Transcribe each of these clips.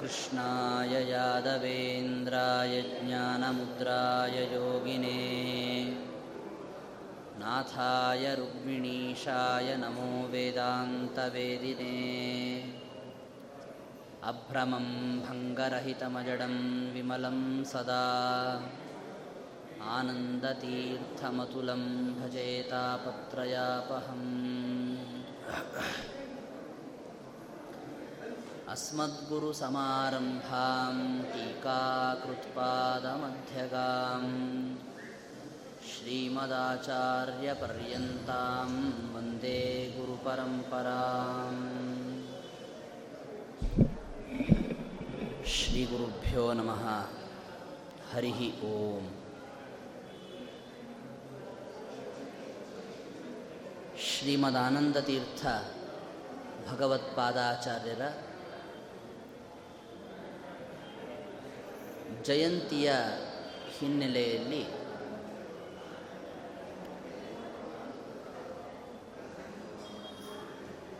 कृष्णाय यादवेन्द्राय ज्ञानमुद्राय योगिने नाथाय रुक्मिणीशाय नमो वेदान्तवेदिने अभ्रमं भङ्गरहितमजडं विमलं सदा आनन्दतीर्थमतुलं भजेतापत्रयापहम् अस्मद्गुरुसमारम्भां टीकाकृत्पादमध्यगाम् श्रीमदाचार्यपर्यन्तां वन्दे गुरुपरम्पराम् श्रीगुरुभ्यो नमः हरिः ओम् ಶ್ರೀಮದಾನಂದತೀರ್ಥ ಭಗವತ್ಪಾದಾಚಾರ್ಯರ ಜಯಂತಿಯ ಹಿನ್ನೆಲೆಯಲ್ಲಿ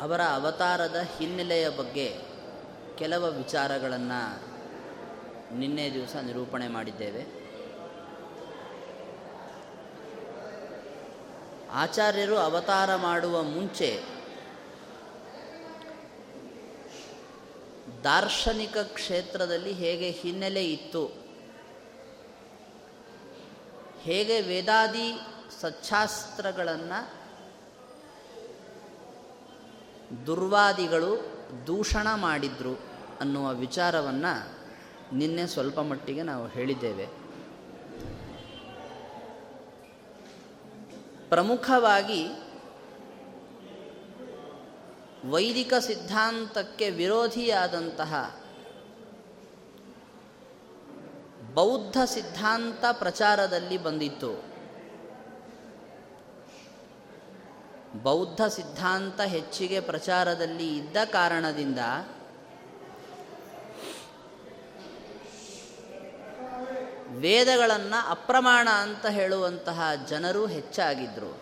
ಅವರ ಅವತಾರದ ಹಿನ್ನೆಲೆಯ ಬಗ್ಗೆ ಕೆಲವು ವಿಚಾರಗಳನ್ನು ನಿನ್ನೆ ದಿವಸ ನಿರೂಪಣೆ ಮಾಡಿದ್ದೇವೆ. ಆಚಾರ್ಯರು ಅವತಾರ ಮಾಡುವ ಮುಂಚೆ ದಾರ್ಶನಿಕ ಕ್ಷೇತ್ರದಲ್ಲಿ ಹೇಗೆ ಹಿನ್ನೆಲೆ ಇತ್ತು ಹೇಗೆ ವೇದಾದಿ ಸಚ್ಛಾಸ್ತ್ರಗಳನ್ನು ದುರ್ವಾದಿಗಳು ದೂಷಣ ಮಾಡಿದ್ರು ಅನ್ನುವ ವಿಚಾರವನ್ನು ನಿನ್ನೆ ಸ್ವಲ್ಪ ಮಟ್ಟಿಗೆ ನಾವು ಹೇಳಿದ್ದೇವೆ. ಪ್ರಮುಖವಾಗಿ ವೈದಿಕ ಸಿದ್ಧಾಂತಕ್ಕೆ ವಿರೋಧಿಯಾದಂತಹ ಬೌದ್ಧ ಸಿದ್ಧಾಂತ ಪ್ರಚಾರದಲ್ಲಿ ಬಂದಿತ್ತು. ಬೌದ್ಧ ಸಿದ್ಧಾಂತ ಹೆಚ್ಚಿಗೆ ಪ್ರಚಾರದಲ್ಲಿ ಇದ್ದ ಕಾರಣದಿಂದ ವೇದಗಳನ್ನು ಅಪ್ರಮಾಣ ಅಂತ ಹೇಳುವಂತಹ ಜನರು ಹೆಚ್ಚಾಗಿದ್ದರು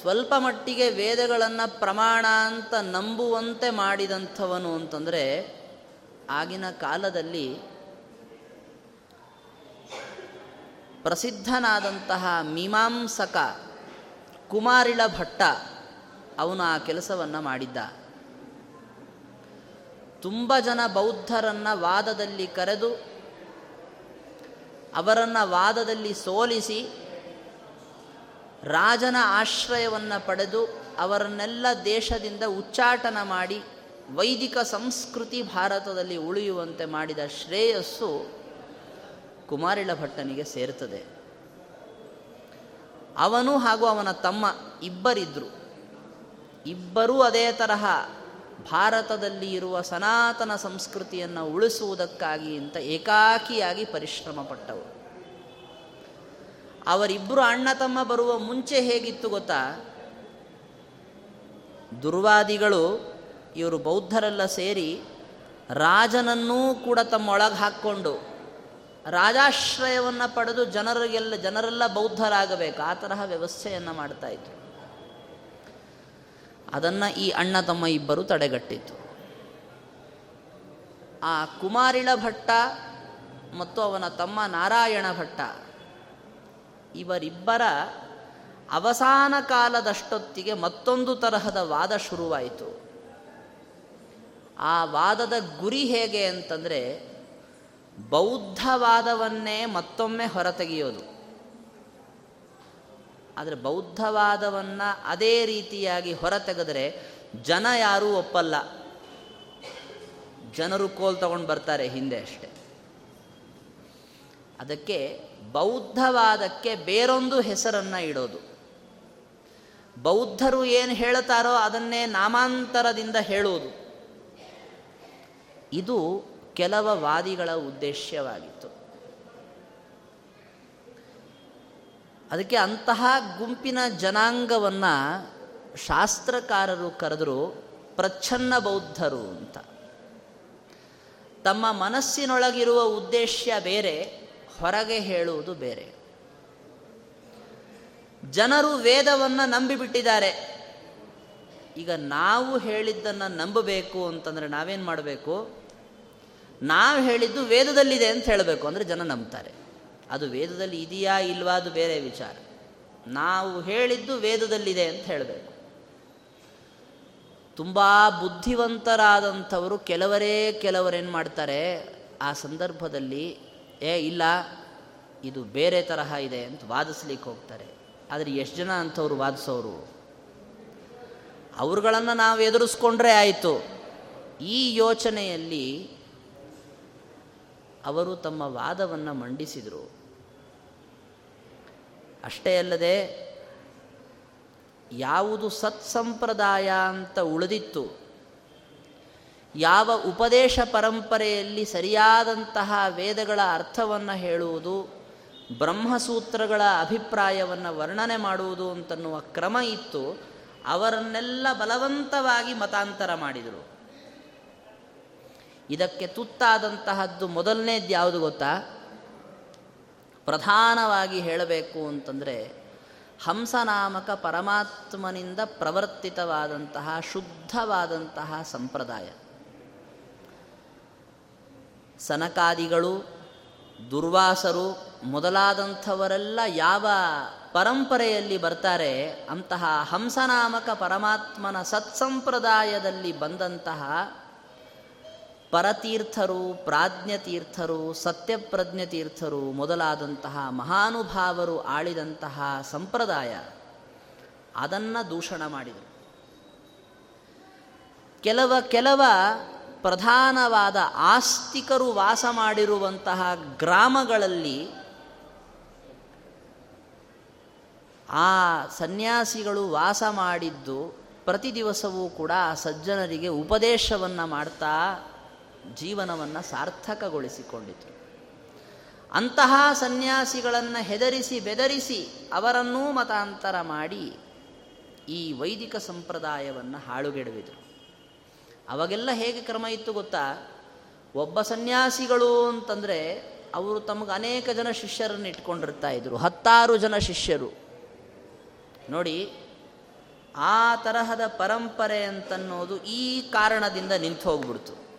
ಸ್ವಲ್ಪ ಮಟ್ಟಿಗೆ ವೇದಗಳನ್ನು ಪ್ರಮಾಣ ಅಂತ ನಂಬುವಂತೆ ಮಾಡಿದಂಥವನು ಅಂತಂದರೆ ಆಗಿನ ಕಾಲದಲ್ಲಿ ಪ್ರಸಿದ್ಧನಾದಂತಹ ಮೀಮಾಂಸಕ ಕುಮಾರಿಳ ಭಟ್ಟ ಅವನು ಆ ಕೆಲಸವನ್ನು ಮಾಡಿದ್ದ. ತುಂಬ ಜನ ಬೌದ್ಧರನ್ನು ವಾದದಲ್ಲಿ ಕರೆದು, ಅವರನ್ನು ವಾದದಲ್ಲಿ ಸೋಲಿಸಿ, ರಾಜನ ಆಶ್ರಯವನ್ನು ಪಡೆದು ಅವರನ್ನೆಲ್ಲ ದೇಶದಿಂದ ಉಚ್ಚಾಟನ ಮಾಡಿ ವೈದಿಕ ಸಂಸ್ಕೃತಿ ಭಾರತದಲ್ಲಿ ಉಳಿಯುವಂತೆ ಮಾಡಿದ ಶ್ರೇಯಸ್ಸು ಕುಮಾರಿಳ ಭಟ್ಟನಿಗೆ ಸೇರ್ತದೆ. ಅವನು ಹಾಗೂ ಅವನ ತಮ್ಮ ಇಬ್ಬರಿದ್ದರು ಇಬ್ಬರೂ ಅದೇ ತರಹ ಭಾರತದಲ್ಲಿ ಇರುವ ಸನಾತನ ಸಂಸ್ಕೃತಿಯನ್ನು ಉಳಿಸುವುದಕ್ಕಾಗಿ ಅಂತ ಏಕಾಕಿಯಾಗಿ ಪರಿಶ್ರಮ ಪಟ್ಟವು ಅವರಿಬ್ಬರು ಅಣ್ಣ ತಮ್ಮ ಬರುವ ಮುಂಚೆ ಹೇಗಿತ್ತು ಗೊತ್ತಾ? ದುರ್ವಾದಿಗಳು ಇವರು ಬೌದ್ಧರೆಲ್ಲ ಸೇರಿ ರಾಜನನ್ನೂ ಕೂಡ ತಮ್ಮೊಳಗೆ ಹಾಕ್ಕೊಂಡು ರಾಜಾಶ್ರಯವನ್ನು ಪಡೆದು ಜನರಿಗೆಲ್ಲ ಜನರೆಲ್ಲ ಬೌದ್ಧರಾಗಬೇಕು. ಆ ತರಹ ವ್ಯವಸ್ಥೆಯನ್ನು ಮಾಡ್ತಾಯಿದ್ರು ಅದನ್ನು ಈ ಅಣ್ಣ ತಮ್ಮ ಇಬ್ಬರು ತಡೆಗಟ್ಟಿತು ಆ ಕುಮಾರಿಳ ಭಟ್ಟ ಮತ್ತು ಅವನ ತಮ್ಮ ನಾರಾಯಣ ಭಟ್ಟ ಇವರಿಬ್ಬರ ಅವಸಾನ ಕಾಲದಷ್ಟೊತ್ತಿಗೆ ಮತ್ತೊಂದು ತರಹದ ವಾದ ಶುರುವಾಯಿತು. ಆ ವಾದದ ಗುರಿ ಹೇಗೆ ಅಂತಂದರೆ ಬೌದ್ಧವಾದವನ್ನೇ ಮತ್ತೊಮ್ಮೆ ಹೊರತೆಗೆಯೋದು. ಆದರೆ ಬೌದ್ಧವಾದವನ್ನು ಅದೇ ರೀತಿಯಾಗಿ ಹೊರತೆಗೆದರೆ ಜನ ಯಾರೂ ಒಪ್ಪಲ್ಲ. ಜನರು ಕೋಲ್ ತಗೊಂಡು ಬರ್ತಾರೆ ಹಿಂದೆ ಅಷ್ಟೆ. ಅದಕ್ಕೆ ಬೌದ್ಧವಾದಕ್ಕೆ ಬೇರೊಂದು ಹೆಸರನ್ನು ಇಡೋದು. ಬೌದ್ಧರು ಏನು ಹೇಳ್ತಾರೋ ಅದನ್ನೇ ನಾಮಾಂತರದಿಂದ ಹೇಳುವುದು ಇದು ಕೆಲವ ವಾದಿಗಳ ಉದ್ದೇಶವಾಗಿತ್ತು ಅದಕ್ಕೆ ಅಂತಹ ಗುಂಪಿನ ಜನಾಂಗವನ್ನು ಶಾಸ್ತ್ರಕಾರರು ಕರೆದರು ಪ್ರಚ್ಛನ್ನ ಬೌದ್ಧರು ಅಂತ. ತಮ್ಮ ಮನಸ್ಸಿನೊಳಗಿರುವ ಉದ್ದೇಶ ಬೇರೆ, ಹೊರಗೆ ಹೇಳುವುದು ಬೇರೆ. ಜನರು ವೇದವನ್ನು ನಂಬಿಬಿಟ್ಟಿದ್ದಾರೆ. ಈಗ ನಾವು ಹೇಳಿದ್ದನ್ನು ನಂಬಬೇಕು ಅಂತಂದರೆ ನಾವೇನು ಮಾಡಬೇಕು? ನಾವು ಹೇಳಿದ್ದು ವೇದದಲ್ಲಿದೆ ಅಂತ ಹೇಳಬೇಕು ಅಂದರೆ ಜನ ನಂಬ್ತಾರೆ. ಅದು ವೇದದಲ್ಲಿ ಇದೆಯಾ ಇಲ್ವಾ ಅದು ಬೇರೆ ವಿಚಾರ. ನಾವು ಹೇಳಿದ್ದು ವೇದದಲ್ಲಿದೆ ಅಂತ ಹೇಳಬೇಕು. ತುಂಬ ಬುದ್ಧಿವಂತರಾದಂಥವರು ಕೆಲವರೇ ಕೆಲವರೇನು ಮಾಡ್ತಾರೆ, ಆ ಸಂದರ್ಭದಲ್ಲಿ, ಏ, ಇಲ್ಲ, ಇದು ಬೇರೆ ತರಹ ಇದೆ ಅಂತ ವಾದಿಸ್ಲಿಕ್ಕೆ ಹೋಗ್ತಾರೆ. ಆದರೆ ಎಷ್ಟು ಜನ ಅಂಥವ್ರು ವಾದಿಸೋರು? ಅವ್ರುಗಳನ್ನು ನಾವು ಎದುರಿಸ್ಕೊಂಡ್ರೆ ಆಯಿತು. ಈ ಯೋಚನೆಯಲ್ಲಿ ಅವರು ತಮ್ಮ ವಾದವನ್ನು ಮಂಡಿಸಿದರು. ಅಷ್ಟೇ ಅಲ್ಲದೆ ಯಾವುದು ಸತ್ಸಂಪ್ರದಾಯ ಅಂತ ಉಳಿದಿತ್ತು, ಯಾವ ಉಪದೇಶ ಪರಂಪರೆಯಲ್ಲಿ ಸರಿಯಾದಂತಹ ವೇದಗಳ ಅರ್ಥವನ್ನು ಹೇಳುವುದು, ಬ್ರಹ್ಮಸೂತ್ರಗಳ ಅಭಿಪ್ರಾಯವನ್ನು ವರ್ಣನೆ ಮಾಡುವುದು ಅಂತನ್ನುವ ಕ್ರಮ ಇತ್ತು, ಅವರನ್ನೆಲ್ಲ ಬಲವಂತವಾಗಿ ಮತಾಂತರ ಮಾಡಿದರು. ಇದಕ್ಕೆ ತುತ್ತಾದಂತಹದ್ದು ಮೊದಲನೇದು ಯಾವುದು ಗೊತ್ತಾ? ಪ್ರಧಾನವಾಗಿ ಹೇಳಬೇಕು ಅಂತಂದರೆ ಹಂಸನಾಮಕ ಪರಮಾತ್ಮನಿಂದ ಪ್ರವರ್ತಿತವಾದಂತಹ, ಶುದ್ಧವಾದಂತಹ ಸಂಪ್ರದಾಯ. ಸನಕಾದಿಗಳು, ದುರ್ವಾಸರು ಮೊದಲಾದಂಥವರೆಲ್ಲ ಯಾವ ಪರಂಪರೆಯಲ್ಲಿ ಬರ್ತಾರೆ, ಅಂತಹ ಹಂಸನಾಮಕ ಪರಮಾತ್ಮನ ಸತ್ಸಂಪ್ರದಾಯದಲ್ಲಿ ಬಂದಂತಹ ಪರತೀರ್ಥರು, ಪ್ರಾಜ್ಞತೀರ್ಥರು, ಸತ್ಯಪ್ರಜ್ಞತೀರ್ಥರು ಮೊದಲಾದಂತಹ ಮಹಾನುಭಾವರು ಆಳಿದಂತಹ ಸಂಪ್ರದಾಯ ಅದನ್ನು ದೂಷಣ ಮಾಡಿದರು. ಕೆಲವ ಕೆಲವ ಪ್ರಧಾನವಾದ ಆಸ್ತಿಕರು ವಾಸ ಮಾಡಿರುವಂತಹ ಗ್ರಾಮಗಳಲ್ಲಿ ಆ ಸನ್ಯಾಸಿಗಳು ವಾಸ ಮಾಡಿದ್ದು ಪ್ರತಿ ದಿವಸವೂ ಕೂಡ ಆ ಸಜ್ಜನರಿಗೆ ಉಪದೇಶವನ್ನು ಮಾಡ್ತಾ ಜೀವನವನ್ನು ಸಾರ್ಥಕಗೊಳಿಸಿಕೊಂಡಿತು. ಅಂತಹ ಸನ್ಯಾಸಿಗಳನ್ನು ಹೆದರಿಸಿ ಬೆದರಿಸಿ ಅವರನ್ನೂ ಮತಾಂತರ ಮಾಡಿ ಈ ವೈದಿಕ ಸಂಪ್ರದಾಯವನ್ನು ಹಾಳುಗೆಡವಿದರು. ಅವಾಗೆಲ್ಲ ಹೇಗೆ ಕ್ರಮ ಇತ್ತು ಗೊತ್ತಾ? ಒಬ್ಬ ಸನ್ಯಾಸಿಗಳು ಅಂತಂದರೆ ಅವರು ತಮಗೆ ಅನೇಕ ಜನ ಶಿಷ್ಯರನ್ನು ಇಟ್ಕೊಂಡಿರ್ತಾ ಇದ್ರು, ಹತ್ತಾರು ಜನ ಶಿಷ್ಯರು. ನೋಡಿ, ಆ ತರಹದ ಪರಂಪರೆ ಅಂತನ್ನೋದು ಈ ಕಾರಣದಿಂದ ನಿಂತು ಹೋಗ್ಬಿಡ್ತು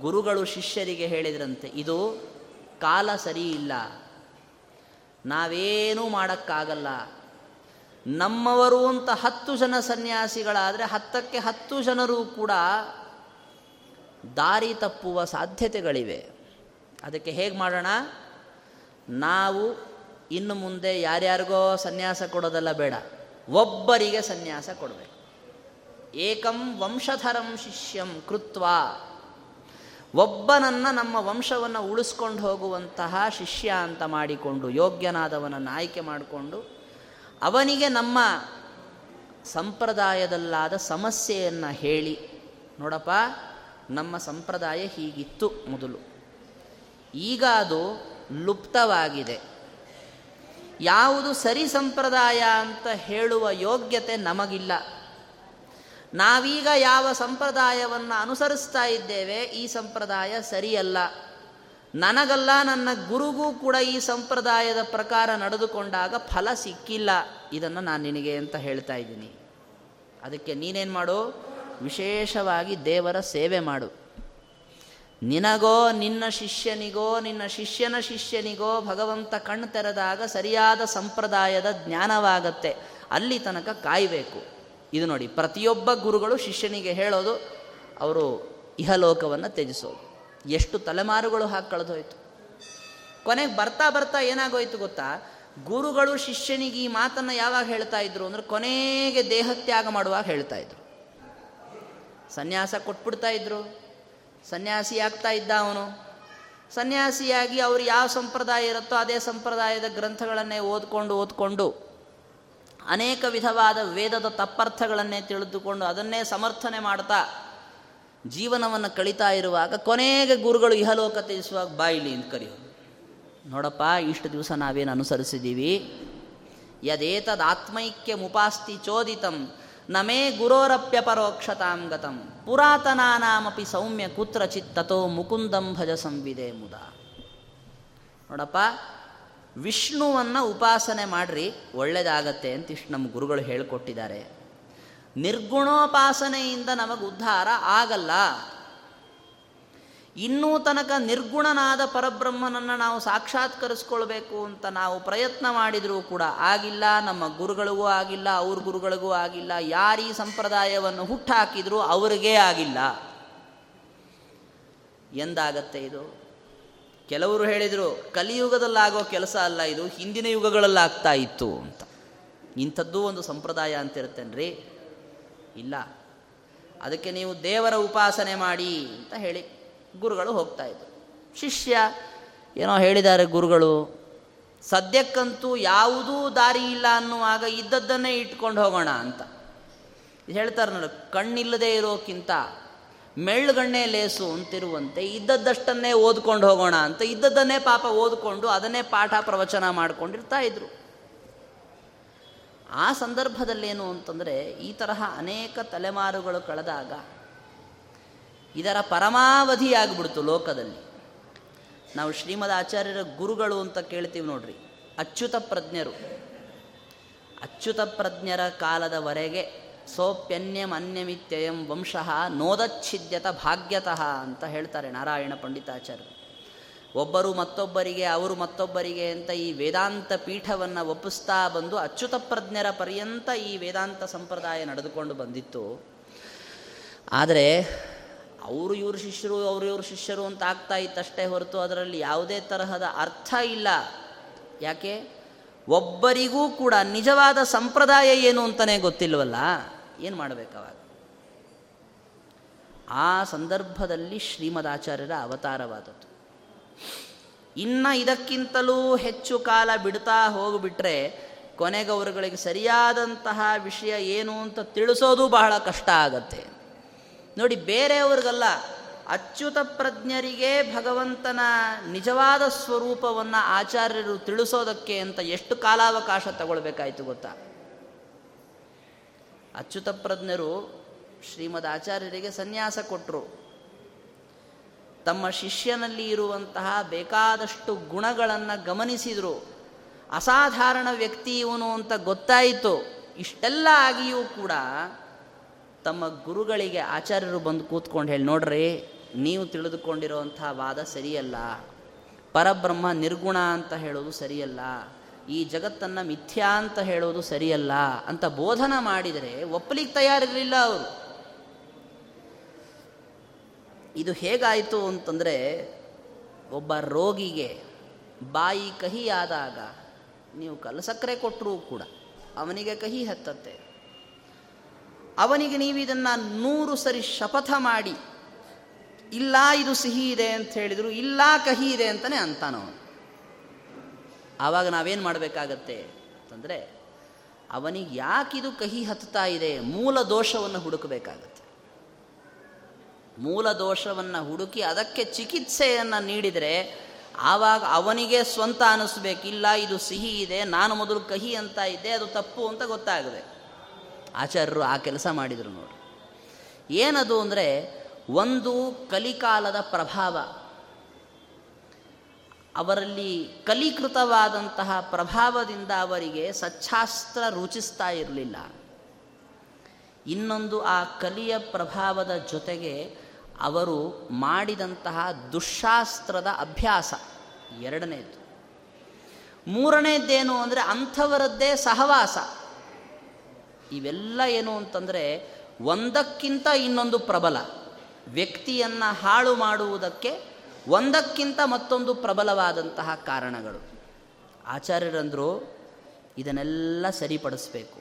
ಗುರುಗಳು ಶಿಷ್ಯರಿಗೆ ಹೇಳಿದ್ರಂತೆ, ಇದು ಕಾಲ ಸರಿ ಇಲ್ಲ ನಾವೇನೂ ಮಾಡೋಕ್ಕಾಗಲ್ಲ. ನಮ್ಮವರು ಅಂತ ಹತ್ತು ಜನ ಸನ್ಯಾಸಿಗಳಾದರೆ ಹತ್ತಕ್ಕೆ ಹತ್ತು ಜನರು ಕೂಡ ದಾರಿ ತಪ್ಪುವ ಸಾಧ್ಯತೆಗಳಿವೆ. ಅದಕ್ಕೆ ಹೇಗೆ ಮಾಡೋಣ? ನಾವು ಇನ್ನು ಮುಂದೆ ಯಾರ್ಯಾರಿಗೋ ಸನ್ಯಾಸ ಕೊಡೋದಲ್ಲ ಬೇಡ. ಒಬ್ಬರಿಗೆ ಸನ್ಯಾಸ ಕೊಡಬೇಕು. ಏಕಂ ವಂಶಧರಂ ಶಿಷ್ಯಂ ಕೃತ್ವ. ಒಬ್ಬನನ್ನು ನಮ್ಮ ವಂಶವನ್ನು ಉಳಿಸ್ಕೊಂಡು ಹೋಗುವಂತಹ ಶಿಷ್ಯ ಅಂತ ಮಾಡಿಕೊಂಡು, ಯೋಗ್ಯನಾದವನನ್ನು ಆಯ್ಕೆ ಮಾಡಿಕೊಂಡು, ಅವನಿಗೆ ನಮ್ಮ ಸಂಪ್ರದಾಯದಲ್ಲಾದ ಸಮಸ್ಯೆಯನ್ನು ಹೇಳಿ, ನೋಡಪ್ಪ, ನಮ್ಮ ಸಂಪ್ರದಾಯ ಹೀಗಿತ್ತು ಮೊದಲು. ಈಗ ಅದು ಲುಪ್ತವಾಗಿದೆ. ಯಾವುದು ಸರಿ ಸಂಪ್ರದಾಯ ಅಂತ ಹೇಳುವ ಯೋಗ್ಯತೆ ನಮಗಿಲ್ಲ. ನಾವೀಗ ಯಾವ ಸಂಪ್ರದಾಯವನ್ನು ಅನುಸರಿಸ್ತಾ ಇದ್ದೇವೆ, ಈ ಸಂಪ್ರದಾಯ ಸರಿಯಲ್ಲ. ನನಗಲ್ಲ, ನನ್ನ ಗುರುಗೂ ಕೂಡ ಈ ಸಂಪ್ರದಾಯದ ಪ್ರಕಾರ ನಡೆದುಕೊಂಡಾಗ ಫಲ ಸಿಕ್ಕಿಲ್ಲ. ಇದನ್ನು ನಾನು ನಿನಗೆ ಅಂತ ಹೇಳ್ತಾ ಇದ್ದೀನಿ. ಅದಕ್ಕೆ ನೀನೇನು ಮಾಡು? ವಿಶೇಷವಾಗಿ ದೇವರ ಸೇವೆ ಮಾಡು. ನಿನಗೋ, ನಿನ್ನ ಶಿಷ್ಯನಿಗೋ, ನಿನ್ನ ಶಿಷ್ಯನ ಶಿಷ್ಯನಿಗೋ ಭಗವಂತ ಕಣ್ಣು ತೆರೆದಾಗ ಸರಿಯಾದ ಸಂಪ್ರದಾಯದ ಜ್ಞಾನವಾಗತ್ತೆ. ಅಲ್ಲಿ ತನಕ ಕಾಯಬೇಕು. ಇದು ನೋಡಿ, ಪ್ರತಿಯೊಬ್ಬ ಗುರುಗಳು ಶಿಷ್ಯನಿಗೆ ಹೇಳೋದು, ಅವರು ಇಹಲೋಕವನ್ನು ತ್ಯಜಿಸೋದು. ಎಷ್ಟು ತಲೆಮಾರುಗಳು ಹಾಕಿ ಕಳೆದೋಯ್ತು. ಕೊನೆಗೆ ಬರ್ತಾ ಬರ್ತಾ ಏನಾಗೋಯ್ತು ಗೊತ್ತಾ? ಗುರುಗಳು ಶಿಷ್ಯನಿಗೆ ಈ ಮಾತನ್ನು ಯಾವಾಗ ಹೇಳ್ತಾ ಇದ್ರು ಅಂದ್ರೆ ಕೊನೆಗೆ ದೇಹತ್ಯಾಗ ಮಾಡುವಾಗ ಹೇಳ್ತಾ ಇದ್ರು. ಸನ್ಯಾಸ ಕೊಟ್ಬಿಡ್ತಾ ಇದ್ರು. ಸನ್ಯಾಸಿ ಆಗ್ತಾ ಇದ್ದ ಅವನು. ಸನ್ಯಾಸಿಯಾಗಿ ಅವರು ಯಾವ ಸಂಪ್ರದಾಯ ಇರುತ್ತೋ ಅದೇ ಸಂಪ್ರದಾಯದ ಗ್ರಂಥಗಳನ್ನೇ ಓದ್ಕೊಂಡು ಓದ್ಕೊಂಡು ಅನೇಕ ವಿಧವಾದ ವೇದದ ತಪ್ಪರ್ಥಗಳನ್ನೇ ತಿಳಿದುಕೊಂಡು ಅದನ್ನೇ ಸಮರ್ಥನೆ ಮಾಡ್ತಾ ಜೀವನವನ್ನು ಕಳೀತಾ ಇರುವಾಗ ಕೊನೆಗೆ ಗುರುಗಳು ಇಹಲೋಕ ತಿಳಿಸುವಾಗ ಬಾಯಿಲಿ ಅಂತ ಕರೆಯೋ ನೋಡಪ್ಪ, ಇಷ್ಟು ದಿವಸ ನಾವೇನು ಅನುಸರಿಸಿದ್ದೀವಿ ಯದೇತದಾತ್ಮೈಕ್ಯ ಮುಪಾಸ್ತಿ ಚೋದಿತಂ, ನಮೇ ಗುರೋರಪ್ಯಪರೋಕ್ಷತಾಂ ಗತಂ, ಪುರಾತನಾನಾಮಪಿ ಸೌಮ್ಯ ಕುತ್ರಚಿತ್ತತೋ ಮುಕುಂದಂ ಭಜ ಸಂವಿದೆ ಮುದ. ನೋಡಪ್ಪ ವಿಷ್ಣುವನ್ನು ಉಪಾಸನೆ ಮಾಡ್ರಿ ಒಳ್ಳೆಯದಾಗತ್ತೆ ಅಂತ ಇಷ್ಟು ನಮ್ಮ ಗುರುಗಳು ಹೇಳಿಕೊಟ್ಟಿದ್ದಾರೆ. ನಿರ್ಗುಣೋಪಾಸನೆಯಿಂದ ನಮಗೆ ಉದ್ಧಾರ ಆಗಲ್ಲ. ಇನ್ನೂ ತನಕ ನಿರ್ಗುಣನಾದ ಪರಬ್ರಹ್ಮನನ್ನು ನಾವು ಸಾಕ್ಷಾತ್ಕರಿಸ್ಕೊಳ್ಬೇಕು ಅಂತ ನಾವು ಪ್ರಯತ್ನ ಮಾಡಿದರೂ ಕೂಡ ಆಗಿಲ್ಲ, ನಮ್ಮ ಗುರುಗಳಿಗೂ ಆಗಿಲ್ಲ, ಅವ್ರ ಗುರುಗಳಿಗೂ ಆಗಿಲ್ಲ, ಯಾರೀ ಸಂಪ್ರದಾಯವನ್ನು ಹುಟ್ಟಾಕಿದರೂ ಅವರಿಗೇ ಆಗಿಲ್ಲ. ಎಂದಾಗತ್ತೆ ಇದು? ಕೆಲವರು ಹೇಳಿದರು, ಕಲಿಯುಗದಲ್ಲಾಗೋ ಕೆಲಸ ಅಲ್ಲ ಇದು, ಹಿಂದಿನ ಯುಗಗಳಲ್ಲಾಗ್ತಾ ಇತ್ತು ಅಂತ. ಇಂಥದ್ದು ಒಂದು ಸಂಪ್ರದಾಯ ಅಂತಿರುತ್ತೇನ್ರಿ? ಇಲ್ಲ. ಅದಕ್ಕೆ ನೀವು ದೇವರ ಉಪಾಸನೆ ಮಾಡಿ ಅಂತ ಹೇಳಿ ಗುರುಗಳು ಹೋಗ್ತಾ ಇದ್ರು. ಶಿಷ್ಯ ಏನೋ ಹೇಳಿದ್ದಾರೆ ಗುರುಗಳು, ಸದ್ಯಕ್ಕಂತೂ ಯಾವುದೂ ದಾರಿ ಇಲ್ಲ ಅನ್ನುವಾಗ ಇದ್ದದ್ದನ್ನೇ ಇಟ್ಕೊಂಡು ಹೋಗೋಣ ಅಂತ. ಹೇಳ್ತಾರೆ ನೋಡಿ, ಕಣ್ಣಿಲ್ಲದೆ ಇರೋಕ್ಕಿಂತ ಮೆಳ್ಳುಗಣ್ಣೆ ಲೇಸು ಅಂತಿರುವಂತೆ ಇದ್ದದ್ದಷ್ಟನ್ನೇ ಓದ್ಕೊಂಡು ಹೋಗೋಣ ಅಂತ ಇದ್ದದ್ದನ್ನೇ ಪಾಪ ಓದ್ಕೊಂಡು ಅದನ್ನೇ ಪಾಠ ಪ್ರವಚನ ಮಾಡ್ಕೊಂಡಿರ್ತಾ ಇದ್ರು. ಆ ಸಂದರ್ಭದಲ್ಲೇನು ಅಂತಂದರೆ ಈ ತರಹ ಅನೇಕ ತಲೆಮಾರುಗಳು ಕಳೆದಾಗ ಇದರ ಪರಮಾವಧಿ ಆಗಿಬಿಡ್ತು ಲೋಕದಲ್ಲಿ. ನಾವು ಶ್ರೀಮದ್ ಆಚಾರ್ಯರ ಗುರುಗಳು ಅಂತ ಕೇಳ್ತೀವಿ ನೋಡ್ರಿ, ಅಚ್ಯುತ ಪ್ರಜ್ಞರು. ಅಚ್ಯುತ ಪ್ರಜ್ಞರ ಕಾಲದವರೆಗೆ ಸೋಪ್ಯನ್ಯಂ ಅನ್ಯಮಿತ್ಯಯಂ ವಂಶಃ ನೋದಚ್ಛಿದ್ಯತ ಭಾಗ್ಯತಃ ಅಂತ ಹೇಳ್ತಾರೆ ನಾರಾಯಣ ಪಂಡಿತಾಚಾರ್ಯರು. ಒಬ್ಬರು ಮತ್ತೊಬ್ಬರಿಗೆ, ಅವರು ಮತ್ತೊಬ್ಬರಿಗೆ ಅಂತ ಈ ವೇದಾಂತ ಪೀಠವನ್ನು ಒಪ್ಪಿಸ್ತಾ ಬಂದು ಅಚ್ಯುತ ಪ್ರಜ್ಞರ ಪರ್ಯಂತ ಈ ವೇದಾಂತ ಸಂಪ್ರದಾಯ ನಡೆದುಕೊಂಡು ಬಂದಿತ್ತು. ಆದರೆ ಅವರು ಇವರು ಶಿಷ್ಯರು, ಅವರು ಇವರು ಶಿಷ್ಯರು ಅಂತ ಆಗ್ತಾ ಇತ್ತಷ್ಟೇ ಹೊರತು ಅದರಲ್ಲಿ ಯಾವುದೇ ತರಹದ ಅರ್ಥ ಇಲ್ಲ. ಯಾಕೆ? ಒಬ್ಬರಿಗೂ ಕೂಡ ನಿಜವಾದ ಸಂಪ್ರದಾಯ ಏನು ಅಂತಲೇ ಗೊತ್ತಿಲ್ವಲ್ಲ? ಏನು ಮಾಡಬೇಕವಾಗ ಆ ಸಂದರ್ಭದಲ್ಲಿ ಶ್ರೀಮದಾಚಾರ್ಯರ ಅವತಾರವಾದದ್ದು. ಇನ್ನು ಇದಕ್ಕಿಂತಲೂ ಹೆಚ್ಚು ಕಾಲ ಬಿಡ್ತಾ ಹೋಗಿಬಿಟ್ರೆ ಕೊನೆಗವರುಗಳಿಗೆ ಸರಿಯಾದಂತಹ ವಿಷಯ ಏನು ಅಂತ ತಿಳಿಸೋದು ಬಹಳ ಕಷ್ಟ ಆಗತ್ತೆ. ನೋಡಿ, ಬೇರೆಯವ್ರಿಗಲ್ಲ, ಅಚ್ಯುತ ಪ್ರಜ್ಞರಿಗೆ ಭಗವಂತನ ನಿಜವಾದ ಸ್ವರೂಪವನ್ನು ಆಚಾರ್ಯರು ತಿಳಿಸೋದಕ್ಕೆ ಅಂತ ಎಷ್ಟು ಕಾಲಾವಕಾಶ ತಗೊಳ್ಬೇಕಾಯ್ತು ಗೊತ್ತಾ? ಅಚ್ಯುತ ಪ್ರಜ್ಞರು ಶ್ರೀಮದ್ ಆಚಾರ್ಯರಿಗೆ ಸನ್ಯಾಸ ಕೊಟ್ಟರು ತಮ್ಮ ಶಿಷ್ಯನಲ್ಲಿ ಇರುವಂತಹ ಬೇಕಾದಷ್ಟು ಗುಣಗಳನ್ನು ಗಮನಿಸಿದರು. ಅಸಾಧಾರಣ ವ್ಯಕ್ತಿ ಇವನು ಅಂತ ಗೊತ್ತಾಯಿತು. ಇಷ್ಟೆಲ್ಲ ಆಗಿಯೂ ಕೂಡ ತಮ್ಮ ಗುರುಗಳಿಗೆ ಆಚಾರ್ಯರು ಬಂದು ಕೂತ್ಕೊಂಡು ಹೇಳಿ, ನೋಡ್ರಿ, ನೀವು ತಿಳಿದುಕೊಂಡಿರುವಂಥ ವಾದ ಸರಿಯಲ್ಲ. ಪರಬ್ರಹ್ಮ ನಿರ್ಗುಣ ಅಂತ ಹೇಳೋದು ಸರಿಯಲ್ಲ. ಈ ಜಗತ್ತನ್ನು ಮಿಥ್ಯಾ ಅಂತ ಹೇಳೋದು ಸರಿಯಲ್ಲ ಅಂತ ಬೋಧನ ಮಾಡಿದರೆ ಒಪ್ಪಲಿಕ್ಕೆ ತಯಾರಿರಲಿಲ್ಲ ಅವರು. ಇದು ಹೇಗಾಯಿತು ಅಂತಂದರೆ ಒಬ್ಬ ರೋಗಿಗೆ ಬಾಯಿ ಕಹಿಯಾದಾಗ ನೀವು ಕಲಸಕ್ಕರೆ ಕೊಟ್ಟರೂ ಕೂಡ ಅವನಿಗೆ ಕಹಿ ಹತ್ತತ್ತೆ. ಅವನಿಗೆ ನೀವು ಇದನ್ನು ನೂರು ಸರಿ ಶಪಥ ಮಾಡಿ, ಇಲ್ಲ ಇದು ಸಿಹಿ ಇದೆ ಅಂತ ಹೇಳಿದರು, ಇಲ್ಲ ಕಹಿ ಇದೆ ಅಂತಲೇ ಅಂತಾನವನು. ಆವಾಗ ನಾವೇನು ಮಾಡಬೇಕಾಗತ್ತೆ ಅಂತಂದರೆ, ಅವನಿಗೆ ಯಾಕಿದು ಕಹಿ ಹತ್ತುತ್ತಾ ಇದೆ? ಮೂಲ ದೋಷವನ್ನು ಹುಡುಕಬೇಕಾಗತ್ತೆ. ಮೂಲ ದೋಷವನ್ನು ಹುಡುಕಿ ಅದಕ್ಕೆ ಚಿಕಿತ್ಸೆಯನ್ನು ನೀಡಿದರೆ ಆವಾಗ ಅವನಿಗೆ ಸ್ವಂತ ಅನ್ನಿಸ್ಬೇಕಿಲ್ಲ ಇದು ಸಿಹಿ ಇದೆ, ನಾನು ಮೊದಲು ಕಹಿ ಅಂತ ಇದ್ದೆ, ಅದು ತಪ್ಪು ಅಂತ ಗೊತ್ತಾಗದೆ. ಆಚಾರ್ಯರು ಆ ಕೆಲಸ ಮಾಡಿದರು ನೋಡಿ ಏನದು ಅಂದರೆ, ಒಂದು ಕಲಿಕಾಲದ ಪ್ರಭಾವ. ಅವರಲ್ಲಿ ಕಲೀಕೃತವಾದಂತಹ ಪ್ರಭಾವದಿಂದ ಅವರಿಗೆ ಸಚ್ಛಾಸ್ತ್ರ ರುಚಿಸ್ತಾ ಇರಲಿಲ್ಲ. ಇನ್ನೊಂದು ಆ ಕಲಿಯ ಪ್ರಭಾವದ ಜೊತೆಗೆ ಅವರು ಮಾಡಿದಂತಹ ದುಶಾಸ್ತ್ರದ ಅಭ್ಯಾಸ ಎರಡನೇದು. ಮೂರನೇದ್ದೇನು ಅಂದರೆ ಅಂಥವರದ್ದೇ ಸಹವಾಸ. ಇವೆಲ್ಲ ಏನು ಅಂತಂದರೆ ಒಂದಕ್ಕಿಂತ ಇನ್ನೊಂದು ಪ್ರಬಲ. ವ್ಯಕ್ತಿಯನ್ನು ಹಾಳು ಮಾಡುವುದಕ್ಕೆ ಒಂದಕ್ಕಿಂತ ಮತ್ತೊಂದು ಪ್ರಬಲವಾದಂತಹ ಕಾರಣಗಳು. ಆಚಾರ್ಯರಂದರು ಇದನ್ನೆಲ್ಲ ಸರಿಪಡಿಸ್ಬೇಕು.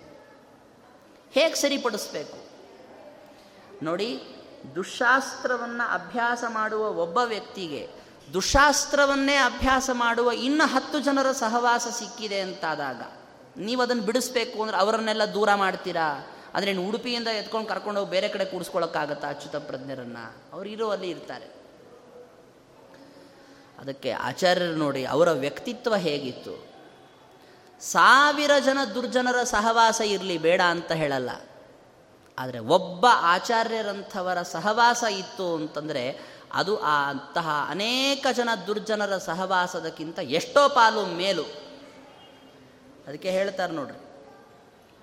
ಹೇಗೆ ಸರಿಪಡಿಸ್ಬೇಕು? ನೋಡಿ, ದುಶಾಸ್ತ್ರವನ್ನು ಅಭ್ಯಾಸ ಮಾಡುವ ಒಬ್ಬ ವ್ಯಕ್ತಿಗೆ ದುಶಾಸ್ತ್ರವನ್ನೇ ಅಭ್ಯಾಸ ಮಾಡುವ ಇನ್ನು ಹತ್ತು ಜನರ ಸಹವಾಸ ಸಿಕ್ಕಿದೆ ಅಂತಾದಾಗ ನೀವು ಅದನ್ನು ಬಿಡಿಸ್ಬೇಕು ಅಂದ್ರೆ ಅವರನ್ನೆಲ್ಲ ದೂರ ಮಾಡ್ತೀರಾ? ಅಂದರೆ ಉಡುಪಿಯಿಂದ ಎತ್ಕೊಂಡು ಕರ್ಕೊಂಡೋಗಿ ಬೇರೆ ಕಡೆ ಕೂಡಿಸ್ಕೊಳ್ಳೋಕ್ಕಾಗತ್ತಾ ಅಚ್ಯುತ ಪ್ರಜ್ಞರನ್ನು? ಅವ್ರು ಇರೋ ಅಲ್ಲಿ ಇರ್ತಾರೆ. ಅದಕ್ಕೆ ಆಚಾರ್ಯರು ನೋಡಿ, ಅವರ ವ್ಯಕ್ತಿತ್ವ ಹೇಗಿತ್ತು? ಸಾವಿರ ಜನ ದುರ್ಜನರ ಸಹವಾಸ ಇರಲಿ ಬೇಡ ಅಂತ ಹೇಳಲ್ಲ. ಆದರೆ ಒಬ್ಬ ಆಚಾರ್ಯರಂಥವರ ಸಹವಾಸ ಇತ್ತು ಅಂತಂದರೆ ಅದು ಆ ಅಂತಹ ಅನೇಕ ಜನ ದುರ್ಜನರ ಸಹವಾಸದಕ್ಕಿಂತ ಎಷ್ಟೋ ಪಾಲು ಮೇಲು. ಅದಕ್ಕೆ ಹೇಳ್ತಾರೆ ನೋಡ್ರಿ,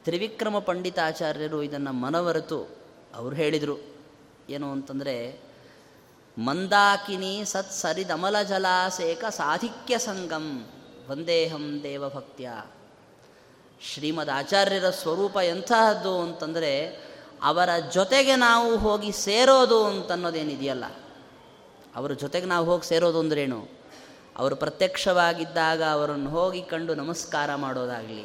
ತ್ರಿವಿಕ್ರಮ ಪಂಡಿತಾಚಾರ್ಯರು ಇದನ್ನು ಮನವರೆತು. ಅವರು ಹೇಳಿದರು, ಏನು ಅಂತಂದರೆ ಮಂದಾಕಿನಿ ಸತ್ ಸರಿದಮಲ ಜಲಾಸೇಕ ಸಾಧಿಕ್ಯ ಸಂಗಂ ವಂದೇಹಂ ದೇವಭಕ್ತ್ಯ. ಶ್ರೀಮದ್ ಆಚಾರ್ಯರ ಸ್ವರೂಪ ಎಂತಹದ್ದು ಅಂತಂದರೆ ಅವರ ಜೊತೆಗೆ ನಾವು ಹೋಗಿ ಸೇರೋದು ಅಂತನ್ನೋದೇನಿದೆಯಲ್ಲ? ಅವರ ಜೊತೆಗೆ ನಾವು ಹೋಗಿ ಸೇರೋದು ಅಂದ್ರೇನು? ಅವರು ಪ್ರತ್ಯಕ್ಷವಾಗಿದ್ದಾಗ ಅವರನ್ನು ಹೋಗಿ ಕಂಡು ನಮಸ್ಕಾರ ಮಾಡೋದಾಗಲಿ,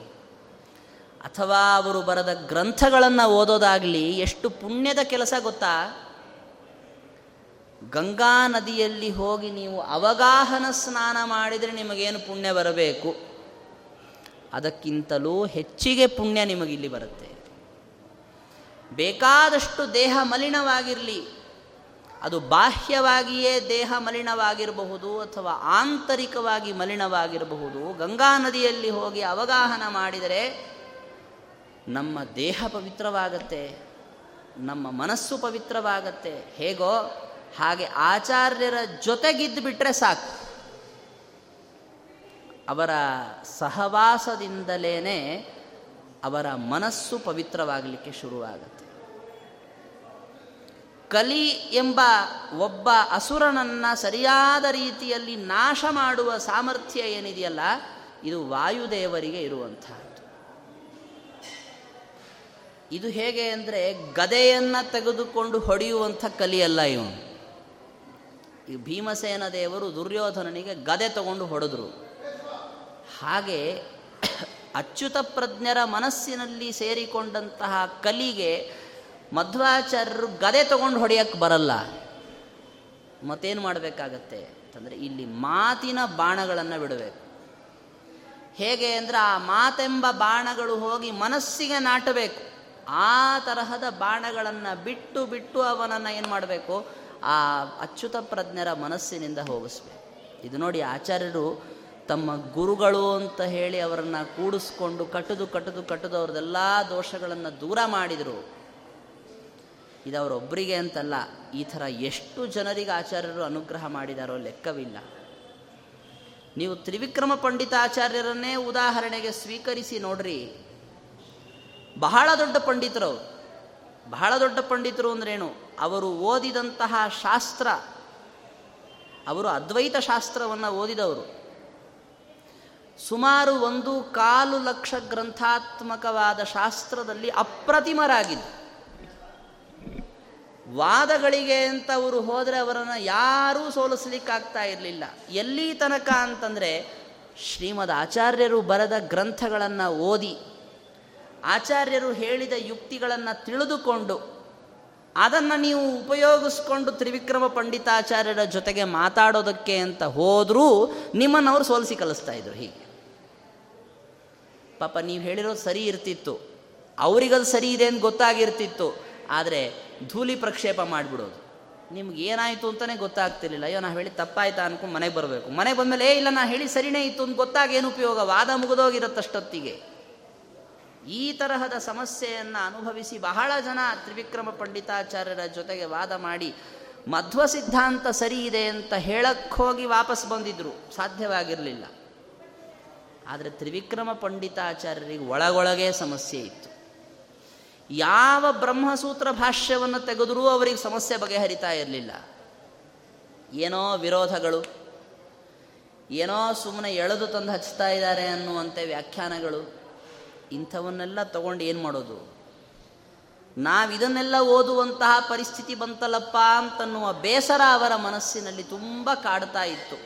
ಅಥವಾ ಅವರು ಬರೆದ ಗ್ರಂಥಗಳನ್ನು ಓದೋದಾಗಲಿ ಎಷ್ಟು ಪುಣ್ಯದ ಕೆಲಸ ಗೊತ್ತಾ? ಗಂಗಾ ನದಿಯಲ್ಲಿ ಹೋಗಿ ನೀವು ಅವಗಾಹನ ಸ್ನಾನ ಮಾಡಿದರೆ ನಿಮಗೇನು ಪುಣ್ಯ ಬರಬೇಕು? ಅದಕ್ಕಿಂತಲೂ ಹೆಚ್ಚಿಗೆ ಪುಣ್ಯ ನಿಮಗಿಲ್ಲಿ ಬರುತ್ತೆ. ಬೇಕಾದಷ್ಟು ದೇಹ ಮಲಿನವಾಗಿರಲಿ. ಅದು ಬಾಹ್ಯವಾಗಿಯೇ ದೇಹ ಮಲಿನವಾಗಿರಬಹುದು ಅಥವಾ ಆಂತರಿಕವಾಗಿ ಮಲಿನವಾಗಿರಬಹುದು. ಗಂಗಾ ನದಿಯಲ್ಲಿ ಹೋಗಿ ಅವಗಾಹನ ಮಾಡಿದರೆ ನಮ್ಮ ದೇಹ ಪವಿತ್ರವಾಗತ್ತೆ, ನಮ್ಮ ಮನಸ್ಸು ಪವಿತ್ರವಾಗತ್ತೆ. ಹೇಗೋ ಹಾಗೆ ಆಚಾರ್ಯರ ಜೊತೆಗಿದ್ದು ಬಿಟ್ಟರೆ ಸಾಕು. ಅವರ ಸಹವಾಸದಿಂದಲೇ ಅವರ ಮನಸ್ಸು ಪವಿತ್ರವಾಗಲಿಕ್ಕೆ ಶುರುವಾಗುತ್ತೆ. ಕಲಿ ಎಂಬ ಒಬ್ಬ ಅಸುರನನ್ನು ಸರಿಯಾದ ರೀತಿಯಲ್ಲಿ ನಾಶ ಮಾಡುವ ಸಾಮರ್ಥ್ಯ ಏನಿದೆಯಲ್ಲ, ಇದು ವಾಯುದೇವರಿಗೆ ಇರುವಂತಹದ್ದು. ಇದು ಹೇಗೆ ಅಂದರೆ ಗದೆಯನ್ನು ತೆಗೆದುಕೊಂಡು ಹೊಡೆಯುವಂಥ ಕಲಿಯಲ್ಲ ಇವನು. ಈ ಭೀಮಸೇನ ದೇವರು ದುರ್ಯೋಧನನಿಗೆ ಗದೆ ತಗೊಂಡು ಹೊಡೆದ್ರು. ಹಾಗೆ ಅಚ್ಯುತ ಪ್ರಜ್ಞರ ಮನಸ್ಸಿನಲ್ಲಿ ಸೇರಿಕೊಂಡಂತಹ ಕಲಿಗೆ ಮಧ್ವಾಚಾರ್ಯರು ಗದೆ ತಗೊಂಡು ಹೊಡೆಯಕ್ಕೆ ಬರಲ್ಲ. ಮತ್ತೇನು ಮಾಡಬೇಕಾಗತ್ತೆ? ಅಂತಂದರೆ ಇಲ್ಲಿ ಮಾತಿನ ಬಾಣಗಳನ್ನು ಬಿಡಬೇಕು. ಹೇಗೆ ಅಂದರೆ ಆ ಮಾತೆಂಬ ಬಾಣಗಳು ಹೋಗಿ ಮನಸ್ಸಿಗೆ ನಾಟಬೇಕು. ಆ ತರಹದ ಬಾಣಗಳನ್ನು ಬಿಟ್ಟು ಬಿಟ್ಟು ಅವನನ್ನು ಏನು ಮಾಡಬೇಕು? ಆ ಅಚ್ಯುತ ಪ್ರಜ್ಞರ ಮನಸ್ಸಿನಿಂದ ಹೋಗಿಸ್ಬೇಕು. ಇದು ನೋಡಿ ಆಚಾರ್ಯರು ತಮ್ಮ ಗುರುಗಳು ಅಂತ ಹೇಳಿ ಅವರನ್ನು ಕೂಡಿಸ್ಕೊಂಡು ಕಟ್ಟದು ಕಟ್ಟದು ಕಟ್ಟದು ಅವ್ರದ್ದೆಲ್ಲ ದೋಷಗಳನ್ನು ದೂರ ಮಾಡಿದರು. ಇದು ಅವರೊಬ್ಬರಿಗೆ ಅಂತಲ್ಲ, ಈ ಥರ ಎಷ್ಟು ಜನರಿಗೆ ಆಚಾರ್ಯರು ಅನುಗ್ರಹ ಮಾಡಿದಾರೋ ಲೆಕ್ಕವಿಲ್ಲ. ನೀವು ತ್ರಿವಿಕ್ರಮ ಪಂಡಿತಾಚಾರ್ಯರನ್ನೇ ಉದಾಹರಣೆಗೆ ಸ್ವೀಕರಿಸಿ ನೋಡ್ರಿ. ಬಹಳ ದೊಡ್ಡ ಪಂಡಿತರು ಬಹಳ ದೊಡ್ಡ ಪಂಡಿತರು ಅಂದ್ರೇನು? ಅವರು ಓದಿದಂತಹ ಶಾಸ್ತ್ರ, ಅವರು ಅದ್ವೈತ ಶಾಸ್ತ್ರವನ್ನು ಓದಿದವರು. ಸುಮಾರು ಒಂದು ಕಾಲು ಲಕ್ಷ ಗ್ರಂಥಾತ್ಮಕವಾದ ಶಾಸ್ತ್ರದಲ್ಲಿ ಅಪ್ರತಿಮರಾಗಿದ್ದು. ವಾದಗಳಿಗೆ ಅಂತ ಅವರು ಹೋದರೆ ಅವರನ್ನು ಯಾರೂ ಸೋಲಿಸ್ಲಿಕ್ಕಾಗ್ತಾ ಇರಲಿಲ್ಲ. ಎಲ್ಲಿ ತನಕ ಅಂತಂದರೆ ಶ್ರೀಮದ್ ಆಚಾರ್ಯರು ಬರೆದ ಗ್ರಂಥಗಳನ್ನು ಓದಿ ಆಚಾರ್ಯರು ಹೇಳಿದ ಯುಕ್ತಿಗಳನ್ನು ತಿಳಿದುಕೊಂಡು ಅದನ್ನು ನೀವು ಉಪಯೋಗಿಸ್ಕೊಂಡು ತ್ರಿವಿಕ್ರಮ ಪಂಡಿತಾಚಾರ್ಯರ ಜೊತೆಗೆ ಮಾತಾಡೋದಕ್ಕೆ ಅಂತ ಹೋದರೂ ನಿಮ್ಮನ್ನು ಅವರು ಸೋಲಿಸಿ ಕಲಿಸ್ತಾ ಇದ್ರು ಹೀಗೆ. ಪಾಪ ನೀವು ಹೇಳಿರೋದು ಸರಿ ಇರ್ತಿತ್ತು. ಅವರಿಗದು ಸರಿ ಇದೆ ಅಂತ ಗೊತ್ತಾಗಿರ್ತಿತ್ತು. ಆದರೆ ಧೂಳಿ ಪ್ರಕ್ಷೇಪ ಮಾಡಿಬಿಡೋದು. ನಿಮ್ಗೆ ಏನಾಯಿತು ಅಂತಲೇ ಗೊತ್ತಾಗ್ತಿರ್ಲಿಲ್ಲ. ಅಯ್ಯೋ, ನಾ ಹೇಳಿ ತಪ್ಪಾಯ್ತಾ ಅನ್ಕೊಂಡು ಮನೆಗೆ ಬರಬೇಕು. ಮನೆಗೆ ಬಂದಮೇಲೆ, ಏ, ಇಲ್ಲ, ನಾ ಹೇಳಿ ಸರಿನೇ ಇತ್ತು ಅಂತ ಗೊತ್ತಾಗ ಏನು ಉಪಯೋಗ? ವಾದ ಮುಗಿದೋಗಿರತ್ತಷ್ಟೊತ್ತಿಗೆ. ಈ ತರಹದ ಸಮಸ್ಯೆಯನ್ನು ಅನುಭವಿಸಿ ಬಹಳ ಜನ ತ್ರಿವಿಕ್ರಮ ಪಂಡಿತಾಚಾರ್ಯರ ಜೊತೆಗೆ ವಾದ ಮಾಡಿ, ಮಧ್ವ ಸಿದ್ಧಾಂತ ಸರಿ ಇದೆ ಅಂತ ಹೇಳಕ್ಕೆ ಹೋಗಿ ವಾಪಸ್ ಬಂದಿದ್ರು. ಸಾಧ್ಯವಾಗಿರಲಿಲ್ಲ. ಆದರೆ ತ್ರಿವಿಕ್ರಮ ಪಂಡಿತಾಚಾರ್ಯರಿಗೆ ಒಳಗೊಳಗೆ ಸಮಸ್ಯೆ ಇತ್ತು. ಯಾವ ಬ್ರಹ್ಮಸೂತ್ರ ಭಾಷ್ಯವನ್ನು ತೆಗೆದರೂ ಅವರಿಗೆ ಸಮಸ್ಯೆ ಬಗೆಹರಿತಾ ಇರಲಿಲ್ಲ. ಏನೋ ವಿರೋಧಗಳು, ಏನೋ ಸುಮ್ಮನೆ ಎಳೆದು ತಂದು ಹಚ್ತಾ ಇದ್ದಾರೆ ಅನ್ನುವಂತೆ ವ್ಯಾಖ್ಯಾನಗಳು ಇಂಥವನ್ನೆಲ್ಲ ತಗೊಂಡು ಏನು ಮಾಡೋದು? ನಾವಿದನ್ನೆಲ್ಲ ಓದುವಂತಹ ಪರಿಸ್ಥಿತಿ ಬಂತಲ್ಲಪ್ಪ ಅಂತನ್ನುವ ಬೇಸರ ಅವರ ಮನಸ್ಸಿನಲ್ಲಿ ತುಂಬ ಕಾಡ್ತಾ ಇತ್ತು.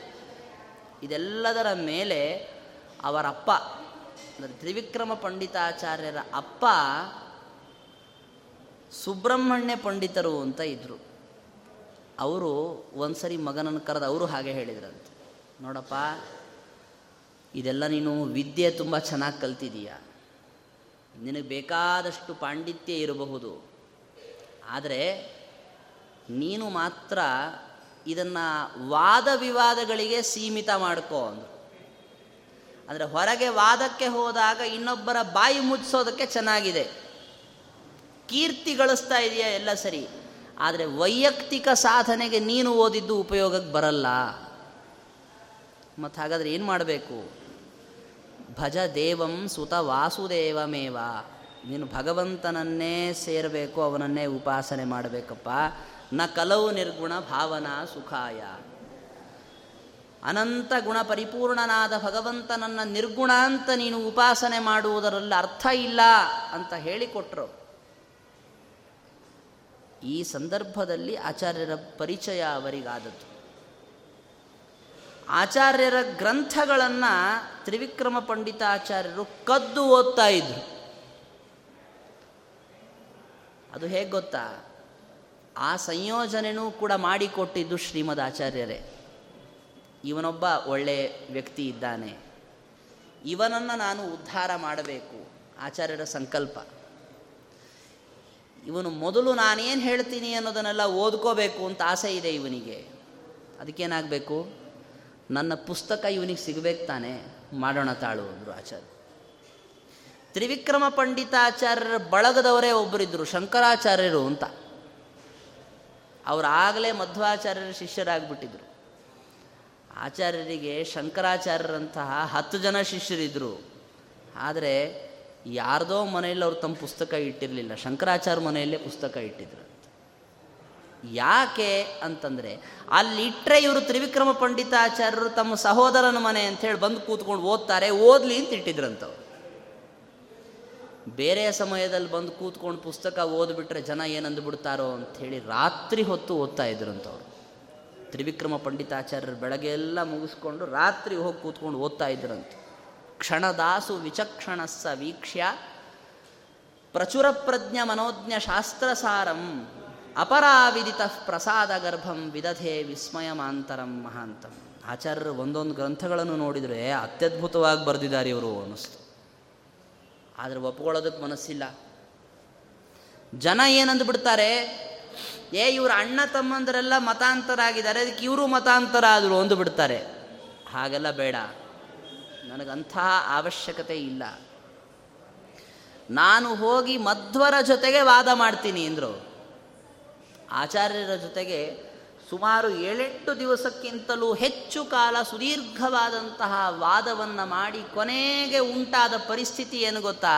ಇದೆಲ್ಲದರ ಮೇಲೆ ಅವರಪ್ಪ ಅಂದರೆ ತ್ರಿವಿಕ್ರಮ ಪಂಡಿತಾಚಾರ್ಯರ ಅಪ್ಪ ಸುಬ್ರಹ್ಮಣ್ಯ ಪಂಡಿತರು ಅಂತ ಇದ್ದರು ಅವರು ಒಂದ್ಸರಿ ಮಗನನ್ನು ಕರೆದು ಅವರು ಹಾಗೆ ಹೇಳಿದ್ರಂತೆ. ನೋಡಪ್ಪ, ಇದೆಲ್ಲ ನೀನು ವಿದ್ಯೆ ತುಂಬ ಚೆನ್ನಾಗಿ ಕಲ್ತಿದೀಯ? ನಿನಗೆ ಬೇಕಾದಷ್ಟು ಪಾಂಡಿತ್ಯ ಇರಬಹುದು. ಆದರೆ ನೀನು ಮಾತ್ರ ಇದನ್ನು ವಾದ ವಿವಾದಗಳಿಗೆ ಸೀಮಿತ ಮಾಡ್ಕೋ ಅಂದರು. ಅಂದರೆ ಹೊರಗೆ ವಾದಕ್ಕೆ ಹೋದಾಗ ಇನ್ನೊಬ್ಬರ ಬಾಯಿ ಮುಚ್ಚಿಸೋದಕ್ಕೆ ಚೆನ್ನಾಗಿದೆ. ಕೀರ್ತಿ ಗಳಿಸ್ತಾ ಇದೆಯಾ ಎಲ್ಲ ಸರಿ. ಆದರೆ ವೈಯಕ್ತಿಕ ಸಾಧನೆಗೆ ನೀನು ಓದಿದ್ದು ಉಪಯೋಗಕ್ಕೆ ಬರಲ್ಲ. ಮತ್ತು ಹಾಗಾದರೆ ಏನು ಮಾಡಬೇಕು? ಭಜ ದೇವಂ ಸುತ ವಾಸುದೇವಮೇವ. ನೀನು ಭಗವಂತನನ್ನೇ ಸೇರಬೇಕು, ಅವನನ್ನೇ ಉಪಾಸನೆ ಮಾಡಬೇಕಪ್ಪ. ನ ಕಲವು ನಿರ್ಗುಣ ಭಾವನಾ ಸುಖಾಯ. ಅನಂತ ಗುಣ ಪರಿಪೂರ್ಣನಾದ ಭಗವಂತನನ್ನ ನಿರ್ಗುಣ ಅಂತ ನೀನು ಉಪಾಸನೆ ಮಾಡುವುದರಲ್ಲಿ ಅರ್ಥ ಇಲ್ಲ ಅಂತ ಹೇಳಿಕೊಟ್ರು. ಈ ಸಂದರ್ಭದಲ್ಲಿ ಆಚಾರ್ಯರ ಪರಿಚಯ ಅವರಿಗಾದದ್ದು. ಆಚಾರ್ಯರ ಗ್ರಂಥಗಳನ್ನು ತ್ರಿವಿಕ್ರಮ ಪಂಡಿತ ಆಚಾರ್ಯರು ಕದ್ದು ಓದ್ತಾ ಇದ್ರು. ಅದು ಹೇಗೆ ಗೊತ್ತಾ? ಆ ಸಂಯೋಜನೆನೂ ಕೂಡ ಮಾಡಿಕೊಟ್ಟಿದ್ದು ಶ್ರೀಮದ್ ಆಚಾರ್ಯರೇ. ಇವನೊಬ್ಬ ಒಳ್ಳೆ ವ್ಯಕ್ತಿ ಇದ್ದಾನೆ. ಇವನನ್ನು ನಾನು ಉದ್ಧಾರ ಮಾಡಬೇಕು, ಆಚಾರ್ಯರ ಸಂಕಲ್ಪ. ಇವನು ಮೊದಲು ನಾನೇನು ಹೇಳ್ತೀನಿ ಅನ್ನೋದನ್ನೆಲ್ಲ ಓದ್ಕೋಬೇಕು ಅಂತ ಆಸೆ ಇದೆ ಇವನಿಗೆ. ಅದಕ್ಕೇನಾಗಬೇಕು? ನನ್ನ ಪುಸ್ತಕ ಇವನಿಗೆ ಸಿಗಬೇಕು ತಾನೆ? ಮಾಡೋಣ ತಾಳು, ಅಂದರು ಆಚಾರ್ಯ. ತ್ರಿವಿಕ್ರಮ ಪಂಡಿತಾಚಾರ್ಯರ ಬಳಗದವರೇ ಒಬ್ಬರಿದ್ದರು ಶಂಕರಾಚಾರ್ಯರು ಅಂತ. ಅವರಾಗಲೇ ಮಧ್ವಾಚಾರ್ಯರ ಶಿಷ್ಯರಾಗ್ಬಿಟ್ಟಿದ್ರು. ಆಚಾರ್ಯರಿಗೆ ಶಂಕರಾಚಾರ್ಯರಂತಹ ಹತ್ತು ಜನ ಶಿಷ್ಯರಿದ್ದರು ಆದರೆ ಯಾರ್ದೋ ಮನೆಯಲ್ಲಿ ಅವ್ರು ತಮ್ಮ ಪುಸ್ತಕ ಇಟ್ಟಿರಲಿಲ್ಲ. ಶಂಕರಾಚಾರ್ಯ ಮನೆಯಲ್ಲೇ ಪುಸ್ತಕ ಇಟ್ಟಿದ್ರು. ಯಾಕೆ ಅಂತಂದರೆ ಅಲ್ಲಿಟ್ಟರೆ ಇವರು ತ್ರಿವಿಕ್ರಮ ಪಂಡಿತಾಚಾರ್ಯರು ತಮ್ಮ ಸಹೋದರನ ಮನೆ ಅಂಥೇಳಿ ಬಂದು ಕೂತ್ಕೊಂಡು ಓದ್ತಾರೆ, ಓದಲಿ ಅಂತ ಇಟ್ಟಿದ್ರಂಥವ್ರು ಬೇರೆ ಸಮಯದಲ್ಲಿ ಬಂದು ಕೂತ್ಕೊಂಡು ಪುಸ್ತಕ ಓದ್ಬಿಟ್ರೆ ಜನ ಏನಂದು ಬಿಡ್ತಾರೋ ಅಂಥೇಳಿ ರಾತ್ರಿ ಹೊತ್ತು ಓದ್ತಾ ಇದ್ರಂಥವ್ರು ತ್ರಿವಿಕ್ರಮ ಪಂಡಿತಾಚಾರ್ಯರು ಬೆಳಗ್ಗೆ ಎಲ್ಲ ಮುಗಿಸ್ಕೊಂಡು ರಾತ್ರಿ ಹೋಗಿ ಕೂತ್ಕೊಂಡು ಓದ್ತಾ ಇದ್ರಂತ. ಕ್ಷಣದಾಸು ವಿಚಕ್ಷಣಸ್ಸ ವೀಕ್ಷ್ಯ ಪ್ರಚುರ ಪ್ರಜ್ಞ ಮನೋಜ್ಞ ಶಾಸ್ತ್ರಸಾರಂ ಅಪರಾವಿದಿತ ಪ್ರಸಾದ ಗರ್ಭಂ ವಿದಧೆ ವಿಸ್ಮಯಮಾಂತರಂ ಮಹಾಂತಂ. ಆಚಾರ್ಯರು ಒಂದೊಂದು ಗ್ರಂಥಗಳನ್ನು ನೋಡಿದರೆ ಅತ್ಯದ್ಭುತವಾಗಿ ಬರೆದಿದ್ದಾರೆ ಇವರು ಅನ್ನಿಸ್ತು. ಆದರೆ ಒಪ್ಕೊಳ್ಳೋದಕ್ಕೆ ಮನಸ್ಸಿಲ್ಲ. ಜನ ಏನಂದು ಬಿಡ್ತಾರೆ, ಏ, ಇವರು ಅಣ್ಣ ತಮ್ಮಂದರೆಲ್ಲ ಮತಾಂತರ ಆಗಿದ್ದಾರೆ ಅದಕ್ಕೆ ಇವರು ಮತಾಂತರ ಆದರು ಅಂದು ಬಿಡ್ತಾರೆ. ಹಾಗೆಲ್ಲ ಬೇಡ. ನನಗಂಥ ಅವಶ್ಯಕತೆ ಇಲ್ಲ. ನಾನು ಹೋಗಿ ಮಧ್ವರ ಜೊತೆಗೆ ವಾದ ಮಾಡ್ತೀನಿ ಅಂದರು. ಆಚಾರ್ಯರ ಜೊತೆಗೆ ಸುಮಾರು ಏಳೆಂಟು ದಿವಸಕ್ಕಿಂತಲೂ ಹೆಚ್ಚು ಕಾಲ ಸುದೀರ್ಘವಾದಂತಹ ವಾದವನ್ನು ಮಾಡಿ ಕೊನೆಗೆ ಉಂಟಾದ ಪರಿಸ್ಥಿತಿ ಏನು ಗೊತ್ತಾ?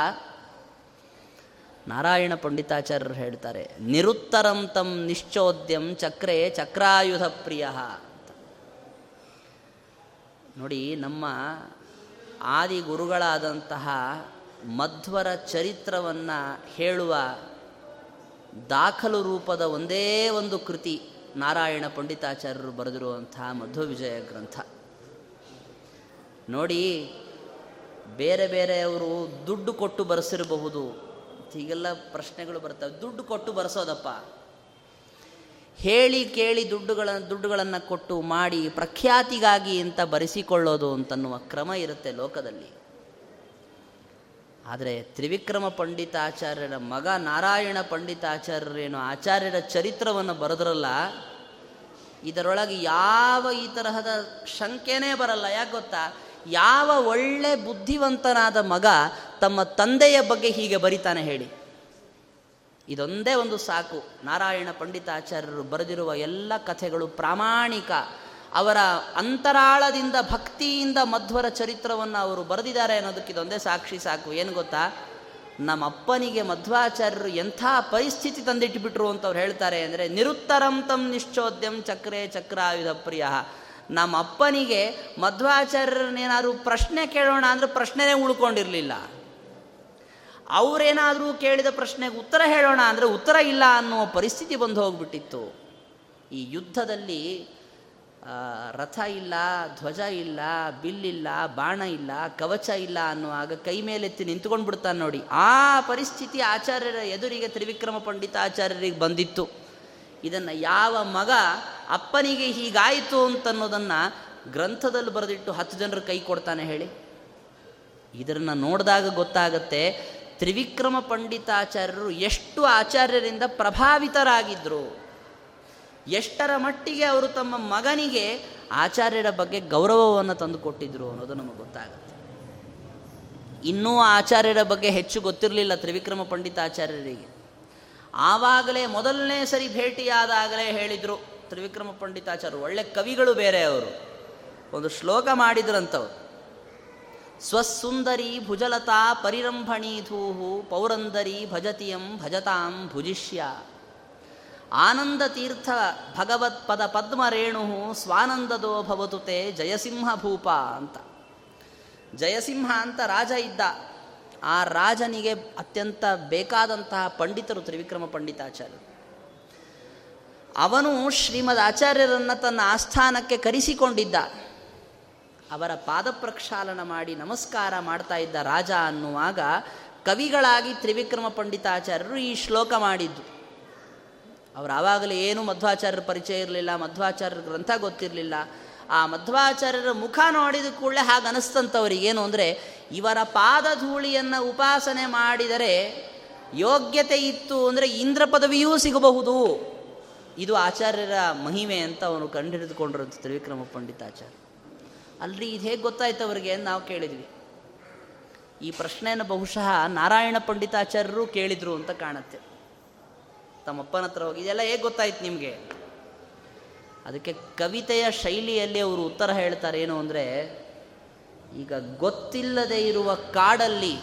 ನಾರಾಯಣ ಪಂಡಿತಾಚಾರ್ಯರು ಹೇಳ್ತಾರೆ, ನಿರುತ್ತರಂ ತಂ ನಿಶ್ಚೋದ್ಯಂ ಚಕ್ರೆ ಚಕ್ರಾಯುಧ ಪ್ರಿಯ ನೋಡಿ, ನಮ್ಮ ಆದಿ ಗುರುಗಳಾದಂತಹ ಮಧ್ವರ ಚರಿತ್ರವನ್ನು ಹೇಳುವ ದಾಖಲು ರೂಪದ ಒಂದೇ ಒಂದು ಕೃತಿ ನಾರಾಯಣ ಪಂಡಿತಾಚಾರ್ಯರು ಬರೆದಿರುವಂಥ ಮಧ್ವ ವಿಜಯ ಗ್ರಂಥ. ನೋಡಿ, ಬೇರೆ ಬೇರೆಯವರು ದುಡ್ಡು ಕೊಟ್ಟು ಬರೆಸಿರಬಹುದು. ಹೀಗೆಲ್ಲ ಪ್ರಶ್ನೆಗಳು ಬರ್ತವೆ. ದುಡ್ಡು ಕೊಟ್ಟು ಬರೆಸೋದಪ್ಪ. ಹೇಳಿ ಕೇಳಿ ದುಡ್ಡುಗಳ, ದುಡ್ಡುಗಳನ್ನು ಕೊಟ್ಟು ಮಾಡಿ ಪ್ರಖ್ಯಾತಿಗಾಗಿ ಅಂತ ಬರೆಸಿಕೊಳ್ಳೋದು ಅಂತನ್ನುವ ಕ್ರಮ ಇರುತ್ತೆ ಲೋಕದಲ್ಲಿ. ಆದರೆ ತ್ರಿವಿಕ್ರಮ ಪಂಡಿತಾಚಾರ್ಯರ ಮಗ ನಾರಾಯಣ ಪಂಡಿತಾಚಾರ್ಯರೇನು ಆಚಾರ್ಯರ ಚರಿತ್ರವನ್ನು ಬರೆದ್ರಲ್ಲ, ಇದರೊಳಗೆ ಯಾವ ಈ ತರಹದ ಶಂಕೆನೇ ಬರಲ್ಲ. ಯಾಕೆ ಗೊತ್ತಾ? ಯಾವ ಒಳ್ಳೆ ಬುದ್ಧಿವಂತನಾದ ಮಗ ತಮ್ಮ ತಂದೆಯ ಬಗ್ಗೆ ಹೀಗೆ ಬರಿತಾನೆ ಹೇಳಿ. ಇದೊಂದೇ ಒಂದು ಸಾಕು. ನಾರಾಯಣ ಪಂಡಿತಾಚಾರ್ಯರು ಬರೆದಿರುವ ಎಲ್ಲ ಕಥೆಗಳು ಪ್ರಾಮಾಣಿಕ. ಅವರ ಅಂತರಾಳದಿಂದ ಭಕ್ತಿಯಿಂದ ಮಧ್ವರ ಚರಿತ್ರವನ್ನು ಅವರು ಬರೆದಿದ್ದಾರೆ ಅನ್ನೋದಕ್ಕೆ ಇದೊಂದೇ ಸಾಕ್ಷಿ ಸಾಕು. ಏನು ಗೊತ್ತಾ? ನಮ್ಮಪ್ಪನಿಗೆ ಮಧ್ವಾಚಾರ್ಯರು ಎಂಥ ಪರಿಸ್ಥಿತಿ ತಂದಿಟ್ಟುಬಿಟ್ರು ಅಂತ ಅವ್ರು ಹೇಳ್ತಾರೆ ಅಂದರೆ, ನಿರುತ್ತರಂ ತಂ ನಿಶ್ಚೋದ್ಯಂ ಚಕ್ರೆ ಚಕ್ರಾಯುಧ ಪ್ರಿಯ. ನಮ್ಮ ಅಪ್ಪನಿಗೆ ಮಧ್ವಾಚಾರ್ಯರನ್ನೇನಾದ್ರು ಪ್ರಶ್ನೆ ಕೇಳೋಣ ಅಂದರೆ ಪ್ರಶ್ನೆನೇ ಉಳ್ಕೊಂಡಿರಲಿಲ್ಲ. ಅವರೇನಾದರೂ ಕೇಳಿದ ಪ್ರಶ್ನೆಗೆ ಉತ್ತರ ಹೇಳೋಣ ಅಂದರೆ ಉತ್ತರ ಇಲ್ಲ ಅನ್ನುವ ಪರಿಸ್ಥಿತಿ ಬಂದು ಹೋಗ್ಬಿಟ್ಟಿತ್ತು. ಈ ಯುದ್ಧದಲ್ಲಿ ರಥ ಇಲ್ಲ, ಧ್ವಜ ಇಲ್ಲ ಬಿಲ್ಲಿಲ್ಲ ಬಾಣ ಇಲ್ಲ, ಕವಚ ಇಲ್ಲ ಅನ್ನುವಾಗ ಕೈ ಮೇಲೆತ್ತಿ ನಿಂತ್ಕೊಂಡು ಬಿಡ್ತಾನೆ ನೋಡಿ. ಆ ಪರಿಸ್ಥಿತಿ ಆಚಾರ್ಯರ ಎದುರಿಗೆ ತ್ರಿವಿಕ್ರಮ ಪಂಡಿತ ಆಚಾರ್ಯರಿಗೆ ಬಂದಿತ್ತು. ಇದನ್ನು ಯಾವ ಮಗ ಅಪ್ಪನಿಗೆ ಹೀಗಾಯಿತು ಅಂತನ್ನೋದನ್ನು ಗ್ರಂಥದಲ್ಲಿ ಬರೆದಿಟ್ಟು ಹತ್ತು ಜನರು ಕೈ ಕೊಡ್ತಾನೆ ಹೇಳಿ. ಇದನ್ನು ನೋಡಿದಾಗ ಗೊತ್ತಾಗತ್ತೆ, ತ್ರಿವಿಕ್ರಮ ಪಂಡಿತಾಚಾರ್ಯರು ಎಷ್ಟು ಆಚಾರ್ಯರಿಂದ ಪ್ರಭಾವಿತರಾಗಿದ್ದರು ಎಷ್ಟರ ಮಟ್ಟಿಗೆ ಅವರು ತಮ್ಮ ಮಗನಿಗೆ ಆಚಾರ್ಯರ ಬಗ್ಗೆ ಗೌರವವನ್ನು ತಂದುಕೊಟ್ಟಿದ್ರು ಅನ್ನೋದು ನಮಗೆ ಗೊತ್ತಾಗುತ್ತೆ. ಇನ್ನೂ ಆಚಾರ್ಯರ ಬಗ್ಗೆ ಹೆಚ್ಚು ಗೊತ್ತಿರಲಿಲ್ಲ ತ್ರಿವಿಕ್ರಮ ಪಂಡಿತಾಚಾರ್ಯರಿಗೆ ಆವಾಗಲೇ ಮೊದಲನೇ ಸರಿ ಭೇಟಿಯಾದಾಗಲೇ ಹೇಳಿದರು ತ್ರಿವಿಕ್ರಮ ಪಂಡಿತಾಚಾರ್ಯರು ಒಳ್ಳೆ ಕವಿಗಳು ಬೇರೆ ಅವರು. ಒಂದು ಶ್ಲೋಕ ಮಾಡಿದ್ರಂಥವ್ರು ಸ್ವಸುಂದರಿ ಭುಜಲತಾ ಪರಿರಂಭಣೀಧೂಹು ಪೌರಂದರಿ ಭಜತಿಯಂ ಭಜತಾಂ ಭುಜಿಷ್ಯ. ಆನಂದ ತೀರ್ಥ ಭಗವತ್ ಪದ ಪದ್ಮರೇಣು ಸ್ವಾನಂದದೋ ಭವತು ತೇ ಜಯಸಿಂಹ ಭೂಪ ಅಂತ. ಜಯಸಿಂಹ ಅಂತ ರಾಜ ಇದ್ದ. ಆ ರಾಜನಿಗೆ ಅತ್ಯಂತ ಬೇಕಾದಂತಹ ಪಂಡಿತರು ತ್ರಿವಿಕ್ರಮ ಪಂಡಿತಾಚಾರ್ಯರು. ಅವನು ಶ್ರೀಮದ್ ಆಚಾರ್ಯರನ್ನು ತನ್ನ ಆಸ್ಥಾನಕ್ಕೆ ಕರೆಸಿಕೊಂಡಿದ್ದ. ಅವರ ಪಾದ ಪ್ರಕ್ಷಾಲನ ಮಾಡಿ ನಮಸ್ಕಾರ ಮಾಡ್ತಾ ಇದ್ದ ರಾಜ ಅನ್ನುವಾಗ ಕವಿಗಳಾಗಿ ತ್ರಿವಿಕ್ರಮ ಪಂಡಿತಾಚಾರ್ಯರು ಈ ಶ್ಲೋಕ ಮಾಡಿದ್ದು. ಅವರು ಆವಾಗಲೇ ಏನೂ ಮಧ್ವಾಚಾರ್ಯರ ಪರಿಚಯ ಇರಲಿಲ್ಲ, ಮಧ್ವಾಚಾರ್ಯರ ಗ್ರಂಥ ಗೊತ್ತಿರಲಿಲ್ಲ. ಆ ಮಧ್ವಾಚಾರ್ಯರ ಮುಖ ನೋಡಿದ ಕೂಡಲೇ ಹಾಗೆ ಅನಿಸ್ತಂಥವ್ರಿಗೆ ಏನು ಅಂದರೆ, ಇವರ ಪಾದಧೂಳಿಯನ್ನು ಉಪಾಸನೆ ಮಾಡಿದರೆ ಯೋಗ್ಯತೆ ಇತ್ತು ಅಂದರೆ ಇಂದ್ರ ಪದವಿಯೂ ಸಿಗಬಹುದು. ಇದು ಆಚಾರ್ಯರ ಮಹಿಮೆ ಅಂತ ಅವನು ಕಂಡುಹಿಡಿದುಕೊಂಡಿರೋದು ತ್ರಿವಿಕ್ರಮ ಪಂಡಿತಾಚಾರ್ಯ ಅಲ್ರಿ ಇದು ಹೇಗೆ ಗೊತ್ತಾಯ್ತು ಅವರಿಗೆ ಅಂತ ನಾವು ಕೇಳಿದ್ವಿ. ಈ ಪ್ರಶ್ನೆಯನ್ನು ಬಹುಶಃ ನಾರಾಯಣ ಪಂಡಿತಾಚಾರ್ಯರು ಕೇಳಿದರು ಅಂತ ಕಾಣುತ್ತೆ. ತಮ್ಮಪ್ಪನ ಹತ್ರ ಹೋಗಿ, ಇದೆಲ್ಲ ಹೇಗೆ ಗೊತ್ತಾಯ್ತು ನಿಮಗೆ? ಅದಕ್ಕೆ ಕವಿತೆಯ ಶೈಲಿಯಲ್ಲಿ ಅವರು ಉತ್ತರ ಹೇಳ್ತಾರೆ ಏನು ಅಂದರೆ, ಈಗ ಗೊತ್ತಿಲ್ಲದೆ ಇರುವ ಕಾಡಲ್ಲಿ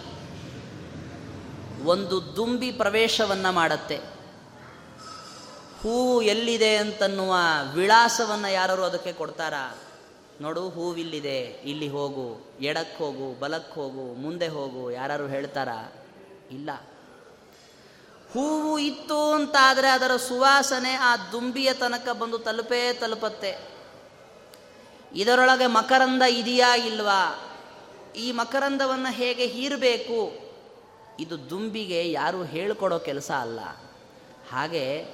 ಒಂದು ದುಂಬಿ ಪ್ರವೇಶವನ್ನು ಮಾಡತ್ತೆ. ಹೂವು ಎಲ್ಲಿದೆ ಅಂತನ್ನುವ ವಿಳಾಸವನ್ನು ಯಾರು ಅದಕ್ಕೆ ಕೊಡ್ತಾರಾ? ನೋಡು, ಹೂವಿಲ್ಲಿದೆ, ಇಲ್ಲಿ ಹೋಗು ಎಡಕ್ಕೆ ಹೋಗು ಬಲಕ್ಕೆ ಹೋಗು, ಮುಂದೆ ಹೋಗು ಯಾರು ಹೇಳ್ತಾರಾ? ಇಲ್ಲ. ಹೂವು ಇತ್ತು ಅಂತಾದರೆ ಅದರ ಸುವಾಸನೆ ಆ ದುಂಬಿಯ ತನಕ ಬಂದು ತಲುಪೇ ತಲುಪತ್ತೆ. ಇದರೊಳಗೆ ಮಕರಂದ ಇದೆಯಾ ಇಲ್ವಾ? ಈ ಮಕರಂದವನ್ನು ಹೇಗೆ ಹೀರಬೇಕು? ಇದು ದುಂಬಿಗೆ ಯಾರೂ ಹೇಳಿಕೊಡೋ ಕೆಲಸ ಅಲ್ಲ. ಹಾಗೆ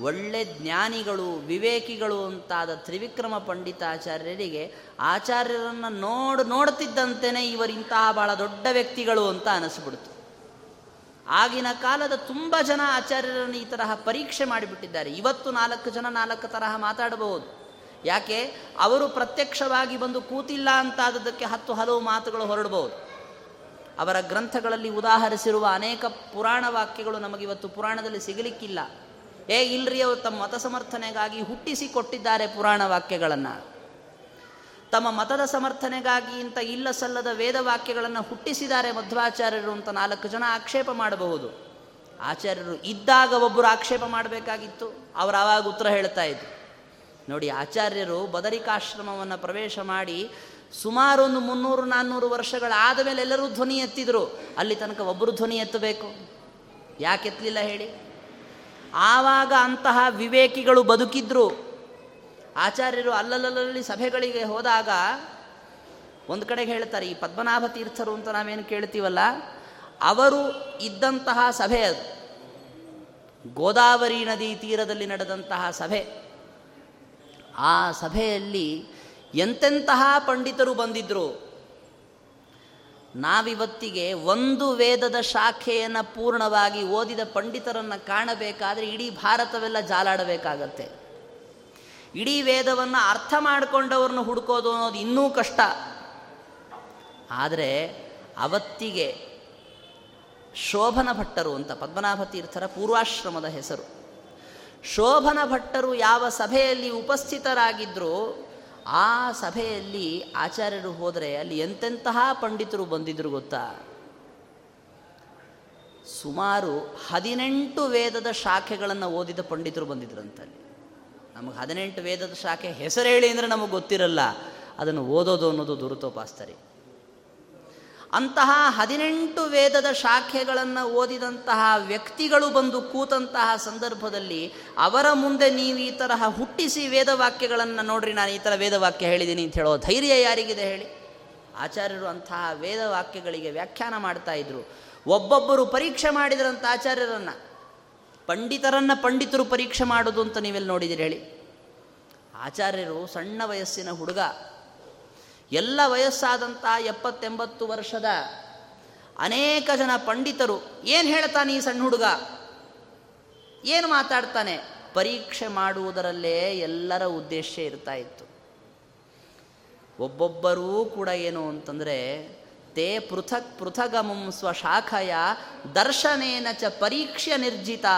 ಒಳ್ಳೆ ಜ್ಞಾನಿಗಳು, ವಿವೇಕಿಗಳು ಅಂತಾದ ತ್ರಿವಿಕ್ರಮ ಪಂಡಿತಾಚಾರ್ಯರಿಗೆ ಆಚಾರ್ಯರನ್ನು ನೋಡು ನೋಡ್ತಿದ್ದಂತೆಯೇ ಇವರಿಂತಹ ಭಾಳ ದೊಡ್ಡ ವ್ಯಕ್ತಿಗಳು ಅಂತ ಅನಿಸ್ಬಿಡ್ತು. ಆಗಿನ ಕಾಲದ ತುಂಬ ಜನ ಆಚಾರ್ಯರನ್ನು ಈ ತರಹ ಪರೀಕ್ಷೆ ಮಾಡಿಬಿಟ್ಟಿದ್ದಾರೆ. ಇವತ್ತು ನಾಲ್ಕು ಜನ ನಾಲ್ಕು ತರಹ ಮಾತಾಡಬಹುದು. ಯಾಕೆ? ಅವರು ಪ್ರತ್ಯಕ್ಷವಾಗಿ ಬಂದು ಕೂತಿಲ್ಲ ಅಂತಾದದಕ್ಕೆ ಹತ್ತು ಹಲವು ಮಾತುಗಳು ಹೊರಡಬಹುದು ಅವರ ಗ್ರಂಥಗಳಲ್ಲಿ ಉದಾಹರಿಸಿರುವ ಅನೇಕ ಪುರಾಣ ವಾಕ್ಯಗಳು ನಮಗಿವತ್ತು ಪುರಾಣದಲ್ಲಿ ಸಿಗಲಿಕ್ಕಿಲ್ಲ. ಏ, ಇಲ್ರಿ, ಅವರು ತಮ್ಮ ಮತ ಸಮರ್ಥನೆಗಾಗಿ ಹುಟ್ಟಿಸಿ ಕೊಟ್ಟಿದ್ದಾರೆ ಪುರಾಣ ವಾಕ್ಯಗಳನ್ನು. ತಮ್ಮ ಮತದ ಸಮರ್ಥನೆಗಾಗಿ ಇಂಥ ಇಲ್ಲ ಸಲ್ಲದ ವೇದವಾಕ್ಯಗಳನ್ನು ಹುಟ್ಟಿಸಿದ್ದಾರೆ ಮಧ್ವಾಚಾರ್ಯರು ಅಂತ ನಾಲ್ಕು ಜನ ಆಕ್ಷೇಪ ಮಾಡಬಹುದು. ಆಚಾರ್ಯರು ಇದ್ದಾಗ ಒಬ್ಬರು ಆಕ್ಷೇಪ ಮಾಡಬೇಕಾಗಿತ್ತು. ಅವರು ಆವಾಗ ಉತ್ತರ ಹೇಳ್ತಾ ಇದ್ರು. ನೋಡಿ, ಆಚಾರ್ಯರು ಬದರಿಕಾಶ್ರಮವನ್ನು ಪ್ರವೇಶ ಮಾಡಿ ಸುಮಾರು ಒಂದು ಮುನ್ನೂರು, ನಾನ್ನೂರು ವರ್ಷಗಳಾದ ಮೇಲೆ ಎಲ್ಲರೂ ಧ್ವನಿ ಎತ್ತಿದ್ರು. ಅಲ್ಲಿ ತನಕ ಒಬ್ಬರು ಧ್ವನಿ ಎತ್ತಬೇಕು? ಯಾಕೆ ಎತ್ತಲಿಲ್ಲ ಹೇಳಿ? ಆವಾಗ ಅಂತಹ ವಿವೇಕಿಗಳು ಬದುಕಿದ್ರು. ಆಚಾರ್ಯರು ಅಲ್ಲಲ್ಲಲ್ಲಿ ಸಭೆಗಳಿಗೆ ಹೋದಾಗ ಒಂದು ಕಡೆಗೆ ಹೇಳ್ತಾರೆ, ಈ ಪದ್ಮನಾಭ ತೀರ್ಥರು ಅಂತ ನಾವೇನು ಕೇಳ್ತೀವಲ್ಲ, ಅವರು ಇದ್ದಂತಹ ಸಭೆ ಅದು. ಗೋದಾವರಿ ನದಿ ತೀರದಲ್ಲಿ ನಡೆದಂತಹ ಸಭೆ. ಆ ಸಭೆಯಲ್ಲಿ ಎಂತೆಂತಹ ಪಂಡಿತರು ಬಂದಿದ್ದರು ನಾವಿವತ್ತಿಗೆ ಒಂದು ವೇದದ ಶಾಖೆಯನ್ನು ಪೂರ್ಣವಾಗಿ ಓದಿದ ಪಂಡಿತರನ್ನು ಕಾಣಬೇಕಾದರೆ ಇಡೀ ಭಾರತವೆಲ್ಲ ಜಾಲಾಡಬೇಕಾಗತ್ತೆ. ಇಡೀ ವೇದವನ್ನು ಅರ್ಥ ಮಾಡಿಕೊಂಡವ್ರನ್ನ ಹುಡುಕೋದು ಅನ್ನೋದು ಇನ್ನೂ ಕಷ್ಟ. ಆದರೆ ಅವತ್ತಿಗೆ ಶೋಭನ ಭಟ್ಟರು ಅಂತ ಪದ್ಮನಾಭ ತೀರ್ಥರ ಪೂರ್ವಾಶ್ರಮದ ಹೆಸರು. ಶೋಭನ ಭಟ್ಟರು ಯಾವ ಸಭೆಯಲ್ಲಿ ಉಪಸ್ಥಿತರಾಗಿದ್ದರೂ ಆ ಸಭೆಯಲ್ಲಿ ಆಚಾರ್ಯರು ಹೋದರೆ ಅಲ್ಲಿ ಎಂತೆಂತಹ ಪಂಡಿತರು ಬಂದಿದ್ರು ಗೊತ್ತಾ? ಸುಮಾರು ಹದಿನೆಂಟು ವೇದದ ಶಾಖೆಗಳನ್ನು ಓದಿದ ಪಂಡಿತರು ಬಂದಿದ್ರಂತಲ್ಲಿ ನಮಗೆ ಹದಿನೆಂಟು ವೇದದ ಶಾಖೆ ಹೆಸರು ಹೇಳಿ ಅಂದರೆ ನಮಗೆ ಗೊತ್ತಿರಲ್ಲ. ಅದನ್ನು ಓದೋದು ಅನ್ನೋದು ದುರುತೋಪಾಸ್ತರಿ ಅಂತಹ ಹದಿನೆಂಟು ವೇದದ ಶಾಖೆಗಳನ್ನು ಓದಿದಂತಹ ವ್ಯಕ್ತಿಗಳು ಬಂದು ಕೂತಂತಹ ಸಂದರ್ಭದಲ್ಲಿ ಅವರ ಮುಂದೆ ನೀವು ಈ ತರಹ ಹುಟ್ಟಿಸಿ ವೇದವಾಕ್ಯಗಳನ್ನು ನೋಡ್ರಿ, ನಾನು ಈ ಥರ ವೇದವಾಕ್ಯ ಹೇಳಿದ್ದೀನಿ ಅಂತ ಹೇಳೋ ಧೈರ್ಯ ಯಾರಿಗಿದೆ ಹೇಳಿ? ಆಚಾರ್ಯರು ಅಂತಹ ವೇದವಾಕ್ಯಗಳಿಗೆ ವ್ಯಾಖ್ಯಾನ ಮಾಡ್ತಾ ಇದ್ರು. ಒಬ್ಬೊಬ್ಬರು ಪರೀಕ್ಷೆ ಮಾಡಿದ್ರಂತ ಆಚಾರ್ಯರನ್ನು. ಪಂಡಿತರನ್ನು ಪಂಡಿತರು ಪರೀಕ್ಷೆ ಮಾಡೋದು ಅಂತ ನೀವೆಲ್ಲ ನೋಡಿದಿರಿ ಹೇಳಿ? ಆಚಾರ್ಯರು ಸಣ್ಣ ವಯಸ್ಸಿನ ಹುಡುಗ. ಎಲ್ಲ ವಯಸ್ಸಾದಂಥ ಎಪ್ಪತ್ತೆಂಬತ್ತು ವರ್ಷದ ಅನೇಕ ಜನ ಪಂಡಿತರು ಏನು ಹೇಳ್ತಾನೆ ಈ ಸಣ್ಣ ಹುಡುಗ? ಏನು ಮಾತಾಡ್ತಾನೆ? ಪರೀಕ್ಷೆ ಮಾಡುವುದರಲ್ಲೇ ಎಲ್ಲರ ಉದ್ದೇಶ ಇರ್ತಾ ಇತ್ತು. ಒಬ್ಬೊಬ್ಬರೂ ಕೂಡ ಏನು ಅಂತಂದರೆ ತೇ ಪೃಥಕ್ ಪೃಥಗಮಂ ಸ್ವಶಾಖಯ ದರ್ಶನೇನ ಚ ಪರೀಕ್ಷ್ಯ ನಿರ್ಜಿತಾ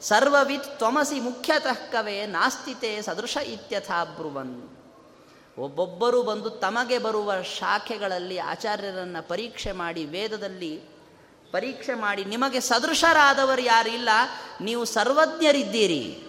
ಸರ್ವವಿತ್ ತ್ವಮಸಿ ಮುಖ್ಯತಃ ಕವೇ ನಾಸ್ತಿತೆ ಸದೃಶ ಇತ್ಯಥಾ ಬ್ರುವನ್. ಒಬ್ಬೊಬ್ಬರು ಬಂದು ತಮಗೆ ಬರುವ ಶಾಖೆಗಳಲ್ಲಿ ಆಚಾರ್ಯರನ್ನು ಪರೀಕ್ಷೆ ಮಾಡಿ ವೇದದಲ್ಲಿ ಪರೀಕ್ಷೆ ಮಾಡಿ ನಿಮಗೆ ಸದೃಶರಾದವರು ಯಾರಿಲ್ಲ ನೀವು ಸರ್ವಜ್ಞರಿದ್ದೀರಿ.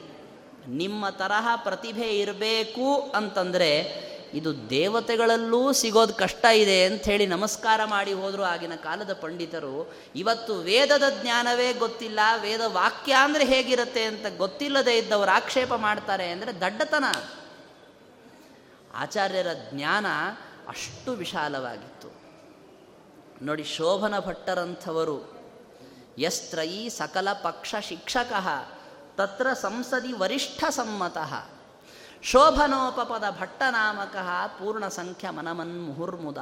ನಿಮ್ಮ ತರಹ ಪ್ರತಿಭೆ ಇರಬೇಕು ಅಂತಂದರೆ ಇದು ದೇವತೆಗಳಲ್ಲೂ ಸಿಗೋದು ಕಷ್ಟ ಇದೆ ಅಂಥೇಳಿ ನಮಸ್ಕಾರ ಮಾಡಿ ಹೋದರು ಆಗಿನ ಕಾಲದ ಪಂಡಿತರು, ಇವತ್ತು ವೇದದ ಜ್ಞಾನವೇ ಗೊತ್ತಿಲ್ಲ, ವೇದ ವಾಕ್ಯ ಅಂದರೆ ಹೇಗಿರುತ್ತೆ ಅಂತ ಗೊತ್ತಿಲ್ಲದೆ ಇದ್ದವರು ಆಕ್ಷೇಪ ಮಾಡ್ತಾರೆ ಅಂದರೆ ದಡ್ಡತನ. ಆಚಾರ್ಯರ ಜ್ಞಾನ ಅಷ್ಟು ವಿಶಾಲವಾಗಿತ್ತು. ನೋಡಿ, ಶೋಭನ ಭಟ್ಟರಂಥವರು ಯಸ್ತ್ರಯಿ ಸಕಲ ಪಕ್ಷ ಶಿಕ್ಷಕ, ತತ್ರ ಸಂಸದಿ ವರಿಷ್ಠ ಸಮ್ಮತಃ ಶೋಭನೋಪಪದ ಭಟ್ಟನಾಮಕ ಪೂರ್ಣ ಸಂಖ್ಯ ಮನಮನ್ ಮುಹುರ್ಮುದ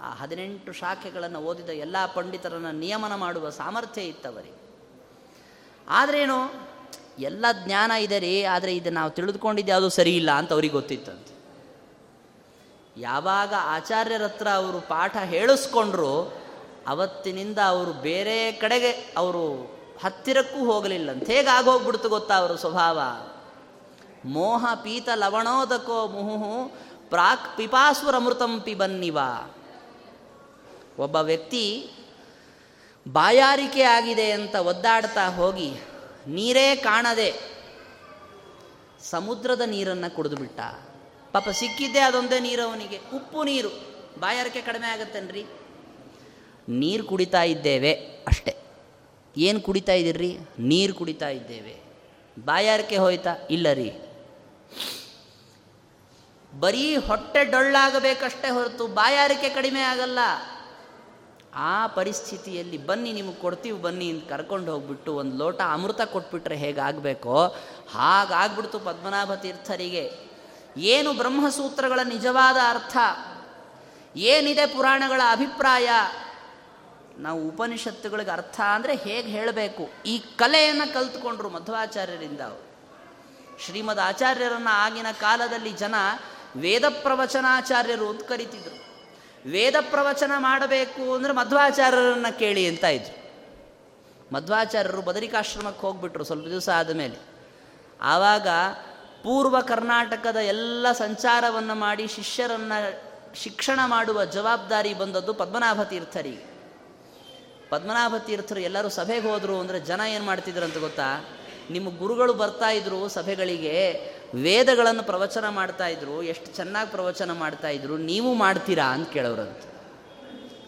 ಆ ಹದಿನೆಂಟು ಶಾಖೆಗಳನ್ನು ಓದಿದ ಎಲ್ಲ ಪಂಡಿತರನ್ನು ನಿಯಮನ ಮಾಡುವ ಸಾಮರ್ಥ್ಯ ಇತ್ತವರಿಗೆ. ಆದ್ರೇನು? ಎಲ್ಲ ಜ್ಞಾನ ಇದೆ ರೀ ಆದರೆ ಇದು ನಾವು ತಿಳಿದುಕೊಂಡಿದ್ದೆ ಅದು ಸರಿ ಇಲ್ಲ ಅಂತ ಅವ್ರಿಗೆ ಗೊತ್ತಿತ್ತಂತೆ. ಯಾವಾಗ ಆಚಾರ್ಯರ ಹತ್ರ ಅವರು ಪಾಠ ಹೇಳಿಸ್ಕೊಂಡ್ರು, ಅವತ್ತಿನಿಂದ ಅವರು ಬೇರೆ ಕಡೆಗೆ, ಅವರು ಹತ್ತಿರಕ್ಕೂ ಹೋಗಲಿಲ್ಲಂತ ಹೇಗೆ ಆಗೋಗ್ಬಿಡ್ತು ಗೊತ್ತಾ ಅವರ ಸ್ವಭಾವ? ಮೋಹ ಪೀತ ಲವಣೋದಕೋ ಮುಹುಹು, ಪ್ರಾಕ್ ಪಿಪಾಸುರ ಅಮೃತಂ ಪಿಬನ್ನಿವ ಒಬ್ಬ ವ್ಯಕ್ತಿ ಬಾಯಾರಿಕೆ ಆಗಿದೆ ಅಂತ ಒದ್ದಾಡ್ತಾ ಹೋಗಿ ನೀರೇ ಕಾಣದೆ ಸಮುದ್ರದ ನೀರನ್ನು ಕುಡಿದು ಬಿಟ್ಟ. ಪಾಪ ಸಿಕ್ಕಿದ್ದೇ ಅದೊಂದೇ ನೀರು ಅವನಿಗೆ. ಉಪ್ಪು ನೀರು. ಬಾಯಾರಿಕೆ ಕಡಿಮೆ ಆಗುತ್ತೇನ್ರಿ. ನೀರು ಕುಡಿತಾ ಇದ್ದೇವೆ ಅಷ್ಟೆ. ಏನು ಕುಡಿತಾ ಇದ್ದೀರಿ? ನೀರು ಕುಡಿತಾ ಇದ್ದೇವೆ. ಬಾಯಾರಿಕೆ ಹೋಯ್ತಾ? ಇಲ್ಲ ರೀ. ಬರೀ ಹೊಟ್ಟೆ ಡೊಳ್ಳಾಗಬೇಕಷ್ಟೇ ಹೊರತು ಬಾಯಾರಿಕೆ ಕಡಿಮೆ ಆಗಲ್ಲ. ಆ ಪರಿಸ್ಥಿತಿಯಲ್ಲಿ ಬನ್ನಿ ನಿಮಗೆ ಕೊಡ್ತೀವಿ ಬನ್ನಿ ಅಂತ ಕರ್ಕೊಂಡು ಹೋಗ್ಬಿಟ್ಟು ಒಂದು ಲೋಟ ಅಮೃತ ಕೊಟ್ಬಿಟ್ರೆ ಹೇಗಾಗಬೇಕೋ? ಹಾಗಾಗ್ಬಿಡ್ತು ಪದ್ಮನಾಭ ತೀರ್ಥರಿಗೆ. ಏನು ಬ್ರಹ್ಮಸೂತ್ರಗಳ ನಿಜವಾದ ಅರ್ಥ? ಏನಿದೆ ಪುರಾಣಗಳ ಅಭಿಪ್ರಾಯ? ನಾವು ಉಪನಿಷತ್ತುಗಳಿಗೆ ಅರ್ಥ ಅಂದರೆ ಹೇಗೆ ಹೇಳಬೇಕು? ಈ ಕಲೆಯನ್ನು ಕಲ್ತ್ಕೊಂಡ್ರು ಮಧ್ವಾಚಾರ್ಯರಿಂದ ಅವರು. ಶ್ರೀಮದ್ ಆಚಾರ್ಯರನ್ನು ಆಗಿನ ಕಾಲದಲ್ಲಿ ಜನ ವೇದ ಪ್ರವಚನಾಚಾರ್ಯರು ಅಂತ ಕರಿತಿದ್ರು. ವೇದ ಪ್ರವಚನ ಮಾಡಬೇಕು ಅಂದರೆ ಮಧ್ವಾಚಾರ್ಯರನ್ನು ಕೇಳಿ ಅಂತ ಇದ್ರು. ಮಧ್ವಾಚಾರ್ಯರು ಬದರಿಕಾಶ್ರಮಕ್ಕೆ ಹೋಗ್ಬಿಟ್ರು ಸ್ವಲ್ಪ ದಿವಸ ಆದಮೇಲೆ. ಆವಾಗ ಪೂರ್ವ ಕರ್ನಾಟಕದ ಎಲ್ಲ ಸಂಚಾರವನ್ನು ಮಾಡಿ ಶಿಷ್ಯರನ್ನು ಶಿಕ್ಷಣ ಮಾಡುವ ಜವಾಬ್ದಾರಿ ಬಂದದ್ದು ಪದ್ಮನಾಭ ತೀರ್ಥರಿಗೆ. ಪದ್ಮನಾಭ ತೀರ್ಥರು ಎಲ್ಲರೂ ಸಭೆಗೆ ಹೋದರು ಅಂದರೆ ಜನ ಏನು ಮಾಡ್ತಿದ್ರು ಅಂತ ಗೊತ್ತಾ? ನಿಮ್ಮ ಗುರುಗಳು ಬರ್ತಾ ಇದ್ರು ಸಭೆಗಳಿಗೆ ವೇದಗಳನ್ನು ಪ್ರವಚನ ಮಾಡ್ತಾ ಇದ್ರು, ಎಷ್ಟು ಚೆನ್ನಾಗಿ ಪ್ರವಚನ ಮಾಡ್ತಾ ಇದ್ರು, ನೀವು ಮಾಡ್ತೀರಾ ಅಂತ ಕೇಳೋರಂತ.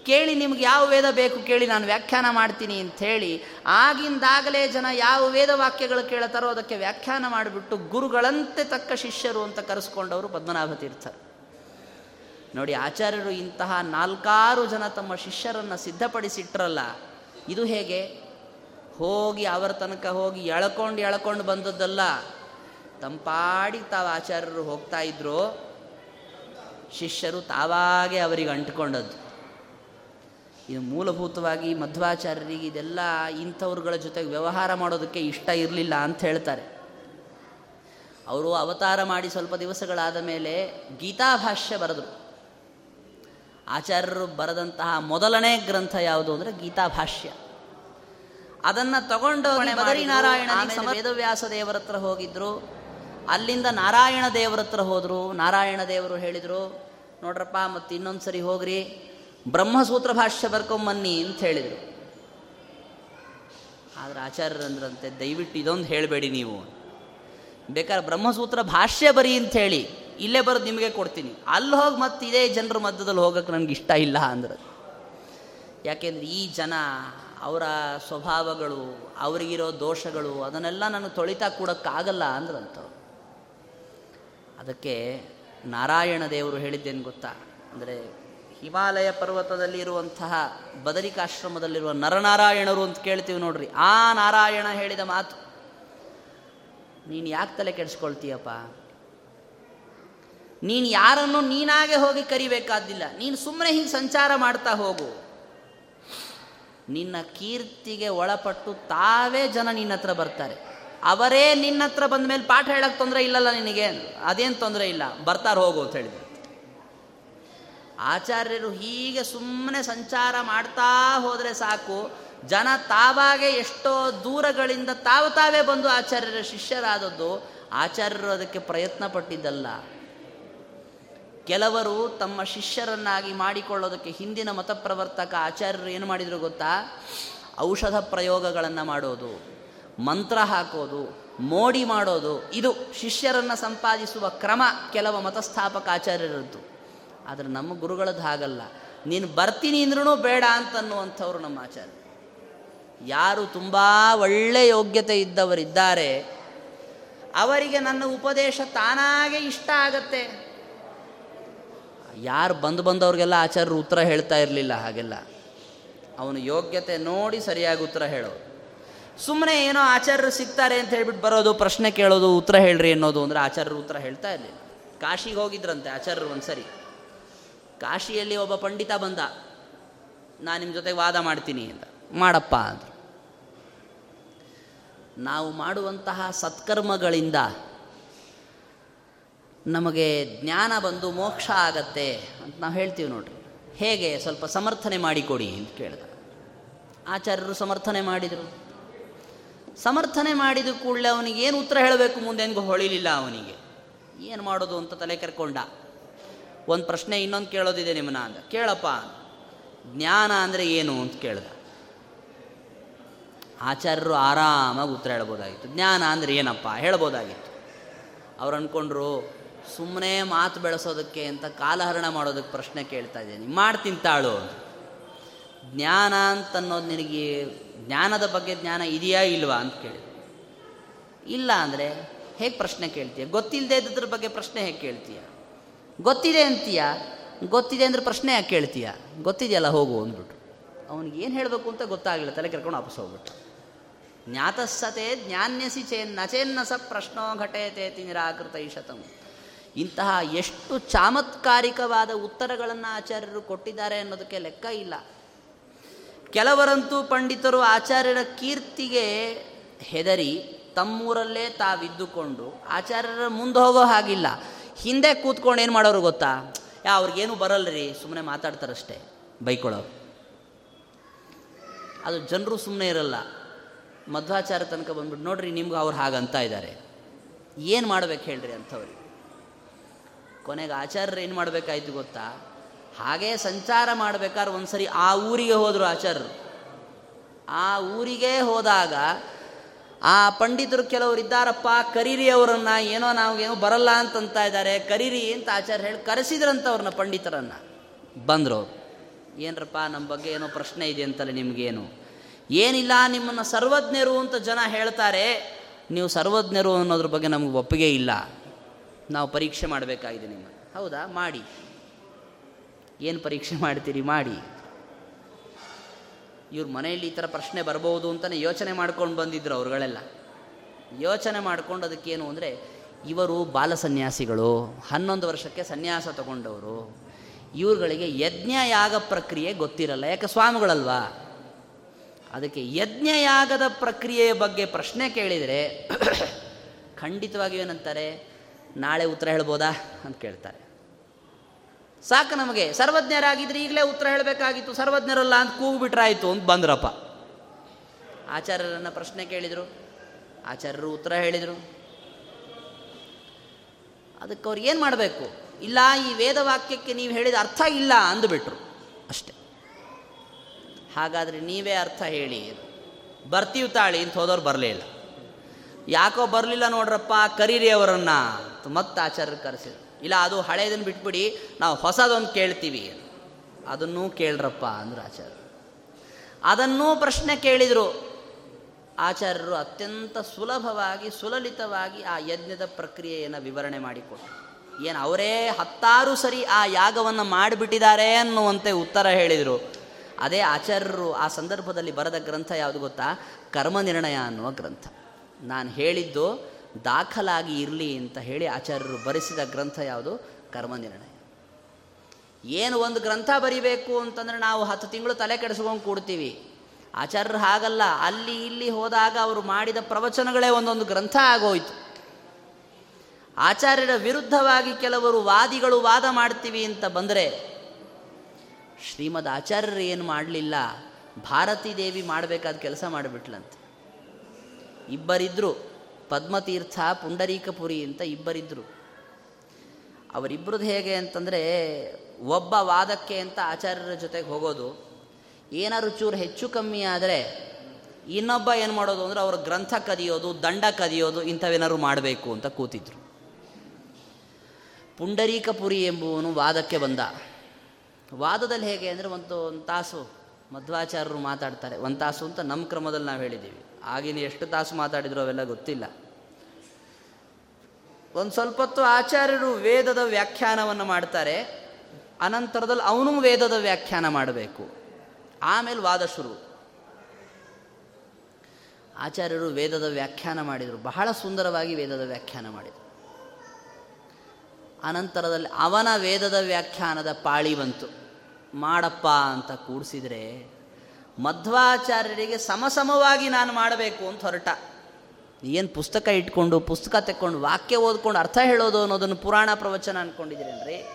ಕೇಳಿ ನಿಮ್ಗೆ ಯಾವ ವೇದ ಬೇಕು ಕೇಳಿ ನಾನು ವ್ಯಾಖ್ಯಾನ ಮಾಡ್ತೀನಿ ಅಂಥೇಳಿ ಆಗಿಂದಾಗಲೇ ಜನ ಯಾವ ವೇದ ವಾಕ್ಯಗಳು ಕೇಳ್ತಾರೋ ಅದಕ್ಕೆ ವ್ಯಾಖ್ಯಾನ ಮಾಡಿಬಿಟ್ಟು ಗುರುಗಳಂತೆ ತಕ್ಕ ಶಿಷ್ಯರು ಅಂತ ಕರೆಸ್ಕೊಂಡವರು ಪದ್ಮನಾಭ ತೀರ್ಥ. ನೋಡಿ ಆಚಾರ್ಯರು ಇಂತಹ ನಾಲ್ಕಾರು ಜನ ತಮ್ಮ ಶಿಷ್ಯರನ್ನು ಸಿದ್ಧಪಡಿಸಿಟ್ರಲ್ಲ, ಇದು ಹೇಗೆ? ಹೋಗಿ ಅವರ ತನಕ ಹೋಗಿ ಎಳ್ಕೊಂಡು ಎಳ್ಕೊಂಡು ಬಂದದ್ದಲ್ಲ ತಂಪಾಡಿಗೆ ತಾವು ಆಚಾರ್ಯರು ಹೋಗ್ತಾ ಇದ್ರು ಶಿಷ್ಯರು ತಾವಾಗೆ ಅವರಿಗೆ ಅಂಟ್ಕೊಂಡದ್ದು. ಇದು ಮೂಲಭೂತವಾಗಿ ಮಧ್ವಾಚಾರ್ಯರಿಗೆ ಇದೆಲ್ಲ ಇಂಥವ್ರುಗಳ ಜೊತೆಗೆ ವ್ಯವಹಾರ ಮಾಡೋದಕ್ಕೆ ಇಷ್ಟ ಇರಲಿಲ್ಲ ಅಂತ ಹೇಳ್ತಾರೆ. ಅವರು ಅವತಾರ ಮಾಡಿ ಸ್ವಲ್ಪ ದಿವಸಗಳಾದ ಮೇಲೆ ಗೀತಾಭಾಷ್ಯ ಬರೆದರು. ಆಚಾರ್ಯರು ಬರೆದಂತಹ ಮೊದಲನೇ ಗ್ರಂಥ ಯಾವುದು ಅಂದರೆ ಗೀತಾಭಾಷ್ಯ ಅದನ್ನು ತಗೊಂಡು ಬದರಿನಾರಾಯಣ ವೇದವ್ಯಾಸ ದೇವರ ಹತ್ರ ಹೋಗಿದ್ರು. ಅಲ್ಲಿಂದ ನಾರಾಯಣ ದೇವರ ಹತ್ರ ಹೋದರು. ನಾರಾಯಣ ದೇವರು ಹೇಳಿದರು, ನೋಡ್ರಪ್ಪ, ಮತ್ತು ಇನ್ನೊಂದು ಸರಿ ಹೋಗ್ರಿ. ಬ್ರಹ್ಮಸೂತ್ರ ಭಾಷ್ಯ ಬರ್ಕೊಂಬನ್ನಿ ಅಂತ ಹೇಳಿದರು. ಆದರೆ ಆಚಾರ್ಯರಂದ್ರಂತೆ, ದಯವಿಟ್ಟು ಇದೊಂದು ಹೇಳಬೇಡಿ ನೀವು. ಬೇಕಾದ್ರೆ ಬ್ರಹ್ಮಸೂತ್ರ ಭಾಷ್ಯ ಬರಿ ಅಂತ ಹೇಳಿ, ಇಲ್ಲೇ ಬರೋದು ನಿಮಗೆ ಕೊಡ್ತೀನಿ. ಅಲ್ಲಿ ಹೋಗಿ ಮತ್ತೆ ಇದೇ ಜನರ ಮಧ್ಯದಲ್ಲಿ ಹೋಗೋಕೆ ನನಗೆ ಇಷ್ಟ ಇಲ್ಲ ಅಂದ್ರೆ. ಯಾಕೆಂದ್ರೆ ಈ ಜನ, ಅವರ ಸ್ವಭಾವಗಳು, ಅವರಿಗಿರೋ ದೋಷಗಳು, ಅದನ್ನೆಲ್ಲ ನನಗೆ ತೊಳಿತಾ ಕೊಡೋಕ್ಕಾಗಲ್ಲ ಅಂದ್ರಂಥವ್ರು ಅದಕ್ಕೆ ನಾರಾಯಣ ದೇವರು ಹೇಳಿದ್ದೇನು ಗೊತ್ತಾ? ಅಂದರೆ ಹಿಮಾಲಯ ಪರ್ವತದಲ್ಲಿ ಇರುವಂತಹ ಬದರಿಕಾಶ್ರಮದಲ್ಲಿರುವ ನರನಾರಾಯಣರು ಅಂತ ಕೇಳ್ತೀವಿ ನೋಡ್ರಿ. ಆ ನಾರಾಯಣ ಹೇಳಿದ ಮಾತು. ನೀನು ಯಾಕೆ ತಲೆ ಕೆಡಿಸ್ಕೊಳ್ತೀಯಪ್ಪ? ನೀನು ಯಾರನ್ನು ನೀನಾಗೆ ಹೋಗಿ ಕರಿಬೇಕಾದಿಲ್ಲ ನೀನು ಸುಮ್ಮನೆ ಹೀಗೆ ಸಂಚಾರ ಮಾಡ್ತಾ ಹೋಗು. ನಿನ್ನ ಕೀರ್ತಿಗೆ ಒಳಪಟ್ಟು ತಾವೇ ಜನ ನಿನ್ನ ಹತ್ರ ಬರ್ತಾರೆ. ಅವರೇ ನಿನ್ನ ಹತ್ರ ಬಂದ ಮೇಲೆ ಪಾಠ ಹೇಳಕ್ಕೆ ತೊಂದರೆ ಇಲ್ಲಲ್ಲ ನಿನಗೆ? ಅದೇನು ತೊಂದರೆ ಇಲ್ಲ. ಬರ್ತಾರೆ ಹೋಗು ಅಂತ ಹೇಳಿದ್ರು ಆಚಾರ್ಯರು ಹೀಗೆ ಸುಮ್ಮನೆ ಸಂಚಾರ ಮಾಡ್ತಾ ಹೋದರೆ ಸಾಕು. ಜನ ತಾವಾಗೆ ಎಷ್ಟೋ ದೂರಗಳಿಂದ ತಾವು ತಾವೇ ಬಂದು ಆಚಾರ್ಯರ ಶಿಷ್ಯರಾದದ್ದು ಆಚಾರ್ಯರು ಅದಕ್ಕೆ ಪ್ರಯತ್ನ ಪಟ್ಟಿದ್ದಲ್ಲ. ಕೆಲವರು ತಮ್ಮ ಶಿಷ್ಯರನ್ನಾಗಿ ಮಾಡಿಕೊಳ್ಳೋದಕ್ಕೆ ಹಿಂದಿನ ಮತಪ್ರವರ್ತಕ ಆಚಾರ್ಯರು ಏನು ಮಾಡಿದರು ಗೊತ್ತಾ? ಔಷಧ ಪ್ರಯೋಗಗಳನ್ನು ಮಾಡೋದು. ಮಂತ್ರ ಹಾಕೋದು, ಮೋಡಿ ಮಾಡೋದು, ಇದು ಶಿಷ್ಯರನ್ನು ಸಂಪಾದಿಸುವ ಕ್ರಮ ಕೆಲವು ಮತಸ್ಥಾಪಕ ಆಚಾರ್ಯರದ್ದು. ಆದರೆ ನಮ್ಮ ಗುರುಗಳದ್ದು ಹಾಗಲ್ಲ. ನೀನು ಬರ್ತೀನಿ ಅಂದ್ರೂ ಬೇಡ ಅಂತನ್ನುವಂಥವ್ರು ನಮ್ಮ ಆಚಾರ್ಯ ಯಾರು ತುಂಬ ಒಳ್ಳೆ ಯೋಗ್ಯತೆ ಇದ್ದವರಿದ್ದಾರೆ, ಅವರಿಗೆ ನನ್ನ ಉಪದೇಶ ತಾನಾಗೆ ಇಷ್ಟ ಆಗತ್ತೆ. ಯಾರು ಬಂದು ಬಂದವ್ರಿಗೆಲ್ಲ ಆಚಾರ್ಯರು ಉತ್ತರ ಹೇಳ್ತಾ ಇರಲಿಲ್ಲ ಹಾಗೆಲ್ಲ. ಅವನು ಯೋಗ್ಯತೆ ನೋಡಿ ಸರಿಯಾಗಿ ಉತ್ತರ ಹೇಳೋದು. ಸುಮ್ಮನೆ ಏನೋ ಆಚಾರ್ಯರು ಸಿಗ್ತಾರೆ ಅಂತ ಹೇಳ್ಬಿಟ್ಟು ಬರೋದು, ಪ್ರಶ್ನೆ ಕೇಳೋದು, ಉತ್ತರ ಹೇಳ್ರಿ ಅನ್ನೋದು ಅಂದರೆ ಆಚಾರ್ಯರು ಉತ್ತರ ಹೇಳ್ತಾ ಇರಲಿಲ್ಲ. ಕಾಶಿಗೆ ಹೋಗಿದ್ರಂತೆ ಆಚಾರ್ಯರು ಒಂದು ಸರಿ ಕಾಶಿಯಲ್ಲಿ ಒಬ್ಬ ಪಂಡಿತ ಬಂದ. ನಾನು ನಿಮ್ಮ ಜೊತೆ ವಾದ ಮಾಡ್ತೀನಿ ಅಂತ. ಮಾಡಪ್ಪ, ಅಂದರು. ನಾವು ಮಾಡುವಂತಹ ಸತ್ಕರ್ಮಗಳಿಂದ ನಮಗೆ ಜ್ಞಾನ ಬಂದು ಮೋಕ್ಷ ಆಗತ್ತೆ ಅಂತ ನಾವು ಹೇಳ್ತೀವಿ ನೋಡ್ರಿ. ಹೇಗೆ ಸ್ವಲ್ಪ ಸಮರ್ಥನೆ ಮಾಡಿಕೊಡಿ, ಅಂತ ಕೇಳಿದ. ಆಚಾರ್ಯರು ಸಮರ್ಥನೆ ಮಾಡಿದರು. ಸಮರ್ಥನೆ ಮಾಡಿದ ಕೂಡಲೇ ಅವನಿಗೆ ಏನು ಉತ್ತರ ಹೇಳಬೇಕು ಮುಂದೆ ಹೆಂಗೂ ಹೊಳಿಲಿಲ್ಲ ಅವನಿಗೆ. ಏನು ಮಾಡೋದು ಅಂತ ತಲೆ ಕೆರ್ಕೊಂಡ. ಒಂದು ಪ್ರಶ್ನೆ ಇನ್ನೊಂದು ಕೇಳೋದಿದೆ ನಿಮ್ಮನ್ನ ಅಂದ. ಕೇಳಪ್ಪ ಜ್ಞಾನ ಅಂದರೆ ಏನು ಅಂತ ಕೇಳ್ದ. ಆಚಾರ್ಯರು ಆರಾಮಾಗಿ ಉತ್ತರ ಹೇಳ್ಬೋದಾಗಿತ್ತು. ಜ್ಞಾನ ಅಂದರೆ ಏನಪ್ಪ ಹೇಳ್ಬೋದಾಗಿತ್ತು. ಅವ್ರು ಅಂದ್ಕೊಂಡ್ರು ಸುಮ್ಮನೆ ಮಾತು ಬೆಳೆಸೋದಕ್ಕೆ ಅಂತ ಕಾಲಹರಣ ಮಾಡೋದಕ್ಕೆ ಪ್ರಶ್ನೆ ಕೇಳ್ತಾ ಇದ್ದೀನಿ. ಮಾಡ್ತೀನಿ ತಾಳು ಜ್ಞಾನ ಅಂತನ್ನೋದು ನಿನಗೆ ಜ್ಞಾನದ ಬಗ್ಗೆ ಜ್ಞಾನ ಇದೆಯಾ ಇಲ್ವಾ ಅಂತ ಕೇಳಿ. ಇಲ್ಲ ಅಂದರೆ ಹೇಗೆ ಪ್ರಶ್ನೆ ಕೇಳ್ತೀಯ? ಗೊತ್ತಿಲ್ಲದೆ ಇದ್ದದ್ರ ಬಗ್ಗೆ ಪ್ರಶ್ನೆ ಹೇಗೆ ಕೇಳ್ತೀಯ? ಗೊತ್ತಿದೆ ಅಂತೀಯ? ಗೊತ್ತಿದೆ ಅಂದ್ರೆ ಪ್ರಶ್ನೆ ಯಾಕೆ ಕೇಳ್ತೀಯ? ಗೊತ್ತಿದೆಯಲ್ಲ, ಹೋಗು ಅಂದ್ಬಿಟ್ಟು ಅವನಿಗೆ ಏನು ಹೇಳಬೇಕು ಅಂತ ಗೊತ್ತಾಗಲಿಲ್ಲ, ತಲೆ ಕೆರ್ಕೊಂಡು ವಾಪಸ್ ಹೋಗ್ಬಿಟ್ಟು ಜ್ಞಾತಸ್ಸತೆ ಜ್ಞಾನ್ಯಸಿ ಚೇನ್ ನಚೇನ್ನ ಸ ಪ್ರಶ್ನೋ ಘಟೇತೇತಿ ನಿರಾಕೃತ ಈಶತಂ ಇಂತಹ ಎಷ್ಟು ಚಾಮತ್ಕಾರಿಕವಾದ ಉತ್ತರಗಳನ್ನು ಆಚಾರ್ಯರು ಕೊಟ್ಟಿದ್ದಾರೆ ಅನ್ನೋದಕ್ಕೆ ಲೆಕ್ಕ ಇಲ್ಲ. ಕೆಲವರಂತೂ ಪಂಡಿತರು ಆಚಾರ್ಯರ ಕೀರ್ತಿಗೆ ಹೆದರಿ ತಮ್ಮೂರಲ್ಲೇ ತಾವಿದ್ದುಕೊಂಡು ಆಚಾರ್ಯರ ಮುಂದೆ ಹೋಗೋ ಹಾಗಿಲ್ಲ. ಹಿಂದೆ ಕೂತ್ಕೊಂಡು ಏನು ಮಾಡೋರು ಗೊತ್ತಾ? ಯಾ, ಅವ್ರಿಗೇನು ಬರಲ್ರಿ ಸುಮ್ಮನೆ ಮಾತಾಡ್ತಾರಷ್ಟೇ. ಬೈಕೊಳ್ಳೋರು. ಅದು ಜನರು ಸುಮ್ಮನೆ ಇರಲ್ಲ. ಮಧ್ವಾಚಾರ ತನಕ ಬಂದ್ಬಿಟ್ಟು, ನೋಡ್ರಿ, ನಿಮ್ಗೆ ಅವ್ರು ಹಾಗಂತ ಇದ್ದಾರೆ. ಏನು ಮಾಡ್ಬೇಕು ಹೇಳ್ರಿ ಅಂಥವ್ರಿಗೆ ಕೊನೆಗೆ ಆಚಾರ್ಯರು ಏನು ಮಾಡಬೇಕಾಯ್ತು ಗೊತ್ತಾ? ಹಾಗೇ ಸಂಚಾರ ಮಾಡಬೇಕಾದ್ರೆ ಒಂದು ಸರಿ ಆ ಊರಿಗೆ ಹೋದರು ಆಚಾರ್ಯರು. ಆ ಊರಿಗೆ ಹೋದಾಗ ಆ ಪಂಡಿತರು ಕೆಲವರು ಇದ್ದಾರಪ್ಪ, ಕರೀರಿ ಅವರನ್ನ ಏನೋ ನಾವೇನೋ ಬರಲ್ಲ ಅಂತಂತ ಇದ್ದಾರೆ, ಕರೀರಿ ಅಂತ ಆಚಾರ್ಯ ಹೇಳಿ ಕರೆಸಿದ್ರಂತ ಅವ್ರನ್ನ ಪಂಡಿತರನ್ನ. ಬಂದರು. ಏನ್ರಪ್ಪ ನಮ್ಮ ಬಗ್ಗೆ ಏನೋ ಪ್ರಶ್ನೆ ಇದೆ ಅಂತಲೇ ನಿಮಗೇನು? ಏನಿಲ್ಲ, ನಿಮ್ಮನ್ನು ಸರ್ವಜ್ಞರು ಅಂತ ಜನ ಹೇಳ್ತಾರೆ. ನೀವು ಸರ್ವಜ್ಞರು ಅನ್ನೋದ್ರ ಬಗ್ಗೆ ನಮಗೆ ಒಪ್ಪಿಗೆ ಇಲ್ಲ. ನಾವು ಪರೀಕ್ಷೆ ಮಾಡಬೇಕಾಗಿದೆ ನಿಮ್ಮ ಹೌದಾ? ಮಾಡಿ. ಏನು ಪರೀಕ್ಷೆ ಮಾಡ್ತೀರಿ? ಮಾಡಿ. ಇವ್ರ ಮನೆಯಲ್ಲಿ ಈ ಥರ ಪ್ರಶ್ನೆ ಬರಬಹುದು ಅಂತಲೇ ಯೋಚನೆ ಮಾಡ್ಕೊಂಡು ಬಂದಿದ್ರು ಅವ್ರುಗಳೆಲ್ಲ. ಯೋಚನೆ ಮಾಡ್ಕೊಂಡು ಅದಕ್ಕೇನು ಅಂದರೆ, ಇವರು ಬಾಲ ಸನ್ಯಾಸಿಗಳು, ಹನ್ನೊಂದು ವರ್ಷಕ್ಕೆ ಸನ್ಯಾಸ ತಗೊಂಡವರು. ಇವ್ರುಗಳಿಗೆ ಯಜ್ಞ ಯಾಗ ಪ್ರಕ್ರಿಯೆ ಗೊತ್ತಿರಲ್ಲ. ಯಾಕೆ ಸ್ವಾಮಿಗಳಲ್ವಾ? ಅದಕ್ಕೆ ಯಜ್ಞ ಯಾಗದ ಪ್ರಕ್ರಿಯೆಯ ಬಗ್ಗೆ ಪ್ರಶ್ನೆ ಕೇಳಿದರೆ ಖಂಡಿತವಾಗಿ ಏನಂತಾರೆ? ನಾಳೆ ಉತ್ತರ ಹೇಳ್ಬೋದಾ? ಅಂತ ಕೇಳ್ತಾರೆ. ಸಾಕು ನಮಗೆ. ಸರ್ವಜ್ಞರಾಗಿದ್ರೆ ಈಗಲೇ ಉತ್ತರ ಹೇಳಬೇಕಾಗಿತ್ತು. ಸರ್ವಜ್ಞರಲ್ಲ ಅಂತ ಕೂಗ್ಬಿಟ್ರಾಯ್ತು ಅಂತ ಬಂದ್ರಪ್ಪ. ಆಚಾರ್ಯರನ್ನ ಪ್ರಶ್ನೆ ಕೇಳಿದರು. ಆಚಾರ್ಯರು ಉತ್ತರ ಹೇಳಿದರು. ಅದಕ್ಕೆ ಅವ್ರು ಏನು ಮಾಡಬೇಕು? ಇಲ್ಲ, ಈ ವೇದವಾಕ್ಯಕ್ಕೆ ನೀವು ಹೇಳಿದ ಅರ್ಥ ಇಲ್ಲ ಅಂದುಬಿಟ್ರು. ಅಷ್ಟೆ. ಹಾಗಾದರೆ ನೀವೇ ಅರ್ಥ ಹೇಳಿ. ಬರ್ತೀವಿ ತಾಳಿ ಅಂತ ಹೋದವ್ರು ಬರಲೇ ಇಲ್ಲ. ಯಾಕೋ ಬರಲಿಲ್ಲ ನೋಡ್ರಪ್ಪ ಕರೀರಿ ಅವರನ್ನು ಮತ್ತೆ ಆಚಾರ್ಯರು ಕರೆಸಿದ್ರು. ಇಲ್ಲ, ಅದು ಹಳೆಯದನ್ನು ಬಿಟ್ಬಿಡಿ, ನಾವು ಹೊಸದೊಂದು ಕೇಳ್ತೀವಿ. ಅದನ್ನೂ ಕೇಳ್ರಪ್ಪ ಅಂದ್ರು ಆಚಾರ್ಯರು. ಅದನ್ನೂ ಪ್ರಶ್ನೆ ಕೇಳಿದರು. ಆಚಾರ್ಯರು ಅತ್ಯಂತ ಸುಲಭವಾಗಿ, ಸುಲಲಿತವಾಗಿ ಆ ಯಜ್ಞದ ಪ್ರಕ್ರಿಯೆಯನ್ನು ವಿವರಣೆ ಮಾಡಿಕೊಟ್ಟರು ಏನು, ಅವರೇ ಹತ್ತಾರು ಸರಿ ಆ ಯಾಗವನ್ನು ಮಾಡಿಬಿಟ್ಟಿದ್ದಾರೆ ಅನ್ನುವಂತೆ ಉತ್ತರ ಹೇಳಿದರು. ಅದೇ ಆಚಾರ್ಯರು ಆ ಸಂದರ್ಭದಲ್ಲಿ ಬರೆದ ಗ್ರಂಥ ಯಾವುದು ಗೊತ್ತಾ? ಕರ್ಮ ನಿರ್ಣಯ ಅನ್ನುವ ಗ್ರಂಥ. ನಾನು ಹೇಳಿದ್ದು ದಾಖಲಾಗಿ ಇರಲಿ ಅಂತ ಹೇಳಿ ಆಚಾರ್ಯರು ಬರೆಸಿದ ಗ್ರಂಥ ಯಾವುದು? ಕರ್ಮ ನಿರ್ಣಯ ಏನು ಒಂದು ಗ್ರಂಥ ಬರಿಬೇಕು ಅಂತಂದರೆ ನಾವು ಹತ್ತು ತಿಂಗಳು ತಲೆ ಕೆಡಿಸ್ಕೊಂಡು ಕೂಡ್ತೀವಿ. ಆಚಾರ್ಯರು ಹಾಗಲ್ಲ, ಅಲ್ಲಿ ಇಲ್ಲಿ ಹೋದಾಗ ಅವರು ಮಾಡಿದ ಪ್ರವಚನಗಳೇ ಒಂದೊಂದು ಗ್ರಂಥ ಆಗೋಯ್ತು. ಆಚಾರ್ಯರ ವಿರುದ್ಧವಾಗಿ ಕೆಲವರು ವಾದಿಗಳು ವಾದ ಮಾಡ್ತೀವಿ ಅಂತ ಬಂದರೆ, ಶ್ರೀಮದ್ ಆಚಾರ್ಯರು ಏನು ಮಾಡಲಿಲ್ಲ? ಭಾರತೀ ದೇವಿ ಮಾಡಬೇಕಾದ ಕೆಲಸ ಮಾಡಿಬಿಟ್ಲಂತೆ. ಇಬ್ಬರಿದ್ದರು ಪದ್ಮತೀರ್ಥ, ಪುಂಡರೀಕಪುರಿ ಅಂತ ಇಬ್ಬರಿದ್ದರು ಅವರಿಬ್ಬರದ್ದು ಹೇಗೆ ಅಂತಂದರೆ, ಒಬ್ಬ ವಾದಕ್ಕೆ ಅಂತ ಆಚಾರ್ಯರ ಜೊತೆಗೆ ಹೋಗೋದು, ಏನಾದ್ರು ಚೂರು ಹೆಚ್ಚು ಕಮ್ಮಿ ಆದರೆ ಇನ್ನೊಬ್ಬ ಏನು ಮಾಡೋದು ಅಂದರೆ ಅವ್ರ ಗ್ರಂಥ ಕದಿಯೋದು, ದಂಡ ಕದಿಯೋದು, ಇಂಥವೇನಾದ್ರು ಮಾಡಬೇಕು ಅಂತ ಕೂತಿದ್ರು. ಪುಂಡರೀಕಪುರಿ ಎಂಬುವನು ವಾದಕ್ಕೆ ಬಂದ. ವಾದದಲ್ಲಿ ಹೇಗೆ ಅಂದರೆ ಒಂದು ಒಂದು ತಾಸು ಮಧ್ವಾಚಾರ್ಯರು ಮಾತಾಡ್ತಾರೆ, ಒಂದು ತಾಸು ಅಂತ ನಮ್ಮ ಕ್ರಮದಲ್ಲಿ ನಾವು ಹೇಳಿದ್ದೀವಿ. ಆಗಿನ ಎಷ್ಟು ತಾಸು ಮಾತಾಡಿದ್ರು ಅವೆಲ್ಲ ಗೊತ್ತಿಲ್ಲ. ಒಂದು ಸ್ವಲ್ಪ ಹೊತ್ತು ಆಚಾರ್ಯರು ವೇದದ ವ್ಯಾಖ್ಯಾನವನ್ನು ಮಾಡ್ತಾರೆ. ಅನಂತರದಲ್ಲಿ ಅವನು ವೇದದ ವ್ಯಾಖ್ಯಾನ ಮಾಡಬೇಕು. ಆಮೇಲೆ ವಾದ ಶುರು. ಆಚಾರ್ಯರು ವೇದದ ವ್ಯಾಖ್ಯಾನ ಮಾಡಿದರು. ಬಹಳ ಸುಂದರವಾಗಿ ವೇದದ ವ್ಯಾಖ್ಯಾನ ಮಾಡಿದರು. ಅನಂತರದಲ್ಲಿ ಅವನ ವೇದದ ವ್ಯಾಖ್ಯಾನದ ಪಾಳಿ ಬಂತು. ಮಾಡಪ್ಪ ಅಂತ ಕೂಡಿಸಿದರೆ ಮಧ್ವಾಚಾರ್ಯರಿಗೆ ಸಮಸಮವಾಗಿ ನಾನು ಮಾಡಬೇಕು ಅಂತ ಹೊರಟ. ಏನು ಪುಸ್ತಕ ಇಟ್ಕೊಂಡು, ಪುಸ್ತಕ ತೆಕ್ಕೊಂಡು, ವಾಕ್ಯ ಓದ್ಕೊಂಡು ಅರ್ಥ ಹೇಳೋದು ಅನ್ನೋದನ್ನು ಪುರಾಣ ಪ್ರವಚನ ಅಂದ್ಕೊಂಡಿದ್ದೀರೇನ್ರಿ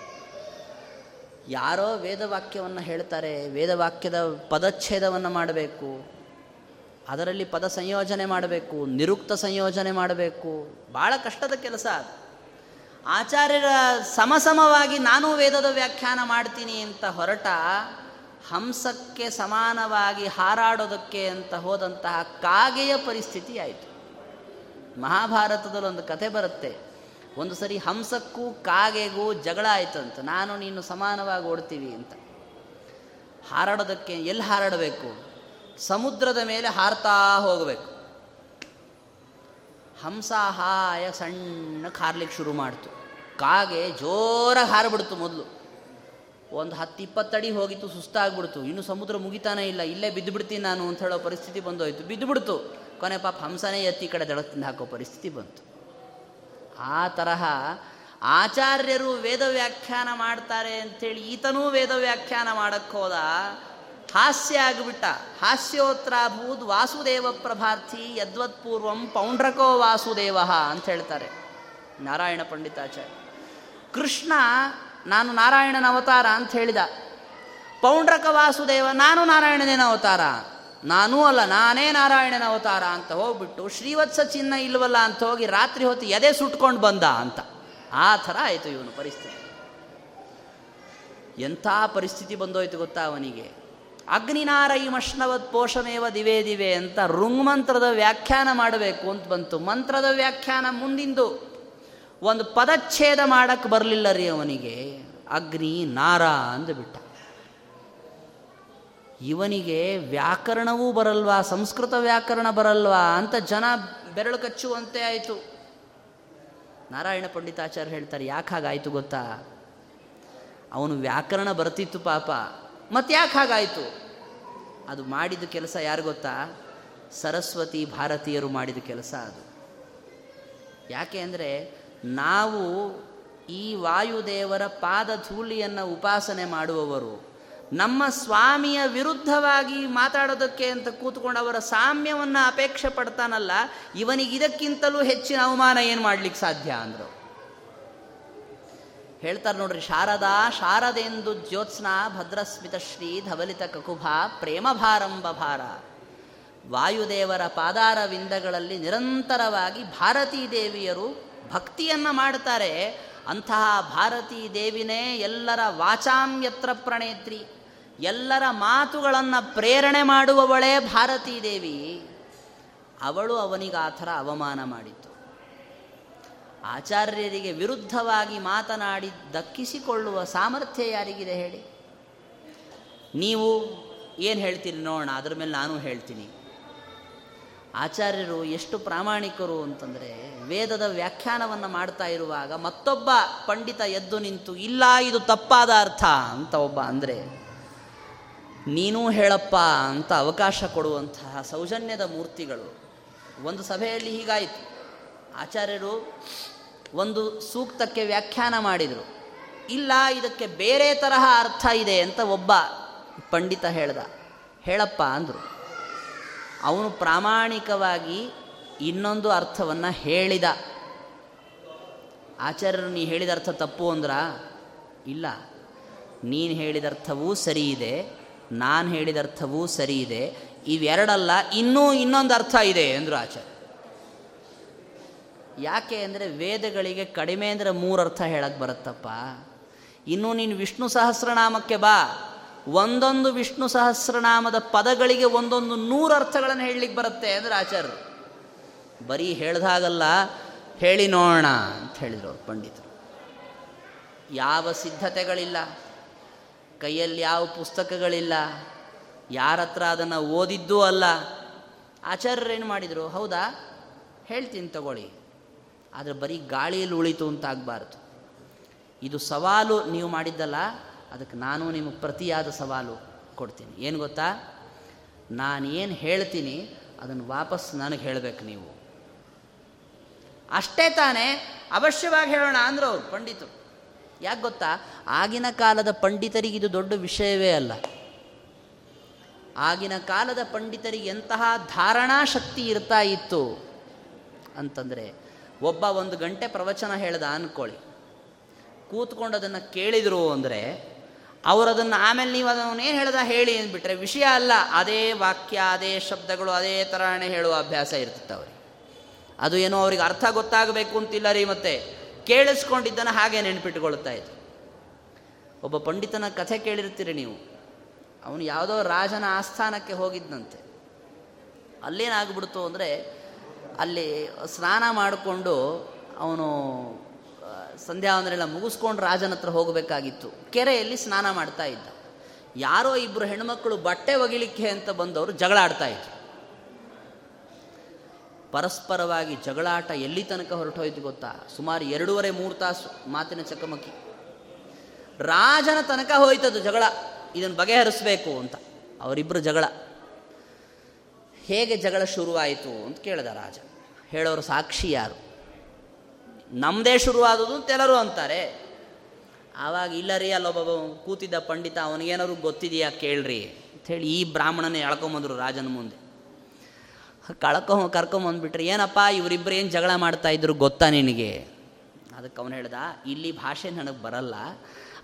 ಯಾರೋ ವೇದವಾಕ್ಯವನ್ನು ಹೇಳ್ತಾರೆ, ವೇದವಾಕ್ಯದ ಪದಚ್ಛೇದವನ್ನು ಮಾಡಬೇಕು, ಅದರಲ್ಲಿ ಪದ ಸಂಯೋಜನೆ ಮಾಡಬೇಕು, ನಿರುಕ್ತ ಸಂಯೋಜನೆ ಮಾಡಬೇಕು. ಭಾಳ ಕಷ್ಟದ ಕೆಲಸ ಅದು. ಆಚಾರ್ಯರ ಸಮಸಮವಾಗಿ ನಾನು ವೇದದ ವ್ಯಾಖ್ಯಾನ ಮಾಡ್ತೀನಿ ಅಂತ ಹೊರಟ ಹಂಸಕ್ಕೆ ಸಮಾನವಾಗಿ ಹಾರಾಡೋದಕ್ಕೆ ಅಂತ ಹೋದಂತಹ ಕಾಗೆಯ ಪರಿಸ್ಥಿತಿ ಆಯಿತು. ಮಹಾಭಾರತದಲ್ಲಿ ಒಂದು ಕತೆ ಬರುತ್ತೆ. ಒಂದು ಸರಿ ಹಂಸಕ್ಕೂ ಕಾಗೆಗೂ ಜಗಳ ಆಯಿತು ಅಂತ, ನಾನು ನೀನು ಸಮಾನವಾಗಿ ಓಡ್ತೀವಿ ಅಂತ. ಹಾರಾಡೋದಕ್ಕೆ ಎಲ್ಲಿ ಹಾರಾಡಬೇಕು? ಸಮುದ್ರದ ಮೇಲೆ ಹಾರ್ತಾ ಹೋಗಬೇಕು. ಹಂಸ ಹಾಯ ಸಣ್ಣ ಹಾರ್ಲಿಕ್ಕೆ ಶುರು ಮಾಡ್ತು. ಕಾಗೆ ಜೋರಾಗಿ ಹಾರಿಬಿಡ್ತು ಮೊದಲು. ಒಂದು ಹತ್ತು ಇಪ್ಪತ್ತಡಿ ಹೋಗಿತ್ತು, ಸುಸ್ತಾಗ್ಬಿಡ್ತು. ಇನ್ನು ಸಮುದ್ರ ಮುಗಿತಾನೇ ಇಲ್ಲ, ಇಲ್ಲೇ ಬಿದ್ದು ಬಿಡ್ತೀನಿ ನಾನು ಅಂತ ಹೇಳೋ ಪರಿಸ್ಥಿತಿ ಬಂದೋಯ್ತು. ಬಿದ್ದುಬಿಡ್ತು. ಕೊನೆ ಪಾಪ ಹಂಸನೇ ಎತ್ತಿ ಕಡೆ ದಡದಿಂದ ಹಾಕೋ ಪರಿಸ್ಥಿತಿ ಬಂತು. ಆ ತರಹ ಆಚಾರ್ಯರು ವೇದ ವ್ಯಾಖ್ಯಾನ ಮಾಡ್ತಾರೆ ಅಂಥೇಳಿ ಈತನೂ ವೇದ ವ್ಯಾಖ್ಯಾನ ಮಾಡಕ್ಕೆ ಹೋದ, ಹಾಸ್ಯ ಆಗಿಬಿಟ್ಟ. ಹಾಸ್ಯೋತ್ರಾಭೂದ್ ವಾಸುದೇವ ಪ್ರಭಾರ್ಥಿ ಯದ್ವತ್ಪೂರ್ವಂ ಪೌಂಡ್ರಕೋ ವಾಸುದೇವ ಅಂತ ಹೇಳ್ತಾರೆ ನಾರಾಯಣ ಪಂಡಿತಾಚಾರ್ಯ. ಕೃಷ್ಣ ನಾನು ನಾರಾಯಣನ ಅವತಾರ ಅಂತ ಹೇಳಿದ. ಪೌಂಡ್ರಕ ವಾಸುದೇವ, ನಾನು ನಾರಾಯಣನೇನ ಅವತಾರ. ನಾನೂ ಅಲ್ಲ, ನಾನೇ ನಾರಾಯಣನ ಅವತಾರ ಅಂತ ಹೋಗ್ಬಿಟ್ಟು ಶ್ರೀವತ್ಸ ಚಿನ್ನ ಇಲ್ವಲ್ಲ ಅಂತ ಹೋಗಿ ರಾತ್ರಿ ಹೊತ್ತು ಎದೆ ಸುಟ್ಕೊಂಡು ಬಂದ ಅಂತ. ಆ ಥರ ಆಯಿತು ಇವನು ಪರಿಸ್ಥಿತಿ. ಎಂಥ ಪರಿಸ್ಥಿತಿ ಬಂದೋಯ್ತು ಗೊತ್ತಾ ಅವನಿಗೆ? ಅಗ್ನಿನಾರೈಮಶ್ನವತ್ ಪೋಷಮೇವ ದಿವೇ ದಿವೆ ಅಂತ ಋಂಗ್ಮಂತ್ರದ ವ್ಯಾಖ್ಯಾನ ಮಾಡಬೇಕು ಅಂತ ಬಂತು. ಮಂತ್ರದ ವ್ಯಾಖ್ಯಾನ ಮುಂದಿಂದು. ಒಂದು ಪದಚ್ಛೇದ ಮಾಡಕ್ಕೆ ಬರಲಿಲ್ಲ ರೀ ಅವನಿಗೆ. ಅಗ್ನಿ, ನಾರ ಅಂದುಬಿಟ್ಟ ಇವನಿಗೆ ವ್ಯಾಕರಣವೂ ಬರಲ್ವಾ? ಸಂಸ್ಕೃತ ವ್ಯಾಕರಣ ಬರಲ್ವಾ? ಅಂತ ಜನ ಬೆರಳು ಕಚ್ಚುವಂತೆ ಆಯಿತು. ನಾರಾಯಣ ಪಂಡಿತಾಚಾರ್ಯ ಹೇಳ್ತಾರೆ, ಯಾಕೆ ಹಾಗಾಯಿತು ಗೊತ್ತಾ? ಅವನು ವ್ಯಾಕರಣ ಬರ್ತಿತ್ತು ಪಾಪ. ಮತ್ತೆ ಯಾಕೆ ಹಾಗಾಯಿತು? ಅದು ಮಾಡಿದ ಕೆಲಸ ಯಾರು ಗೊತ್ತಾ? ಸರಸ್ವತಿ ಭಾರತೀಯರು ಮಾಡಿದ ಕೆಲಸ ಅದು. ಯಾಕೆ ಅಂದರೆ ನಾವು ಈ ವಾಯುದೇವರ ಪಾದ ಧೂಳಿಯನ್ನು ಉಪಾಸನೆ ಮಾಡುವವರು. ನಮ್ಮ ಸ್ವಾಮಿಯ ವಿರುದ್ಧವಾಗಿ ಮಾತಾಡೋದಕ್ಕೆ ಅಂತ ಕೂತ್ಕೊಂಡು ಅವರ ಸಾಮ್ಯವನ್ನು ಅಪೇಕ್ಷೆ ಪಡ್ತಾನಲ್ಲ, ಇವನಿಗೆ ಇದಕ್ಕಿಂತಲೂ ಹೆಚ್ಚಿನ ಅವಮಾನ ಏನು ಮಾಡ್ಲಿಕ್ಕೆ ಸಾಧ್ಯ ಅಂದರು. ಹೇಳ್ತಾರೆ ನೋಡ್ರಿ, ಶಾರದಾ ಶಾರದೆಂದು ಜ್ಯೋತ್ಸ್ನಾ ಭದ್ರಸ್ಮಿತಶ್ರೀ ಧವಲಿತ ಕಕುಭ ಪ್ರೇಮಭಾರಂಭ ಭಾರ. ವಾಯುದೇವರ ಪಾದಾರ ವಿಂದಗಳಲ್ಲಿ ನಿರಂತರವಾಗಿ ಭಾರತೀ ದೇವಿಯರು ಭಕ್ತಿಯನ್ನು ಮಾಡ್ತಾರೆ ಅಂತಹ ಭಾರತೀ ದೇವಿನೇ ಎಲ್ಲರ ವಾಚಾಮ್ಯತ್ರ ಪ್ರಣೇತ್ರಿ. ಎಲ್ಲರ ಮಾತುಗಳನ್ನು ಪ್ರೇರಣೆ ಮಾಡುವವಳೇ ಭಾರತೀ ದೇವಿ. ಅವಳು ಅವನಿಗೆ ಆ ಥರ ಅವಮಾನ ಮಾಡಿತು ಆಚಾರ್ಯರಿಗೆ ವಿರುದ್ಧವಾಗಿ ಮಾತನಾಡಿ ದಕ್ಕಿಸಿಕೊಳ್ಳುವ ಸಾಮರ್ಥ್ಯ ಯಾರಿಗಿದೆ ಹೇಳಿ? ನೀವು ಏನು ಹೇಳ್ತೀರಿ ನೋಡೋಣ, ಅದ್ರ ಮೇಲೆ ನಾನು ಹೇಳ್ತೀನಿ. ಆಚಾರ್ಯರು ಎಷ್ಟು ಪ್ರಾಮಾಣಿಕರು ಅಂತಂದರೆ ವೇದದ ವ್ಯಾಖ್ಯಾನವನ್ನು ಮಾಡ್ತಾ ಇರುವಾಗ ಮತ್ತೊಬ್ಬ ಪಂಡಿತ ಎದ್ದು ನಿಂತು, ಇಲ್ಲ, ಇದು ತಪ್ಪಾದ ಅರ್ಥ ಅಂತ ಒಬ್ಬ ಅಂದರೆ, ನೀನೂ ಹೇಳಪ್ಪ ಅಂತ ಅವಕಾಶ ಕೊಡುವಂತಹ ಸೌಜನ್ಯದ ಮೂರ್ತಿಗಳು. ಒಂದು ಸಭೆಯಲ್ಲಿ ಹೀಗಾಯಿತು. ಆಚಾರ್ಯರು ಒಂದು ಸೂಕ್ತಕ್ಕೆ ವ್ಯಾಖ್ಯಾನ ಮಾಡಿದರು. ಇಲ್ಲ, ಇದಕ್ಕೆ ಬೇರೆ ತರಹ ಅರ್ಥ ಇದೆ ಅಂತ ಒಬ್ಬ ಪಂಡಿತ ಹೇಳ್ದ. ಹೇಳಪ್ಪ ಅಂದರು. ಅವನು ಪ್ರಾಮಾಣಿಕವಾಗಿ ಇನ್ನೊಂದು ಅರ್ಥವನ್ನು ಹೇಳಿದ. ಆಚಾರ್ಯರು, ನೀ ಹೇಳಿದ ಅರ್ಥ ತಪ್ಪು ಅಂದ್ರ, ಇಲ್ಲ. ನೀನು ಹೇಳಿದ ಅರ್ಥವೂ ಸರಿ ಇದೆ, ನಾನು ಹೇಳಿದ ಅರ್ಥವೂ ಸರಿ ಇದೆ, ಇವೆರಡಲ್ಲ, ಇನ್ನೂ ಇನ್ನೊಂದು ಅರ್ಥ ಇದೆ ಅಂದರು ಆಚಾರ್ಯ. ಯಾಕೆ ಅಂದರೆ ವೇದಗಳಿಗೆ ಕಡಿಮೆ ಅಂದರೆ ಮೂರು ಅರ್ಥ ಹೇಳಕ್ಕೆ ಬರುತ್ತಪ್ಪ. ಇನ್ನು ನೀನು ವಿಷ್ಣು ಸಹಸ್ರನಾಮಕ್ಕೆ ಬಾ. ಒಂದೊಂದು ವಿಷ್ಣು ಸಹಸ್ರನಾಮದ ಪದಗಳಿಗೆ ಒಂದೊಂದು ನೂರು ಅರ್ಥಗಳನ್ನು ಹೇಳಲಿಕ್ಕೆ ಬರುತ್ತೆ ಅಂದರೆ ಆಚಾರ್ಯರು. ಬರೀ ಹೇಳ್ದಾಗಲ್ಲ ಹೇಳಿ ನೋಡೋಣ ಅಂತ ಹೇಳಿದರು ಅವರು ಪಂಡಿತರು. ಯಾವ ಸಿದ್ಧತೆಗಳಿಲ್ಲ, ಕೈಯಲ್ಲಿ ಯಾವ ಪುಸ್ತಕಗಳಿಲ್ಲ, ಯಾರ ಹತ್ರ ಅದನ್ನು ಓದಿದ್ದೂ ಅಲ್ಲ. ಆಚಾರ್ಯರೇನು ಮಾಡಿದರು, ಹೌದಾ, ಹೇಳ್ತೀನಿ ತಗೊಳ್ಳಿ, ಆದರೆ ಬರೀ ಗಾಳಿಯಲ್ಲಿ ಉಳಿತು ಅಂತ ಆಗಬಾರ್ದು. ಇದು ಸವಾಲು ನೀವು ಮಾಡಿದ್ದಲ್ಲ ಅದಕ್ಕೆ ನಾನು ನಿಮಗೆ ಪ್ರತಿಯಾದ ಸವಾಲು ಕೊಡ್ತೀನಿ. ಏನು ಗೊತ್ತಾ? ನಾನೇನು ಹೇಳ್ತೀನಿ, ಅದನ್ನು ವಾಪಸ್ ನನಗೆ ಹೇಳಬೇಕು ನೀವು. ಅಷ್ಟೇ ತಾನೇ, ಅವಶ್ಯವಾಗಿ ಹೇಳೋಣ ಅಂದ್ರೆ ಅವರು, ಪಂಡಿತರು. ಯಾಕೆ ಗೊತ್ತಾ? ಆಗಿನ ಕಾಲದ ಪಂಡಿತರಿಗೆ ಇದು ದೊಡ್ಡ ವಿಷಯವೇ ಅಲ್ಲ. ಆಗಿನ ಕಾಲದ ಪಂಡಿತರಿಗೆ ಎಂತಹ ಧಾರಣಾ ಶಕ್ತಿ ಇರ್ತಾ ಇತ್ತು ಅಂತಂದರೆ, ಒಬ್ಬ ಒಂದು ಗಂಟೆ ಪ್ರವಚನ ಹೇಳ್ದ ಅಂದ್ಕೊಳ್ಳಿ ಕೂತ್ಕೊಂಡು ಅದನ್ನು ಕೇಳಿದರು ಅಂದರೆ ಅವರು ಅದನ್ನು ಆಮೇಲೆ ನೀವು ಅದನ್ನು ಏನು ಹೇಳ್ದ? ಹೇಳಿ ಅಂದ್ಬಿಟ್ರೆ, ವಿಷಯ ಅಲ್ಲ, ಅದೇ ವಾಕ್ಯ, ಅದೇ ಶಬ್ದಗಳು, ಅದೇ ಥರನೇ ಹೇಳುವ ಅಭ್ಯಾಸ ಇರ್ತಿತ್ತು ಅವ್ರಿಗೆ. ಅದು ಏನೋ ಅವ್ರಿಗೆ ಅರ್ಥ ಗೊತ್ತಾಗಬೇಕು ಅಂತಿಲ್ಲ ರೀ ಮತ್ತೆ. ಕೇಳಿಸ್ಕೊಂಡಿದ್ದನ್ನು ಹಾಗೆ ನೆನ್ಪಿಟ್ಕೊಳ್ತಾ ಇದ್ರು. ಒಬ್ಬ ಪಂಡಿತನ ಕಥೆ ಕೇಳಿರ್ತೀರಿ ನೀವು. ಅವನು ಯಾವುದೋ ರಾಜನ ಆಸ್ಥಾನಕ್ಕೆ ಹೋಗಿದ್ದಂತೆ ಅಲ್ಲೇನಾಗ್ಬಿಡ್ತು ಅಂದರೆ, ಅಲ್ಲಿ ಸ್ನಾನ ಮಾಡಿಕೊಂಡು ಅವನು ಸಂಧ್ಯಾ ಒಂದರೆಲ್ಲ ಮುಗಿಸ್ಕೊಂಡು ರಾಜನ ಹತ್ರ ಹೋಗಬೇಕಾಗಿತ್ತು. ಕೆರೆಯಲ್ಲಿ ಸ್ನಾನ ಮಾಡ್ತಾ ಇದ್ದ. ಯಾರೋ ಇಬ್ಬರು ಹೆಣ್ಮಕ್ಳು ಬಟ್ಟೆ ಒಗಿಲಿಕ್ಕೆ ಅಂತ ಬಂದವರು ಜಗಳ ಆಡ್ತಾ ಇದ್ರು. ಪರಸ್ಪರವಾಗಿ ಜಗಳಾಟ ಎಲ್ಲಿ ತನಕ ಹೊರಟೋಯ್ತು ಗೊತ್ತಾ? ಸುಮಾರು ಎರಡೂವರೆ, ಮೂರು ತಾಸು ಮಾತಿನ ಚಕಮಕಿ. ರಾಜನ ತನಕ ಹೋಯ್ತದ್ದು ಜಗಳ. ಇದನ್ನು ಬಗೆಹರಿಸಬೇಕು ಅಂತ. ಅವರಿಬ್ಬರು ಜಗಳ. ಹೇಗೆ ಜಗಳ ಶುರುವಾಯಿತು ಅಂತ ಕೇಳಿದ ರಾಜ. ಹೇಳೋರು ಸಾಕ್ಷಿ ಯಾರು? ನಮ್ಮದೇ ಶುರುವಾದದು ಅಂತ ಎಲ್ಲರೂ ಅಂತಾರೆ. ಆವಾಗ ಇಲ್ಲ ರೀ ಅಲ್ಲೊಬ್ಬ ಕೂತಿದ್ದ ಪಂಡಿತ, ಅವನಿಗೇನಾದ್ರು ಗೊತ್ತಿದೆಯಾ ಕೇಳ್ರಿ ಅಂಥೇಳಿ ಈ ಬ್ರಾಹ್ಮಣನೇ ಎಳ್ಕೊಂಬಂದರು ರಾಜನ ಮುಂದೆ. ಕಳ್ಕೊ ಕರ್ಕೊಂಬಂದ್ಬಿಟ್ರೆ ಏನಪ್ಪ ಇವರಿಬ್ಬರು ಏನು ಜಗಳ ಮಾಡ್ತಾ ಇದ್ರು ಗೊತ್ತಾ ನಿನಗೆ? ಅದಕ್ಕೆ ಅವನು ಹೇಳ್ದ, ಇಲ್ಲಿ ಭಾಷೆ ನನಗೆ ಬರಲ್ಲ,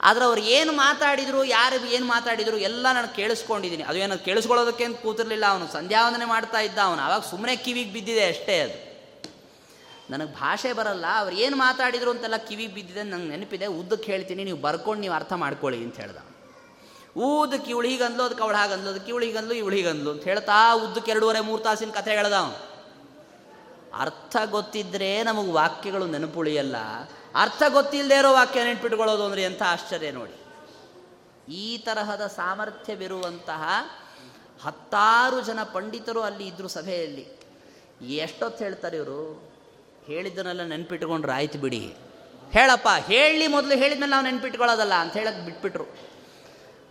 ಆದರೆ ಅವ್ರು ಏನು ಮಾತಾಡಿದರು, ಯಾರು ಏನು ಮಾತಾಡಿದರು ಎಲ್ಲ ನಾನು ಕೇಳಿಸ್ಕೊಂಡಿದ್ದೀನಿ. ಅದು ಏನೋ ಕೇಳಿಸ್ಕೊಳ್ಳೋದಕ್ಕೆ ಅಂತ ಕೂತಿರ್ಲಿಲ್ಲ ಅವನು, ಸಂಧ್ಯಾವಂದನೆ ಮಾಡ್ತಾ ಇದ್ದ ಅವನು. ಆವಾಗ ಸುಮ್ಮನೆ ಕಿವಿಗೆ ಬಿದ್ದಿದೆ ಅಷ್ಟೇ ಅದು. ನನಗೆ ಭಾಷೆ ಬರಲ್ಲ, ಅವ್ರು ಏನು ಮಾತಾಡಿದ್ರು ಅಂತೆಲ್ಲ ಕಿವಿ ಬಿದ್ದಿದೆ ನಂಗೆ ನೆನಪಿದೆ. ಉದ್ದಕ್ಕೆ ಹೇಳ್ತೀನಿ, ನೀವು ಬರ್ಕೊಂಡು ನೀವು ಅರ್ಥ ಮಾಡ್ಕೊಳ್ಳಿ ಅಂತ ಹೇಳ್ದ. ಊದಕ್ಕೆ ಇವಳು ಹೀಗಂದ್ಲು ಅದಕ್ಕೆ ಅವಳು ಹಾಗಂದ್ಲು ಅದಕ್ಕೆ ಇವಳು ಹೀಗಂದ್ಲು ಇವಳು ಹೀಗಂದ್ಲು ಅಂತ ಹೇಳ್ತಾ ಉದ್ದಕ್ಕೆ ಎರಡೂವರೆ ಮೂರು ತಾಸಿನ ಕಥೆ ಹೇಳ್ದ ಅರ್ಥ ಗೊತ್ತಿದ್ರೆ ನಮಗೆ ವಾಕ್ಯಗಳು ನೆನಪುಳಿಯಲ್ಲ, ಅರ್ಥ ಗೊತ್ತಿಲ್ಲದೆ ಇರೋ ವಾಕ್ಯ ನೆನ್ಪಿಟ್ಕೊಳ್ಳೋದು ಅಂದರೆ ಎಂಥ ಆಶ್ಚರ್ಯ ನೋಡಿ. ಈ ತರಹದ ಸಾಮರ್ಥ್ಯವಿರುವಂತಹ ಹತ್ತಾರು ಜನ ಪಂಡಿತರು ಅಲ್ಲಿ ಇದ್ದರು ಸಭೆಯಲ್ಲಿ. ಎಷ್ಟೊತ್ತು ಹೇಳ್ತಾರೆ ಇವರು? ಹೇಳಿದ್ದನ್ನೆಲ್ಲ ನೆನ್ಪಿಟ್ಕೊಂಡ್ರೆ ಆಯ್ತು ಬಿಡಿ. ಹೇಳಪ್ಪ, ಹೇಳಿ ಮೊದಲು ಹೇಳಿದ್ಮೇಲೆ ನಾವು ನೆನ್ಪಿಟ್ಕೊಳ್ಳೋದಲ್ಲ ಅಂತ ಹೇಳೋದು ಬಿಟ್ಬಿಟ್ರು.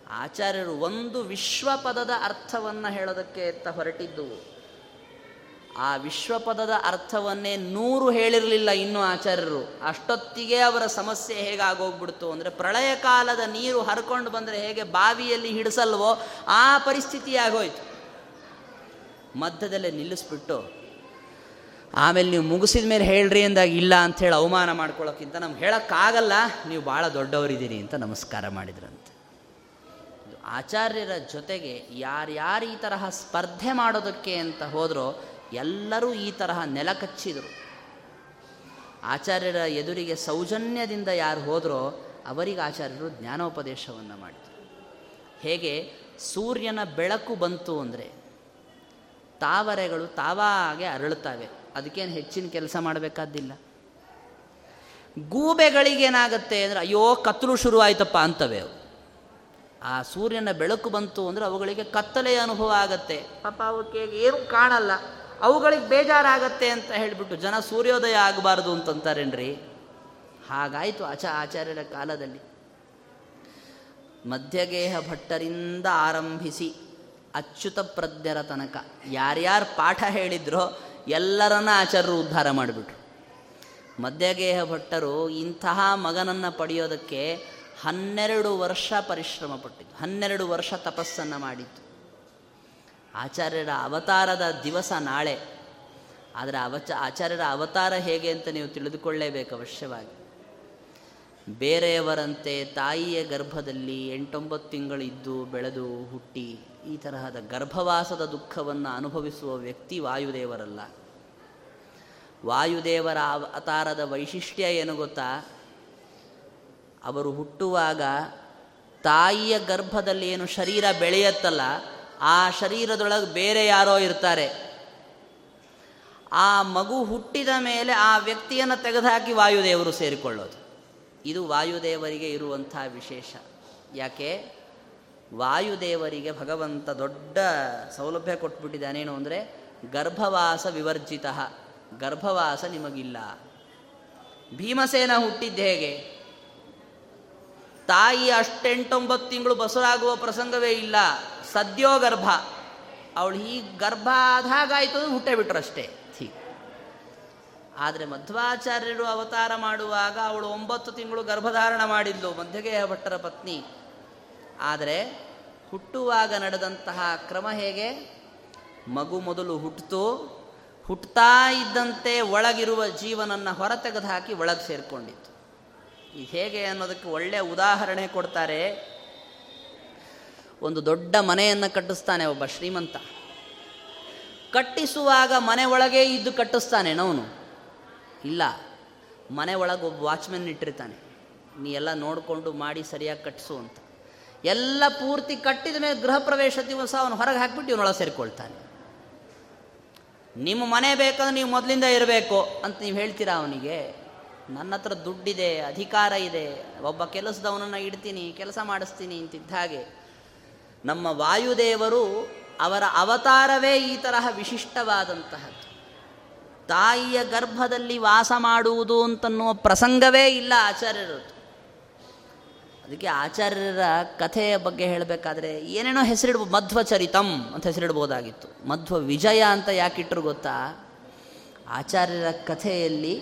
ಆಚಾರ್ಯರು ಒಂದು ವಿಶ್ವಪದದ ಅರ್ಥವನ್ನು ಹೇಳೋದಕ್ಕೆ ಅಂತ ಹೊರಟಿದ್ದು. ಆ ವಿಶ್ವಪದದ ಅರ್ಥವನ್ನೇ ನೂರು ಹೇಳಿರಲಿಲ್ಲ ಇನ್ನೂ ಆಚಾರ್ಯರು. ಅಷ್ಟೊತ್ತಿಗೆ ಅವರ ಸಮಸ್ಯೆ ಹೇಗಾಗೋಗ್ಬಿಡ್ತು ಅಂದರೆ ಪ್ರಳಯ ಕಾಲದ ನೀರು ಹರ್ಕೊಂಡು ಬಂದರೆ ಹೇಗೆ ಬಾವಿಯಲ್ಲಿ ಹಿಡಿಸಲ್ವೋ ಆ ಪರಿಸ್ಥಿತಿ ಆಗೋಯ್ತು ಮಧ್ಯದಲ್ಲೇ ನಿಲ್ಲಿಸ್ಬಿಟ್ಟು ಆಮೇಲೆ ನೀವು ಮುಗಿಸಿದ ಮೇಲೆ ಹೇಳ್ರಿ ಅಂದಾಗ ಇಲ್ಲ ಅಂಥೇಳಿ ಅವಮಾನ ಮಾಡ್ಕೊಳ್ಳೋಕ್ಕಿಂತ ನಮ್ಗೆ ಹೇಳೋಕ್ಕಾಗಲ್ಲ, ನೀವು ಭಾಳ ದೊಡ್ಡವರಿದ್ದೀರಿ ಅಂತ ನಮಸ್ಕಾರ ಮಾಡಿದ್ರಂತೆ. ಆಚಾರ್ಯರ ಜೊತೆಗೆ ಯಾರ್ಯಾರು ಈ ತರಹ ಸ್ಪರ್ಧೆ ಮಾಡೋದಕ್ಕೆ ಅಂತ ಹೋದರೋ ಎಲ್ಲರೂ ಈ ತರಹ ನೆಲ ಕಚ್ಚಿದರು. ಆಚಾರ್ಯರ ಎದುರಿಗೆ ಸೌಜನ್ಯದಿಂದ ಯಾರು ಹೋದರೋ ಅವರಿಗೆ ಆಚಾರ್ಯರು ಜ್ಞಾನೋಪದೇಶವನ್ನು ಮಾಡಿದರು. ಹೇಗೆ ಸೂರ್ಯನ ಬೆಳಕು ಬಂತು ಅಂದರೆ ತಾವರೆಗಳು ತಾವಾಗೆ ಅರಳುತ್ತವೆ. ಅದಕ್ಕೇನು ಹೆಚ್ಚಿನ ಕೆಲಸ ಮಾಡಬೇಕಾದ್ದಿಲ್ಲ. ಗೂಬೆಗಳಿಗೇನಾಗತ್ತೆ ಅಂದರೆ, ಅಯ್ಯೋ, ಕತ್ತಲು ಶುರುವಾಯ್ತಪ್ಪ ಅಂತವೆ ಅವು. ಆ ಸೂರ್ಯನ ಬೆಳಕು ಬಂತು ಅಂದರೆ ಅವುಗಳಿಗೆ ಕತ್ತಲೆಯ ಅನುಭವ ಆಗತ್ತೆ. ಪಾಪ ಅವಕ್ಕೆ ಏನು ಕಾಣಲ್ಲ. ಅವುಗಳಿಗೆ ಬೇಜಾರಾಗತ್ತೆ ಅಂತ ಹೇಳಿಬಿಟ್ಟು ಜನ ಸೂರ್ಯೋದಯ ಆಗಬಾರ್ದು ಅಂತಂತಾರೇನ್ರಿ? ಹಾಗಾಯಿತು ಆಚ ಆಚಾರ್ಯರ ಕಾಲದಲ್ಲಿ. ಮಧ್ಯಗೇಹ ಭಟ್ಟರಿಂದ ಆರಂಭಿಸಿ ಅಚ್ಯುತ ಪ್ರಜ್ಞರ ತನಕ. ಯಾರ್ಯಾರು ಪಾಠ ಹೇಳಿದ್ರೋ ಎಲ್ಲರನ್ನ ಆಚಾರ್ಯರು ಉದ್ಧಾರ ಮಾಡಿಬಿಟ್ರು. ಮಧ್ಯಗೇಹ ಭಟ್ಟರು ಇಂತಹ ಮಗನನ್ನು ಪಡೆಯೋದಕ್ಕೆ ಹನ್ನೆರಡು ವರ್ಷ ಪರಿಶ್ರಮ ಪಟ್ಟಿದ್ದು. ಹನ್ನೆರಡು ವರ್ಷ ತಪಸ್ಸನ್ನು ಮಾಡಿತ್ತು ಆಚಾರ್ಯರ ಅವತಾರದ ದಿವಸ ನಾಳೆ. ಆದರೆ ಅವಚ, ಆಚಾರ್ಯರ ಅವತಾರ ಹೇಗೆ ಅಂತ ನೀವು ತಿಳಿದುಕೊಳ್ಳೇಬೇಕು ಅವಶ್ಯವಾಗಿ. ಬೇರೆಯವರಂತೆ ತಾಯಿಯ ಗರ್ಭದಲ್ಲಿ ಎಂಟೊಂಬತ್ತು ತಿಂಗಳಿದ್ದು ಬೆಳೆದು ಹುಟ್ಟಿ ಈ ತರಹದ ಗರ್ಭವಾಸದ ದುಃಖವನ್ನು ಅನುಭವಿಸುವ ವ್ಯಕ್ತಿ ವಾಯುದೇವರಲ್ಲ. ವಾಯುದೇವರ ಅವತಾರದ ವೈಶಿಷ್ಟ್ಯ ಏನು ಗೊತ್ತಾ? ಅವರು ಹುಟ್ಟುವಾಗ ತಾಯಿಯ ಗರ್ಭದಲ್ಲಿ ಏನು ಶರೀರ ಬೆಳೆಯತ್ತಲ್ಲ, ಆ ಶರೀರದೊಳಗೆ ಬೇರೆ ಯಾರೋ ಇರ್ತಾರೆ. ಆ ಮಗು ಹುಟ್ಟಿದ ಮೇಲೆ ಆ ವ್ಯಕ್ತಿಯನ್ನು ತೆಗೆದುಹಾಕಿ ವಾಯುದೇವರು ಸೇರಿಕೊಳ್ಳೋದು. ಇದು ವಾಯುದೇವರಿಗೆ ಇರುವಂಥ ವಿಶೇಷ. ಯಾಕೆ? ವಾಯುದೇವರಿಗೆ ಭಗವಂತ ದೊಡ್ಡ ಸೌಲಭ್ಯ ಕೊಟ್ಬಿಟ್ಟಿದ್ದಾನೇನು ಅಂದರೆ ಗರ್ಭವಾಸ ವಿವರ್ಜಿತ, ಗರ್ಭವಾಸ ನಿಮಗಿಲ್ಲ. ಭೀಮಸೇನ ಹುಟ್ಟಿದ್ದು ಹೇಗೆ? ತಾಯಿ ಅಷ್ಟೆಂಟೊಂಬತ್ತು ತಿಂಗಳು ಬಸರಾಗುವ ಪ್ರಸಂಗವೇ ಇಲ್ಲ, ಸದ್ಯೋ ಗರ್ಭ. ಅವಳು ಈ ಗರ್ಭ ಆದಾಗಾಯ್ತು ಹುಟ್ಟೇ ಬಿಟ್ರಷ್ಟೇ ಆದರೆ ಮಧ್ವಾಚಾರ್ಯರು ಅವತಾರ ಮಾಡುವಾಗ ಅವಳು ಒಂಬತ್ತು ತಿಂಗಳು ಗರ್ಭಧಾರಣ ಮಾಡಿದ್ಲು, ಮಧ್ಯಗೇಹ ಭಟ್ಟರ ಪತ್ನಿ. ಆದರೆ ಹುಟ್ಟುವಾಗ ನಡೆದಂತಹ ಕ್ರಮ ಹೇಗೆ? ಮಗು ಮೊದಲು ಹುಟ್ಟಿತು ಹುಟ್ಟುತ್ತಾ ಇದ್ದಂತೆ ಒಳಗಿರುವ ಜೀವನನ್ನು ಹೊರತೆಗೆದು ಹಾಕಿ ಒಳಗೆ ಸೇರಿಕೊಂಡಿತ್ತು. ಇದು ಹೇಗೆ ಅನ್ನೋದಕ್ಕೆ ಒಳ್ಳೆಯ ಉದಾಹರಣೆ ಕೊಡ್ತಾರೆ. ಒಂದು ದೊಡ್ಡ ಮನೆಯನ್ನು ಕಟ್ಟಿಸ್ತಾನೆ ಒಬ್ಬ ಶ್ರೀಮಂತ. ಕಟ್ಟಿಸುವಾಗ ಮನೆ ಒಳಗೆ ಇದ್ದು ಕಟ್ಟಿಸ್ತಾನೆ ನವನು ಇಲ್ಲ, ಮನೆ ಒಳಗೆ ಒಬ್ಬ ವಾಚ್ಮೆನ್ ಇಟ್ಟಿರ್ತಾನೆ. ನೀ ಎಲ್ಲ ನೋಡಿಕೊಂಡು ಮಾಡಿ ಸರಿಯಾಗಿ ಕಟ್ಟಿಸು ಅಂತ. ಎಲ್ಲ ಪೂರ್ತಿ ಕಟ್ಟಿದ ಮೇಲೆ ಗೃಹ ಪ್ರವೇಶ ದಿವಸ ಅವನು ಹೊರಗೆ ಹಾಕಿಬಿಟ್ಟು ಇವನೊಳಗೆ ಸೇರಿಕೊಳ್ತಾನೆ. ನಿಮ್ಮ ಮನೆ ಬೇಕಂದ್ರೆ ನೀವು ಮೊದಲಿಂದ ಇರಬೇಕು ಅಂತ ನೀವು ಹೇಳ್ತೀರಾ ಅವನಿಗೆ? ನನ್ನ ಹತ್ರ ದುಡ್ಡಿದೆ, ಅಧಿಕಾರ ಇದೆ, ಒಬ್ಬ ಕೆಲಸದವನನ್ನು ಇಡ್ತೀನಿ, ಕೆಲಸ ಮಾಡಿಸ್ತೀನಿ ಅಂತಿದ್ದ ಹಾಗೆ ನಮ್ಮ ವಾಯುದೇವರು ಅವರ ಅವತಾರವೇ ಈ ತರಹ ವಿಶಿಷ್ಟವಾದಂತಹದ್ದು. ತಾಯಿಯ ಗರ್ಭದಲ್ಲಿ ವಾಸ ಮಾಡುವುದು ಅಂತನ್ನುವ ಪ್ರಸಂಗವೇ ಇಲ್ಲ ಆಚಾರ್ಯರದ್ದು. ಅದಕ್ಕೆ ಆಚಾರ್ಯರ ಕಥೆಯ ಬಗ್ಗೆ ಹೇಳಬೇಕಾದ್ರೆ ಏನೇನೋ ಹೆಸರಿಡ್ಬೋದು ಮಧ್ವಚರಿತಂ ಅಂತ ಹೆಸರಿಡ್ಬೋದಾಗಿತ್ತು. ಮಧ್ವ ವಿಜಯ ಅಂತ ಯಾಕಿಟ್ಟರು ಗೊತ್ತಾ? ಆಚಾರ್ಯರ ಕಥೆಯಲ್ಲಿ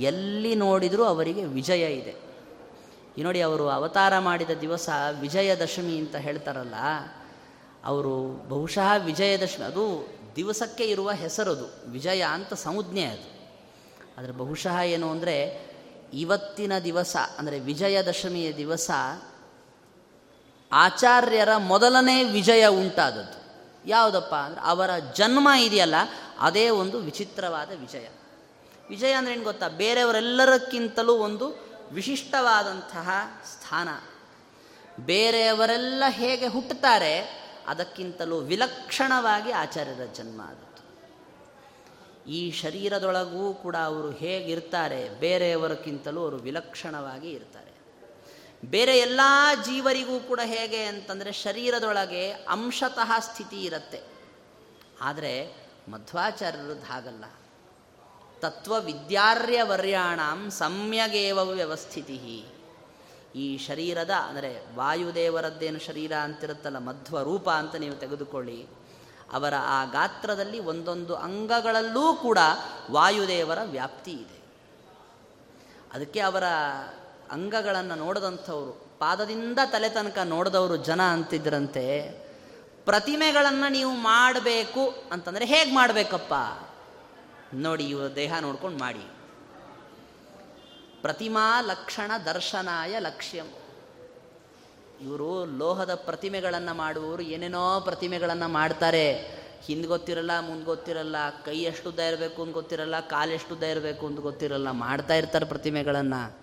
ಎಲ್ಲಿ ನೋಡಿದರೂ ಅವರಿಗೆ ವಿಜಯ ಇದೆ. ಈ ನೋಡಿ ಅವರು ಅವತಾರ ಮಾಡಿದ ದಿವಸ ವಿಜಯದಶಮಿ ಅಂತ ಹೇಳ್ತಾರಲ್ಲ, ಅವರು ಬಹುಶಃ ವಿಜಯದಶಮಿ ಅದು ದಿವಸಕ್ಕೆ ಇರುವ ಹೆಸರದು. ವಿಜಯ ಅಂತ ಸಂಜ್ಞೆ ಅದು. ಆದರೆ ಬಹುಶಃ ಏನು ಅಂದರೆ ಇವತ್ತಿನ ದಿವಸ, ಅಂದರೆ ವಿಜಯದಶಮಿಯ ದಿವಸ, ಆಚಾರ್ಯರ ಮೊದಲನೇ ವಿಜಯ ಉಂಟಾದದ್ದು. ಯಾವುದಪ್ಪ ಅಂದರೆ ಅವರ ಜನ್ಮ ಇದೆಯಲ್ಲ, ಅದೇ ಒಂದು ವಿಚಿತ್ರವಾದ ವಿಜಯ. ವಿಜಯ ಅಂದರೆ ಏನು ಗೊತ್ತಾ? ಬೇರೆಯವರೆಲ್ಲರಕ್ಕಿಂತಲೂ ಒಂದು ವಿಶಿಷ್ಟವಾದಂತಹ ಸ್ಥಾನ. ಬೇರೆಯವರೆಲ್ಲ ಹೇಗೆ ಹುಟ್ಟುತ್ತಾರೆ, ಅದಕ್ಕಿಂತಲೂ ವಿಲಕ್ಷಣವಾಗಿ ಆಚಾರ್ಯರ ಜನ್ಮ ಆದದ್ದು ಈ ಶರೀರದೊಳಗೂ ಕೂಡ ಅವರು ಹೇಗಿರ್ತಾರೆ? ಬೇರೆಯವರಕ್ಕಿಂತಲೂ ಅವರು ವಿಲಕ್ಷಣವಾಗಿ ಇರ್ತಾರೆ. ಬೇರೆ ಎಲ್ಲ ಜೀವರಿಗೂ ಕೂಡ ಹೇಗೆ ಅಂತಂದರೆ ಶರೀರದೊಳಗೆ ಅಂಶತಃ ಸ್ಥಿತಿ ಇರುತ್ತೆ. ಆದರೆ ಮಧ್ವಾಚಾರ್ಯರದ್ದು ಹಾಗಲ್ಲ. ತತ್ವವಿದ್ಯಾರ್ಯವರ್ಯಾಣಂ ಸಮ್ಯಗೇವ ವ್ಯವಸ್ಥಿತಿ ಈ ಶರೀರದ, ಅಂದರೆ ವಾಯುದೇವರದ್ದೇನು ಶರೀರ ಅಂತಿರುತ್ತಲ್ಲ ಮಧ್ವ ರೂಪ ಅಂತ ನೀವು ತೆಗೆದುಕೊಳ್ಳಿ. ಅವರ ಆ ಗಾತ್ರದಲ್ಲಿ ಒಂದೊಂದು ಅಂಗಗಳಲ್ಲೂ ಕೂಡ ವಾಯುದೇವರ ವ್ಯಾಪ್ತಿ ಇದೆ. ಅದಕ್ಕೆ ಅವರ ಅಂಗಗಳನ್ನು ನೋಡದಂಥವರು, ಪಾದದಿಂದ ತಲೆ ತನಕ ನೋಡಿದವರು ಜನ ಅಂತಿದ್ರಂತೆ, ಪ್ರತಿಮೆಗಳನ್ನು ನೀವು ಮಾಡಬೇಕು ಅಂತಂದರೆ ಹೇಗೆ ಮಾಡಬೇಕಪ್ಪ? ನೋಡಿ, ಇವರು ದೇಹ ನೋಡ್ಕೊಂಡು ಮಾಡಿ. ಪ್ರತಿಮಾ ಲಕ್ಷಣ ದರ್ಶನಾಯ ಲಕ್ಷ್ಯಂ. ಇವರು ಲೋಹದ ಪ್ರತಿಮೆಗಳನ್ನು ಮಾಡುವವರು, ಏನೇನೋ ಪ್ರತಿಮೆಗಳನ್ನು ಮಾಡ್ತಾರೆ. ಹಿಂದೆ ಗೊತ್ತಿರಲ್ಲ, ಮುಂದೆ ಗೊತ್ತಿರಲ್ಲ, ಕೈ ಎಷ್ಟು ಉದ್ದ ಇರಬೇಕು ಅಂತ ಗೊತ್ತಿರಲ್ಲ, ಕಾಲು ಎಷ್ಟು ಉದ್ದ ಇರಬೇಕು ಅಂತ ಗೊತ್ತಿರಲ್ಲ, ಮಾಡ್ತಾ ಇರ್ತಾರೆ ಪ್ರತಿಮೆಗಳನ್ನು.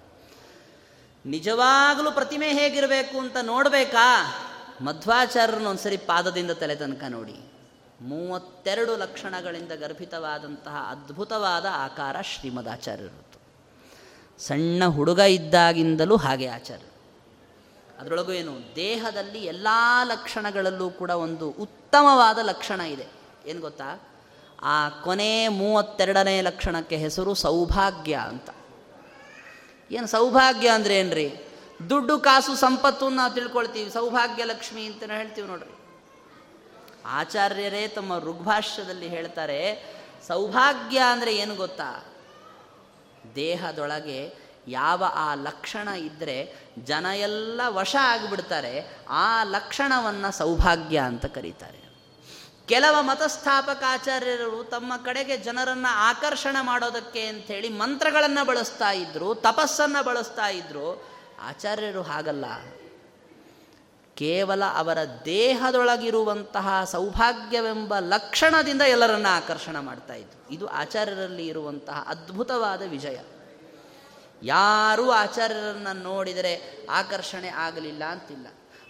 ನಿಜವಾಗಲೂ ಪ್ರತಿಮೆ ಹೇಗಿರಬೇಕು ಅಂತ ನೋಡಬೇಕಾ? ಮಧ್ವಾಚಾರ್ಯರನ್ನ ಒಂದ್ಸರಿ ಪಾದದಿಂದ ತಲೆ ತನಕ ನೋಡಿ. ಮೂವತ್ತೆರಡು ಲಕ್ಷಣಗಳಿಂದ ಗರ್ಭಿತವಾದಂತಹ ಅದ್ಭುತವಾದ ಆಕಾರ ಶ್ರೀಮದಾಚಾರ್ಯರದ್ದು ಸಣ್ಣ ಹುಡುಗ ಇದ್ದಾಗಿಂದಲೂ ಹಾಗೆ ಆಚಾರ್ಯರು ಅದರೊಳಗೂ ಏನು, ದೇಹದಲ್ಲಿ ಎಲ್ಲ ಲಕ್ಷಣಗಳಲ್ಲೂ ಕೂಡ ಒಂದು ಉತ್ತಮವಾದ ಲಕ್ಷಣ ಇದೆ. ಏನು ಗೊತ್ತಾ? ಆ ಕೊನೆ ಮೂವತ್ತೆರಡನೇ ಲಕ್ಷಣಕ್ಕೆ ಹೆಸರು ಸೌಭಾಗ್ಯ ಅಂತ. ಏನು ಸೌಭಾಗ್ಯ ಅಂದರೆ ಏನ್ರಿ? ದುಡ್ಡು, ಕಾಸು, ಸಂಪತ್ತು ನಾವು ತಿಳ್ಕೊಳ್ತೀವಿ. ಸೌಭಾಗ್ಯ ಲಕ್ಷ್ಮಿ ಅಂತ ಹೇಳ್ತೀವಿ ನೋಡ್ರಿ. ಆಚಾರ್ಯರೇ ತಮ್ಮ ಋಗ್ಭಾಷ್ಯದಲ್ಲಿ ಹೇಳ್ತಾರೆ, ಸೌಭಾಗ್ಯ ಅಂದರೆ ಏನು ಗೊತ್ತಾ? ದೇಹದೊಳಗೆ ಯಾವ ಆ ಲಕ್ಷಣ ಇದ್ದರೆ ಜನ ಎಲ್ಲ ವಶ ಆಗಿಬಿಡ್ತಾರೆ, ಆ ಲಕ್ಷಣವನ್ನು ಸೌಭಾಗ್ಯ ಅಂತ ಕರೀತಾರೆ. ಕೆಲವ ಮತಸ್ಥಾಪಕಾಚಾರ್ಯರು ತಮ್ಮ ಕಡೆಗೆ ಜನರನ್ನು ಆಕರ್ಷಣ ಮಾಡೋದಕ್ಕೆ ಅಂಥೇಳಿ ಮಂತ್ರಗಳನ್ನು ಬಳಸ್ತಾ ಇದ್ದರು ತಪಸ್ಸನ್ನು ಬಳಸ್ತಾ ಇದ್ದರು ಆಚಾರ್ಯರು ಹಾಗಲ್ಲ. ಕೇವಲ ಅವರ ದೇಹದೊಳಗಿರುವಂತಹ ಸೌಭಾಗ್ಯವೆಂಬ ಲಕ್ಷಣದಿಂದ ಎಲ್ಲರನ್ನ ಆಕರ್ಷಣ ಮಾಡ್ತಾ ಇದ್ರು. ಇದು ಆಚಾರ್ಯರಲ್ಲಿ ಇರುವಂತಹ ಅದ್ಭುತವಾದ ವಿಜಯ. ಯಾರೂ ಆಚಾರ್ಯರನ್ನು ನೋಡಿದರೆ ಆಕರ್ಷಣೆ ಆಗಲಿಲ್ಲ ಅಂತಿಲ್ಲ.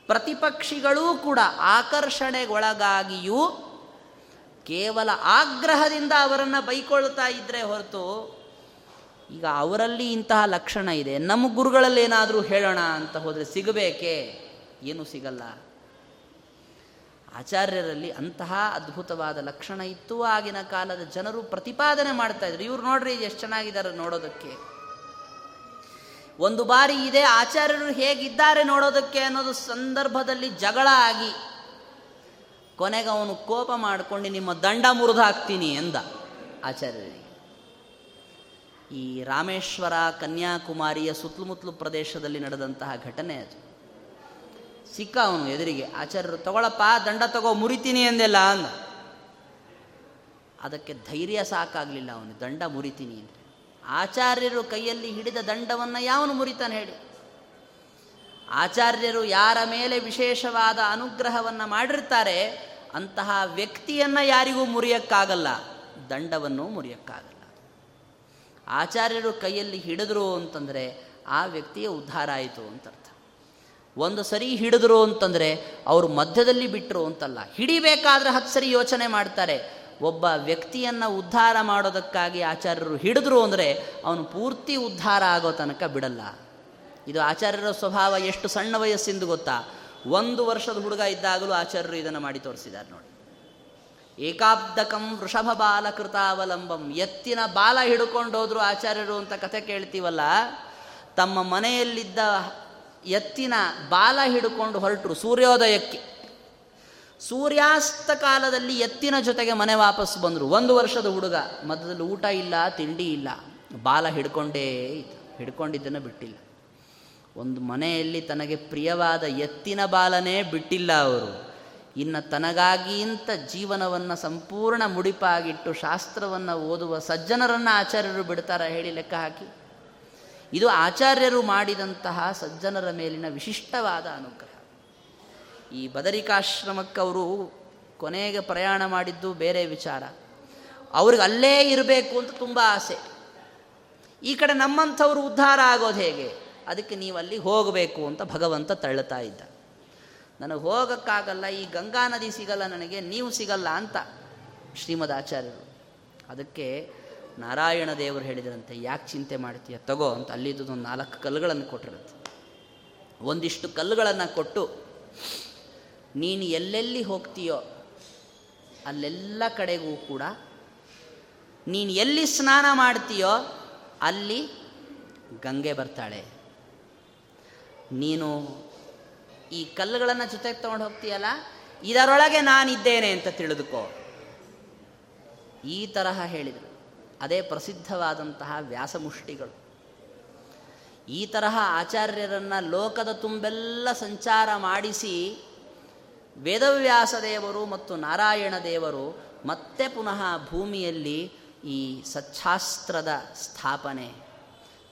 ಪ್ರತಿಪಕ್ಷಿಗಳೂ ಕೂಡ ಆಕರ್ಷಣೆಗೊಳಗಾಗಿಯೂ ಕೇವಲ ಆಗ್ರಹದಿಂದ ಅವರನ್ನು ಬೈಕೊಳ್ತಾ ಇದ್ದರೆ ಹೊರತು ಈಗ ಅವರಲ್ಲಿ ಇಂತಹ ಲಕ್ಷಣ ಇದೆ. ನಮ್ಮ ಗುರುಗಳಲ್ಲಿ ಏನಾದರೂ ಹೇಳೋಣ ಅಂತ ಹೋದರೆ ಸಿಗಬೇಕೇ? ಏನು ಸಿಗಲ್ಲ. ಆಚಾರ್ಯರಲ್ಲಿ ಅಂತಹ ಅದ್ಭುತವಾದ ಲಕ್ಷಣ ಇತ್ತು ಆಗಿನ ಕಾಲದ ಜನರು ಪ್ರತಿಪಾದನೆ ಮಾಡ್ತಾ ಇದ್ರು. ಇವ್ರು ನೋಡ್ರಿ ಎಷ್ಟು ಚೆನ್ನಾಗಿದ್ದಾರೆ ನೋಡೋದಕ್ಕೆ. ಒಂದು ಬಾರಿ ಇದೆ ಆಚಾರ್ಯರು ಹೇಗಿದ್ದಾರೆ ನೋಡೋದಕ್ಕೆ ಅನ್ನೋದು ಸಂದರ್ಭದಲ್ಲಿ ಜಗಳ ಆಗಿ ಕೊನೆಗೆ ಅವನು ಕೋಪ ಮಾಡಿಕೊಂಡು ನಿಮ್ಮ ದಂಡ ಮುರಿದು ಹಾಕ್ತೀನಿ ಎಂದ ಆಚಾರ್ಯರಿಗೆ. ಈ ರಾಮೇಶ್ವರ ಕನ್ಯಾಕುಮಾರಿಯ ಸುತ್ತಮುತ್ತಲು ಪ್ರದೇಶದಲ್ಲಿ ನಡೆದಂತಹ ಘಟನೆ ಅದು. ಸಿಕ್ಕ ಅವನು ಎದುರಿಗೆ, ಆಚಾರ್ಯರು ತಗೊಳಪ್ಪ, ದಂಡ ತಗೋ, ಮುರಿತೀನಿ ಎಂದೆಲ್ಲ ಅಂದ. ಅದಕ್ಕೆ ಧೈರ್ಯ ಸಾಕಾಗಲಿಲ್ಲ ಅವನು, ದಂಡ ಮುರಿತೀನಿ ಅಂದರೆ ಆಚಾರ್ಯರು ಕೈಯಲ್ಲಿ ಹಿಡಿದ ದಂಡವನ್ನು ಯಾವನು ಮುರಿತಾನೆ ಹೇಳಿ? ಆಚಾರ್ಯರು ಯಾರ ಮೇಲೆ ವಿಶೇಷವಾದ ಅನುಗ್ರಹವನ್ನು ಮಾಡಿರ್ತಾರೆ, ಅಂತಹ ವ್ಯಕ್ತಿಯನ್ನು ಯಾರಿಗೂ ಮುರಿಯಕ್ಕಾಗಲ್ಲ, ದಂಡವನ್ನು ಮುರಿಯಕ್ಕಾಗಲ್ಲ. ಆಚಾರ್ಯರು ಕೈಯಲ್ಲಿ ಹಿಡಿದ್ರು ಅಂತಂದರೆ ಆ ವ್ಯಕ್ತಿಯ ಉದ್ಧಾರ ಆಯಿತು ಅಂತ ಅರ್ಥ ಒಂದು ಸರಿ ಹಿಡಿದ್ರು ಅಂತಂದರೆ ಅವರು ಮಧ್ಯದಲ್ಲಿ ಬಿಟ್ಟರು ಅಂತಲ್ಲ, ಹಿಡಿಬೇಕಾದ್ರೆ ಹತ್ತು ಸರಿ ಯೋಚನೆ ಮಾಡ್ತಾರೆ ಒಬ್ಬ ವ್ಯಕ್ತಿಯನ್ನು ಉದ್ಧಾರ ಮಾಡೋದಕ್ಕಾಗಿ ಆಚಾರ್ಯರು ಹಿಡಿದ್ರು ಅಂದರೆ ಅವನು ಪೂರ್ತಿ ಉದ್ಧಾರ ಆಗೋ ತನಕ ಬಿಡಲ್ಲ. ಇದು ಆಚಾರ್ಯರ ಸ್ವಭಾವ ಎಷ್ಟು ಸಣ್ಣ ವಯಸ್ಸಿಂದು ಗೊತ್ತಾ? ಒಂದು ವರ್ಷದ ಹುಡುಗ ಇದ್ದಾಗಲೂ ಆಚಾರ್ಯರು ಇದನ್ನು ಮಾಡಿ ತೋರಿಸಿದ್ದಾರೆ ನೋಡಿ. ಏಕಾಬ್ದಕಂ ವೃಷಭ ಬಾಲ ಕೃತಾವಲಂಬಂ ಎತ್ತಿನ ಬಾಲ ಹಿಡ್ಕೊಂಡು ಹೋದ್ರು ಆಚಾರ್ಯರು ಅಂತ ಕಥೆ ಕೇಳ್ತೀವಲ್ಲ? ತಮ್ಮ ಮನೆಯಲ್ಲಿದ್ದ ಎತ್ತಿನ ಬಾಲ ಹಿಡ್ಕೊಂಡು ಹೊರಟರು ಸೂರ್ಯೋದಯಕ್ಕೆ. ಸೂರ್ಯಾಸ್ತ ಕಾಲದಲ್ಲಿ ಎತ್ತಿನ ಜೊತೆಗೆ ಮನೆ ವಾಪಸ್ ಬಂದರು. ಒಂದು ವರ್ಷದ ಹುಡುಗ. ಮಧ್ಯದಲ್ಲಿ ಊಟ ಇಲ್ಲ, ತಿಂಡಿ ಇಲ್ಲ. ಬಾಲ ಹಿಡ್ಕೊಂಡೇ ಇತ್ತು ಹಿಡ್ಕೊಂಡಿದ್ದನ್ನು ಬಿಟ್ಟಿಲ್ಲ. ಒಂದು ಮನೆಯಲ್ಲಿ ತನಗೆ ಪ್ರಿಯವಾದ ಎತ್ತಿನ ಬಾಲನೇ ಬಿಟ್ಟಿಲ್ಲ ಅವರು. ಇನ್ನು ತನಗಾಗಿ ಇಂಥ ಜೀವನವನ್ನು ಸಂಪೂರ್ಣ ಮುಡಿಪಾಗಿಟ್ಟು ಶಾಸ್ತ್ರವನ್ನು ಓದುವ ಸಜ್ಜನರನ್ನು ಆಚಾರ್ಯರು ಬಿಡ್ತಾರ ಹೇಳಿ ಲೆಕ್ಕ ಹಾಕಿ. ಇದು ಆಚಾರ್ಯರು ಮಾಡಿದಂತಹ ಸಜ್ಜನರ ಮೇಲಿನ ವಿಶಿಷ್ಟವಾದ ಅನುಗ್ರಹ. ಈ ಬದರಿಕಾಶ್ರಮಕ್ಕೆ ಅವರು ಕೊನೆಗೆ ಪ್ರಯಾಣ ಮಾಡಿದ್ದು ಬೇರೆ ವಿಚಾರ. ಅವ್ರಿಗೆ ಅಲ್ಲೇ ಇರಬೇಕು ಅಂತ ತುಂಬ ಆಸೆ. ಈ ಕಡೆ ನಮ್ಮಂಥವ್ರು ಉದ್ಧಾರ ಆಗೋದು ಹೇಗೆ? ಅದಕ್ಕೆ ನೀವು ಅಲ್ಲಿ ಹೋಗಬೇಕು ಅಂತ ಭಗವಂತ ತಳ್ಳುತ್ತಾ ಇದ್ದ. ನನಗೆ ಹೋಗೋಕ್ಕಾಗಲ್ಲ, ಈ ಗಂಗಾ ನದಿ ಸಿಗಲ್ಲ ನನಗೆ, ನೀವು ಸಿಗಲ್ಲ ಅಂತ ಶ್ರೀಮದ್ ಆಚಾರ್ಯರು. ಅದಕ್ಕೆ ನಾರಾಯಣ ದೇವರು ಹೇಳಿದ್ರಂತೆ, ಯಾಕೆ ಚಿಂತೆ ಮಾಡ್ತೀಯ? ತಗೋ ಅಂತ ಅಲ್ಲಿದ್ದು ನಾಲ್ಕು ಕಲ್ಲುಗಳನ್ನು ಕೊಟ್ಟಿರುತ್ತೆ ಒಂದಿಷ್ಟು ಕಲ್ಲುಗಳನ್ನು ಕೊಟ್ಟು ನೀನು ಎಲ್ಲೆಲ್ಲಿ ಹೋಗ್ತೀಯೋ ಅಲ್ಲೆಲ್ಲ ಕಡೆಗೂ ಕೂಡ ನೀನು ಎಲ್ಲಿ ಸ್ನಾನ ಮಾಡ್ತೀಯೋ ಅಲ್ಲಿ ಗಂಗೆ ಬರ್ತಾಳೆ. ನೀನು ಈ ಕಲ್ಲುಗಳನ್ನು ಜೊತೆಗೆ ತೊಗೊಂಡು ಹೋಗ್ತೀಯಲ್ಲ? ಇದರೊಳಗೆ ನಾನಿದ್ದೇನೆ ಅಂತ ತಿಳಿದುಕೋ. ಈ ತರಹ ಹೇಳಿದರು. ಅದೇ ಪ್ರಸಿದ್ಧವಾದಂತಹ ವ್ಯಾಸಮುಷ್ಟಿಗಳು. ಈ ತರಹ ಆಚಾರ್ಯರನ್ನು ಲೋಕದ ತುಂಬೆಲ್ಲ ಸಂಚಾರ ಮಾಡಿಸಿ ವೇದವ್ಯಾಸ ದೇವರು ಮತ್ತು ನಾರಾಯಣ ದೇವರು ಮತ್ತೆ ಪುನಃ ಭೂಮಿಯಲ್ಲಿ ಈ ಸಚ್ಚಾಸ್ತ್ರದ ಸ್ಥಾಪನೆ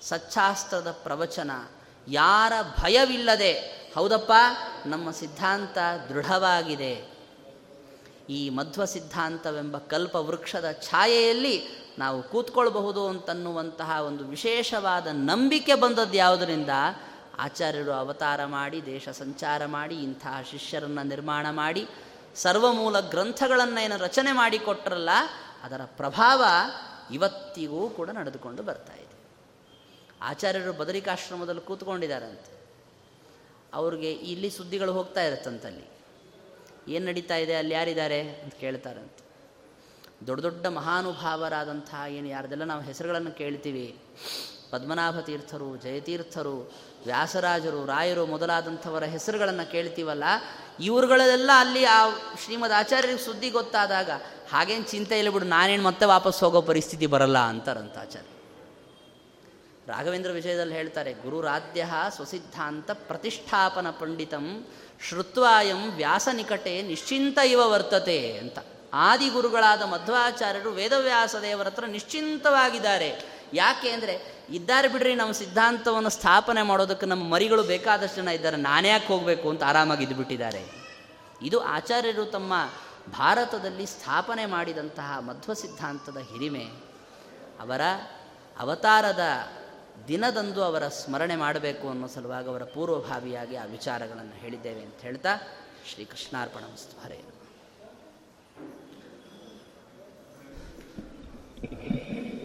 ಸಚ್ಚಾಸ್ತ್ರದ ಪ್ರವಚನ. ಯಾರ ಭಯವಿಲ್ಲದೆ, ಹೌದಪ್ಪ, ನಮ್ಮ ಸಿದ್ಧಾಂತ ದೃಢವಾಗಿದೆ. ಈ ಮಧ್ವ ಸಿದ್ಧಾಂತವೆಂಬ ಕಲ್ಪ ವೃಕ್ಷದ ಛಾಯೆಯಲ್ಲಿ ನಾವು ಕೂತ್ಕೊಳ್ಬಹುದು ಅಂತನ್ನುವಂತಹ ಒಂದು ವಿಶೇಷವಾದ ನಂಬಿಕೆ ಬಂದದ್ದು ಯಾವುದರಿಂದ ಆಚಾರ್ಯರು ಅವತಾರ ಮಾಡಿ, ದೇಶ ಸಂಚಾರ ಮಾಡಿ ಇಂತಹ ಶಿಷ್ಯರನ್ನು ನಿರ್ಮಾಣ ಮಾಡಿ, ಸರ್ವಮೂಲ ಗ್ರಂಥಗಳನ್ನು ಏನು ರಚನೆ ಮಾಡಿಕೊಟ್ರಲ್ಲ ಅದರ ಪ್ರಭಾವ ಇವತ್ತಿಗೂ ಕೂಡ ನಡೆದುಕೊಂಡು ಬರ್ತಾ ಇದೆ. ಆಚಾರ್ಯರು ಬದರಿಕಾಶ್ರಮದಲ್ಲಿ ಕೂತ್ಕೊಂಡಿದ್ದಾರಂತೆ. ಅವ್ರಿಗೆ ಇಲ್ಲಿ ಸುದ್ದಿಗಳು ಹೋಗ್ತಾ ಇರುತ್ತಂತಲ್ಲಿ. ಏನು ನಡೀತಾ ಇದೆ, ಅಲ್ಲಿ ಯಾರಿದ್ದಾರೆ ಅಂತ ಕೇಳ್ತಾರಂತೆ. ದೊಡ್ಡ ದೊಡ್ಡ ಮಹಾನುಭಾವರಾದಂತಹ ಏನು ಯಾರ್ದೆಲ್ಲ ನಾವು ಹೆಸರುಗಳನ್ನು ಕೇಳ್ತೀವಿ. ಪದ್ಮನಾಭ ತೀರ್ಥರು ಜಯತೀರ್ಥರು ವ್ಯಾಸರಾಜರು, ರಾಯರು ಮೊದಲಾದಂಥವರ ಹೆಸರುಗಳನ್ನು ಕೇಳ್ತೀವಲ್ಲ ಇವರುಗಳೆಲ್ಲ ಅಲ್ಲಿ ಆ ಶ್ರೀಮದ್ ಆಚಾರ್ಯರಿಗೆ ಸುದ್ದಿ ಗೊತ್ತಾದಾಗ, ಹಾಗೇನು ಚಿಂತೆ ಇಲ್ಲ ಬಿಡು, ನಾನೇನು ಮತ್ತೆ ವಾಪಸ್ ಹೋಗೋ ಪರಿಸ್ಥಿತಿ ಬರಲ್ಲ ಅಂತಾರಂತ ಆಚಾರ್ಯ. ರಾಘವೇಂದ್ರ ವಿಷಯದಲ್ಲಿ ಹೇಳ್ತಾರೆ, ಗುರುರಾಧ್ಯ ಸ್ವಸಿದ್ಧಾಂತ ಪ್ರತಿಷ್ಠಾಪನ ಪಂಡಿತಂ ಶ್ರುತ್ವಾಯಂ ವ್ಯಾಸ ನಿಕಟೆ ನಿಶ್ಚಿಂತ ಇವ ವರ್ತತೆ ಅಂತ. ಆದಿಗುರುಗಳಾದ ಮಧ್ವಾಚಾರ್ಯರು ವೇದವ್ಯಾಸ ದೇವರ ಹತ್ರ ನಿಶ್ಚಿಂತವಾಗಿದ್ದಾರೆ. ಯಾಕೆ ಅಂದರೆ ಇದ್ದಾರೆ ಬಿಡ್ರಿ ನಮ್ಮ ಸಿದ್ಧಾಂತವನ್ನು ಸ್ಥಾಪನೆ ಮಾಡೋದಕ್ಕೆ ನಮ್ಮ ಮರಿಗಳು ಬೇಕಾದಷ್ಟು ಜನ ಇದ್ದಾರೆ. ನಾನೇ ಯಾಕೆ ಹೋಗಬೇಕು ಅಂತ ಆರಾಮಾಗಿ ಇದ್ದುಬಿಟ್ಟಿದ್ದಾರೆ ಇದು ಆಚಾರ್ಯರು ತಮ್ಮ ಭಾರತದಲ್ಲಿ ಸ್ಥಾಪನೆ ಮಾಡಿದಂತಹ ಮಧ್ವ ಸಿದ್ಧಾಂತದ ಹಿರಿಮೆ. ಅವರ ಅವತಾರದ ದಿನದಂದು ಅವರ ಸ್ಮರಣೆ ಮಾಡಬೇಕು ಅನ್ನೋ ಸಲುವಾಗಿ ಅವರ ಪೂರ್ವಭಾವಿಯಾಗಿ ಆ ವಿಚಾರಗಳನ್ನು ಹೇಳಿದ್ದೇವೆ ಅಂತ ಹೇಳ್ತಾ ಶ್ರೀ ಕೃಷ್ಣಾರ್ಪಣಂ Thank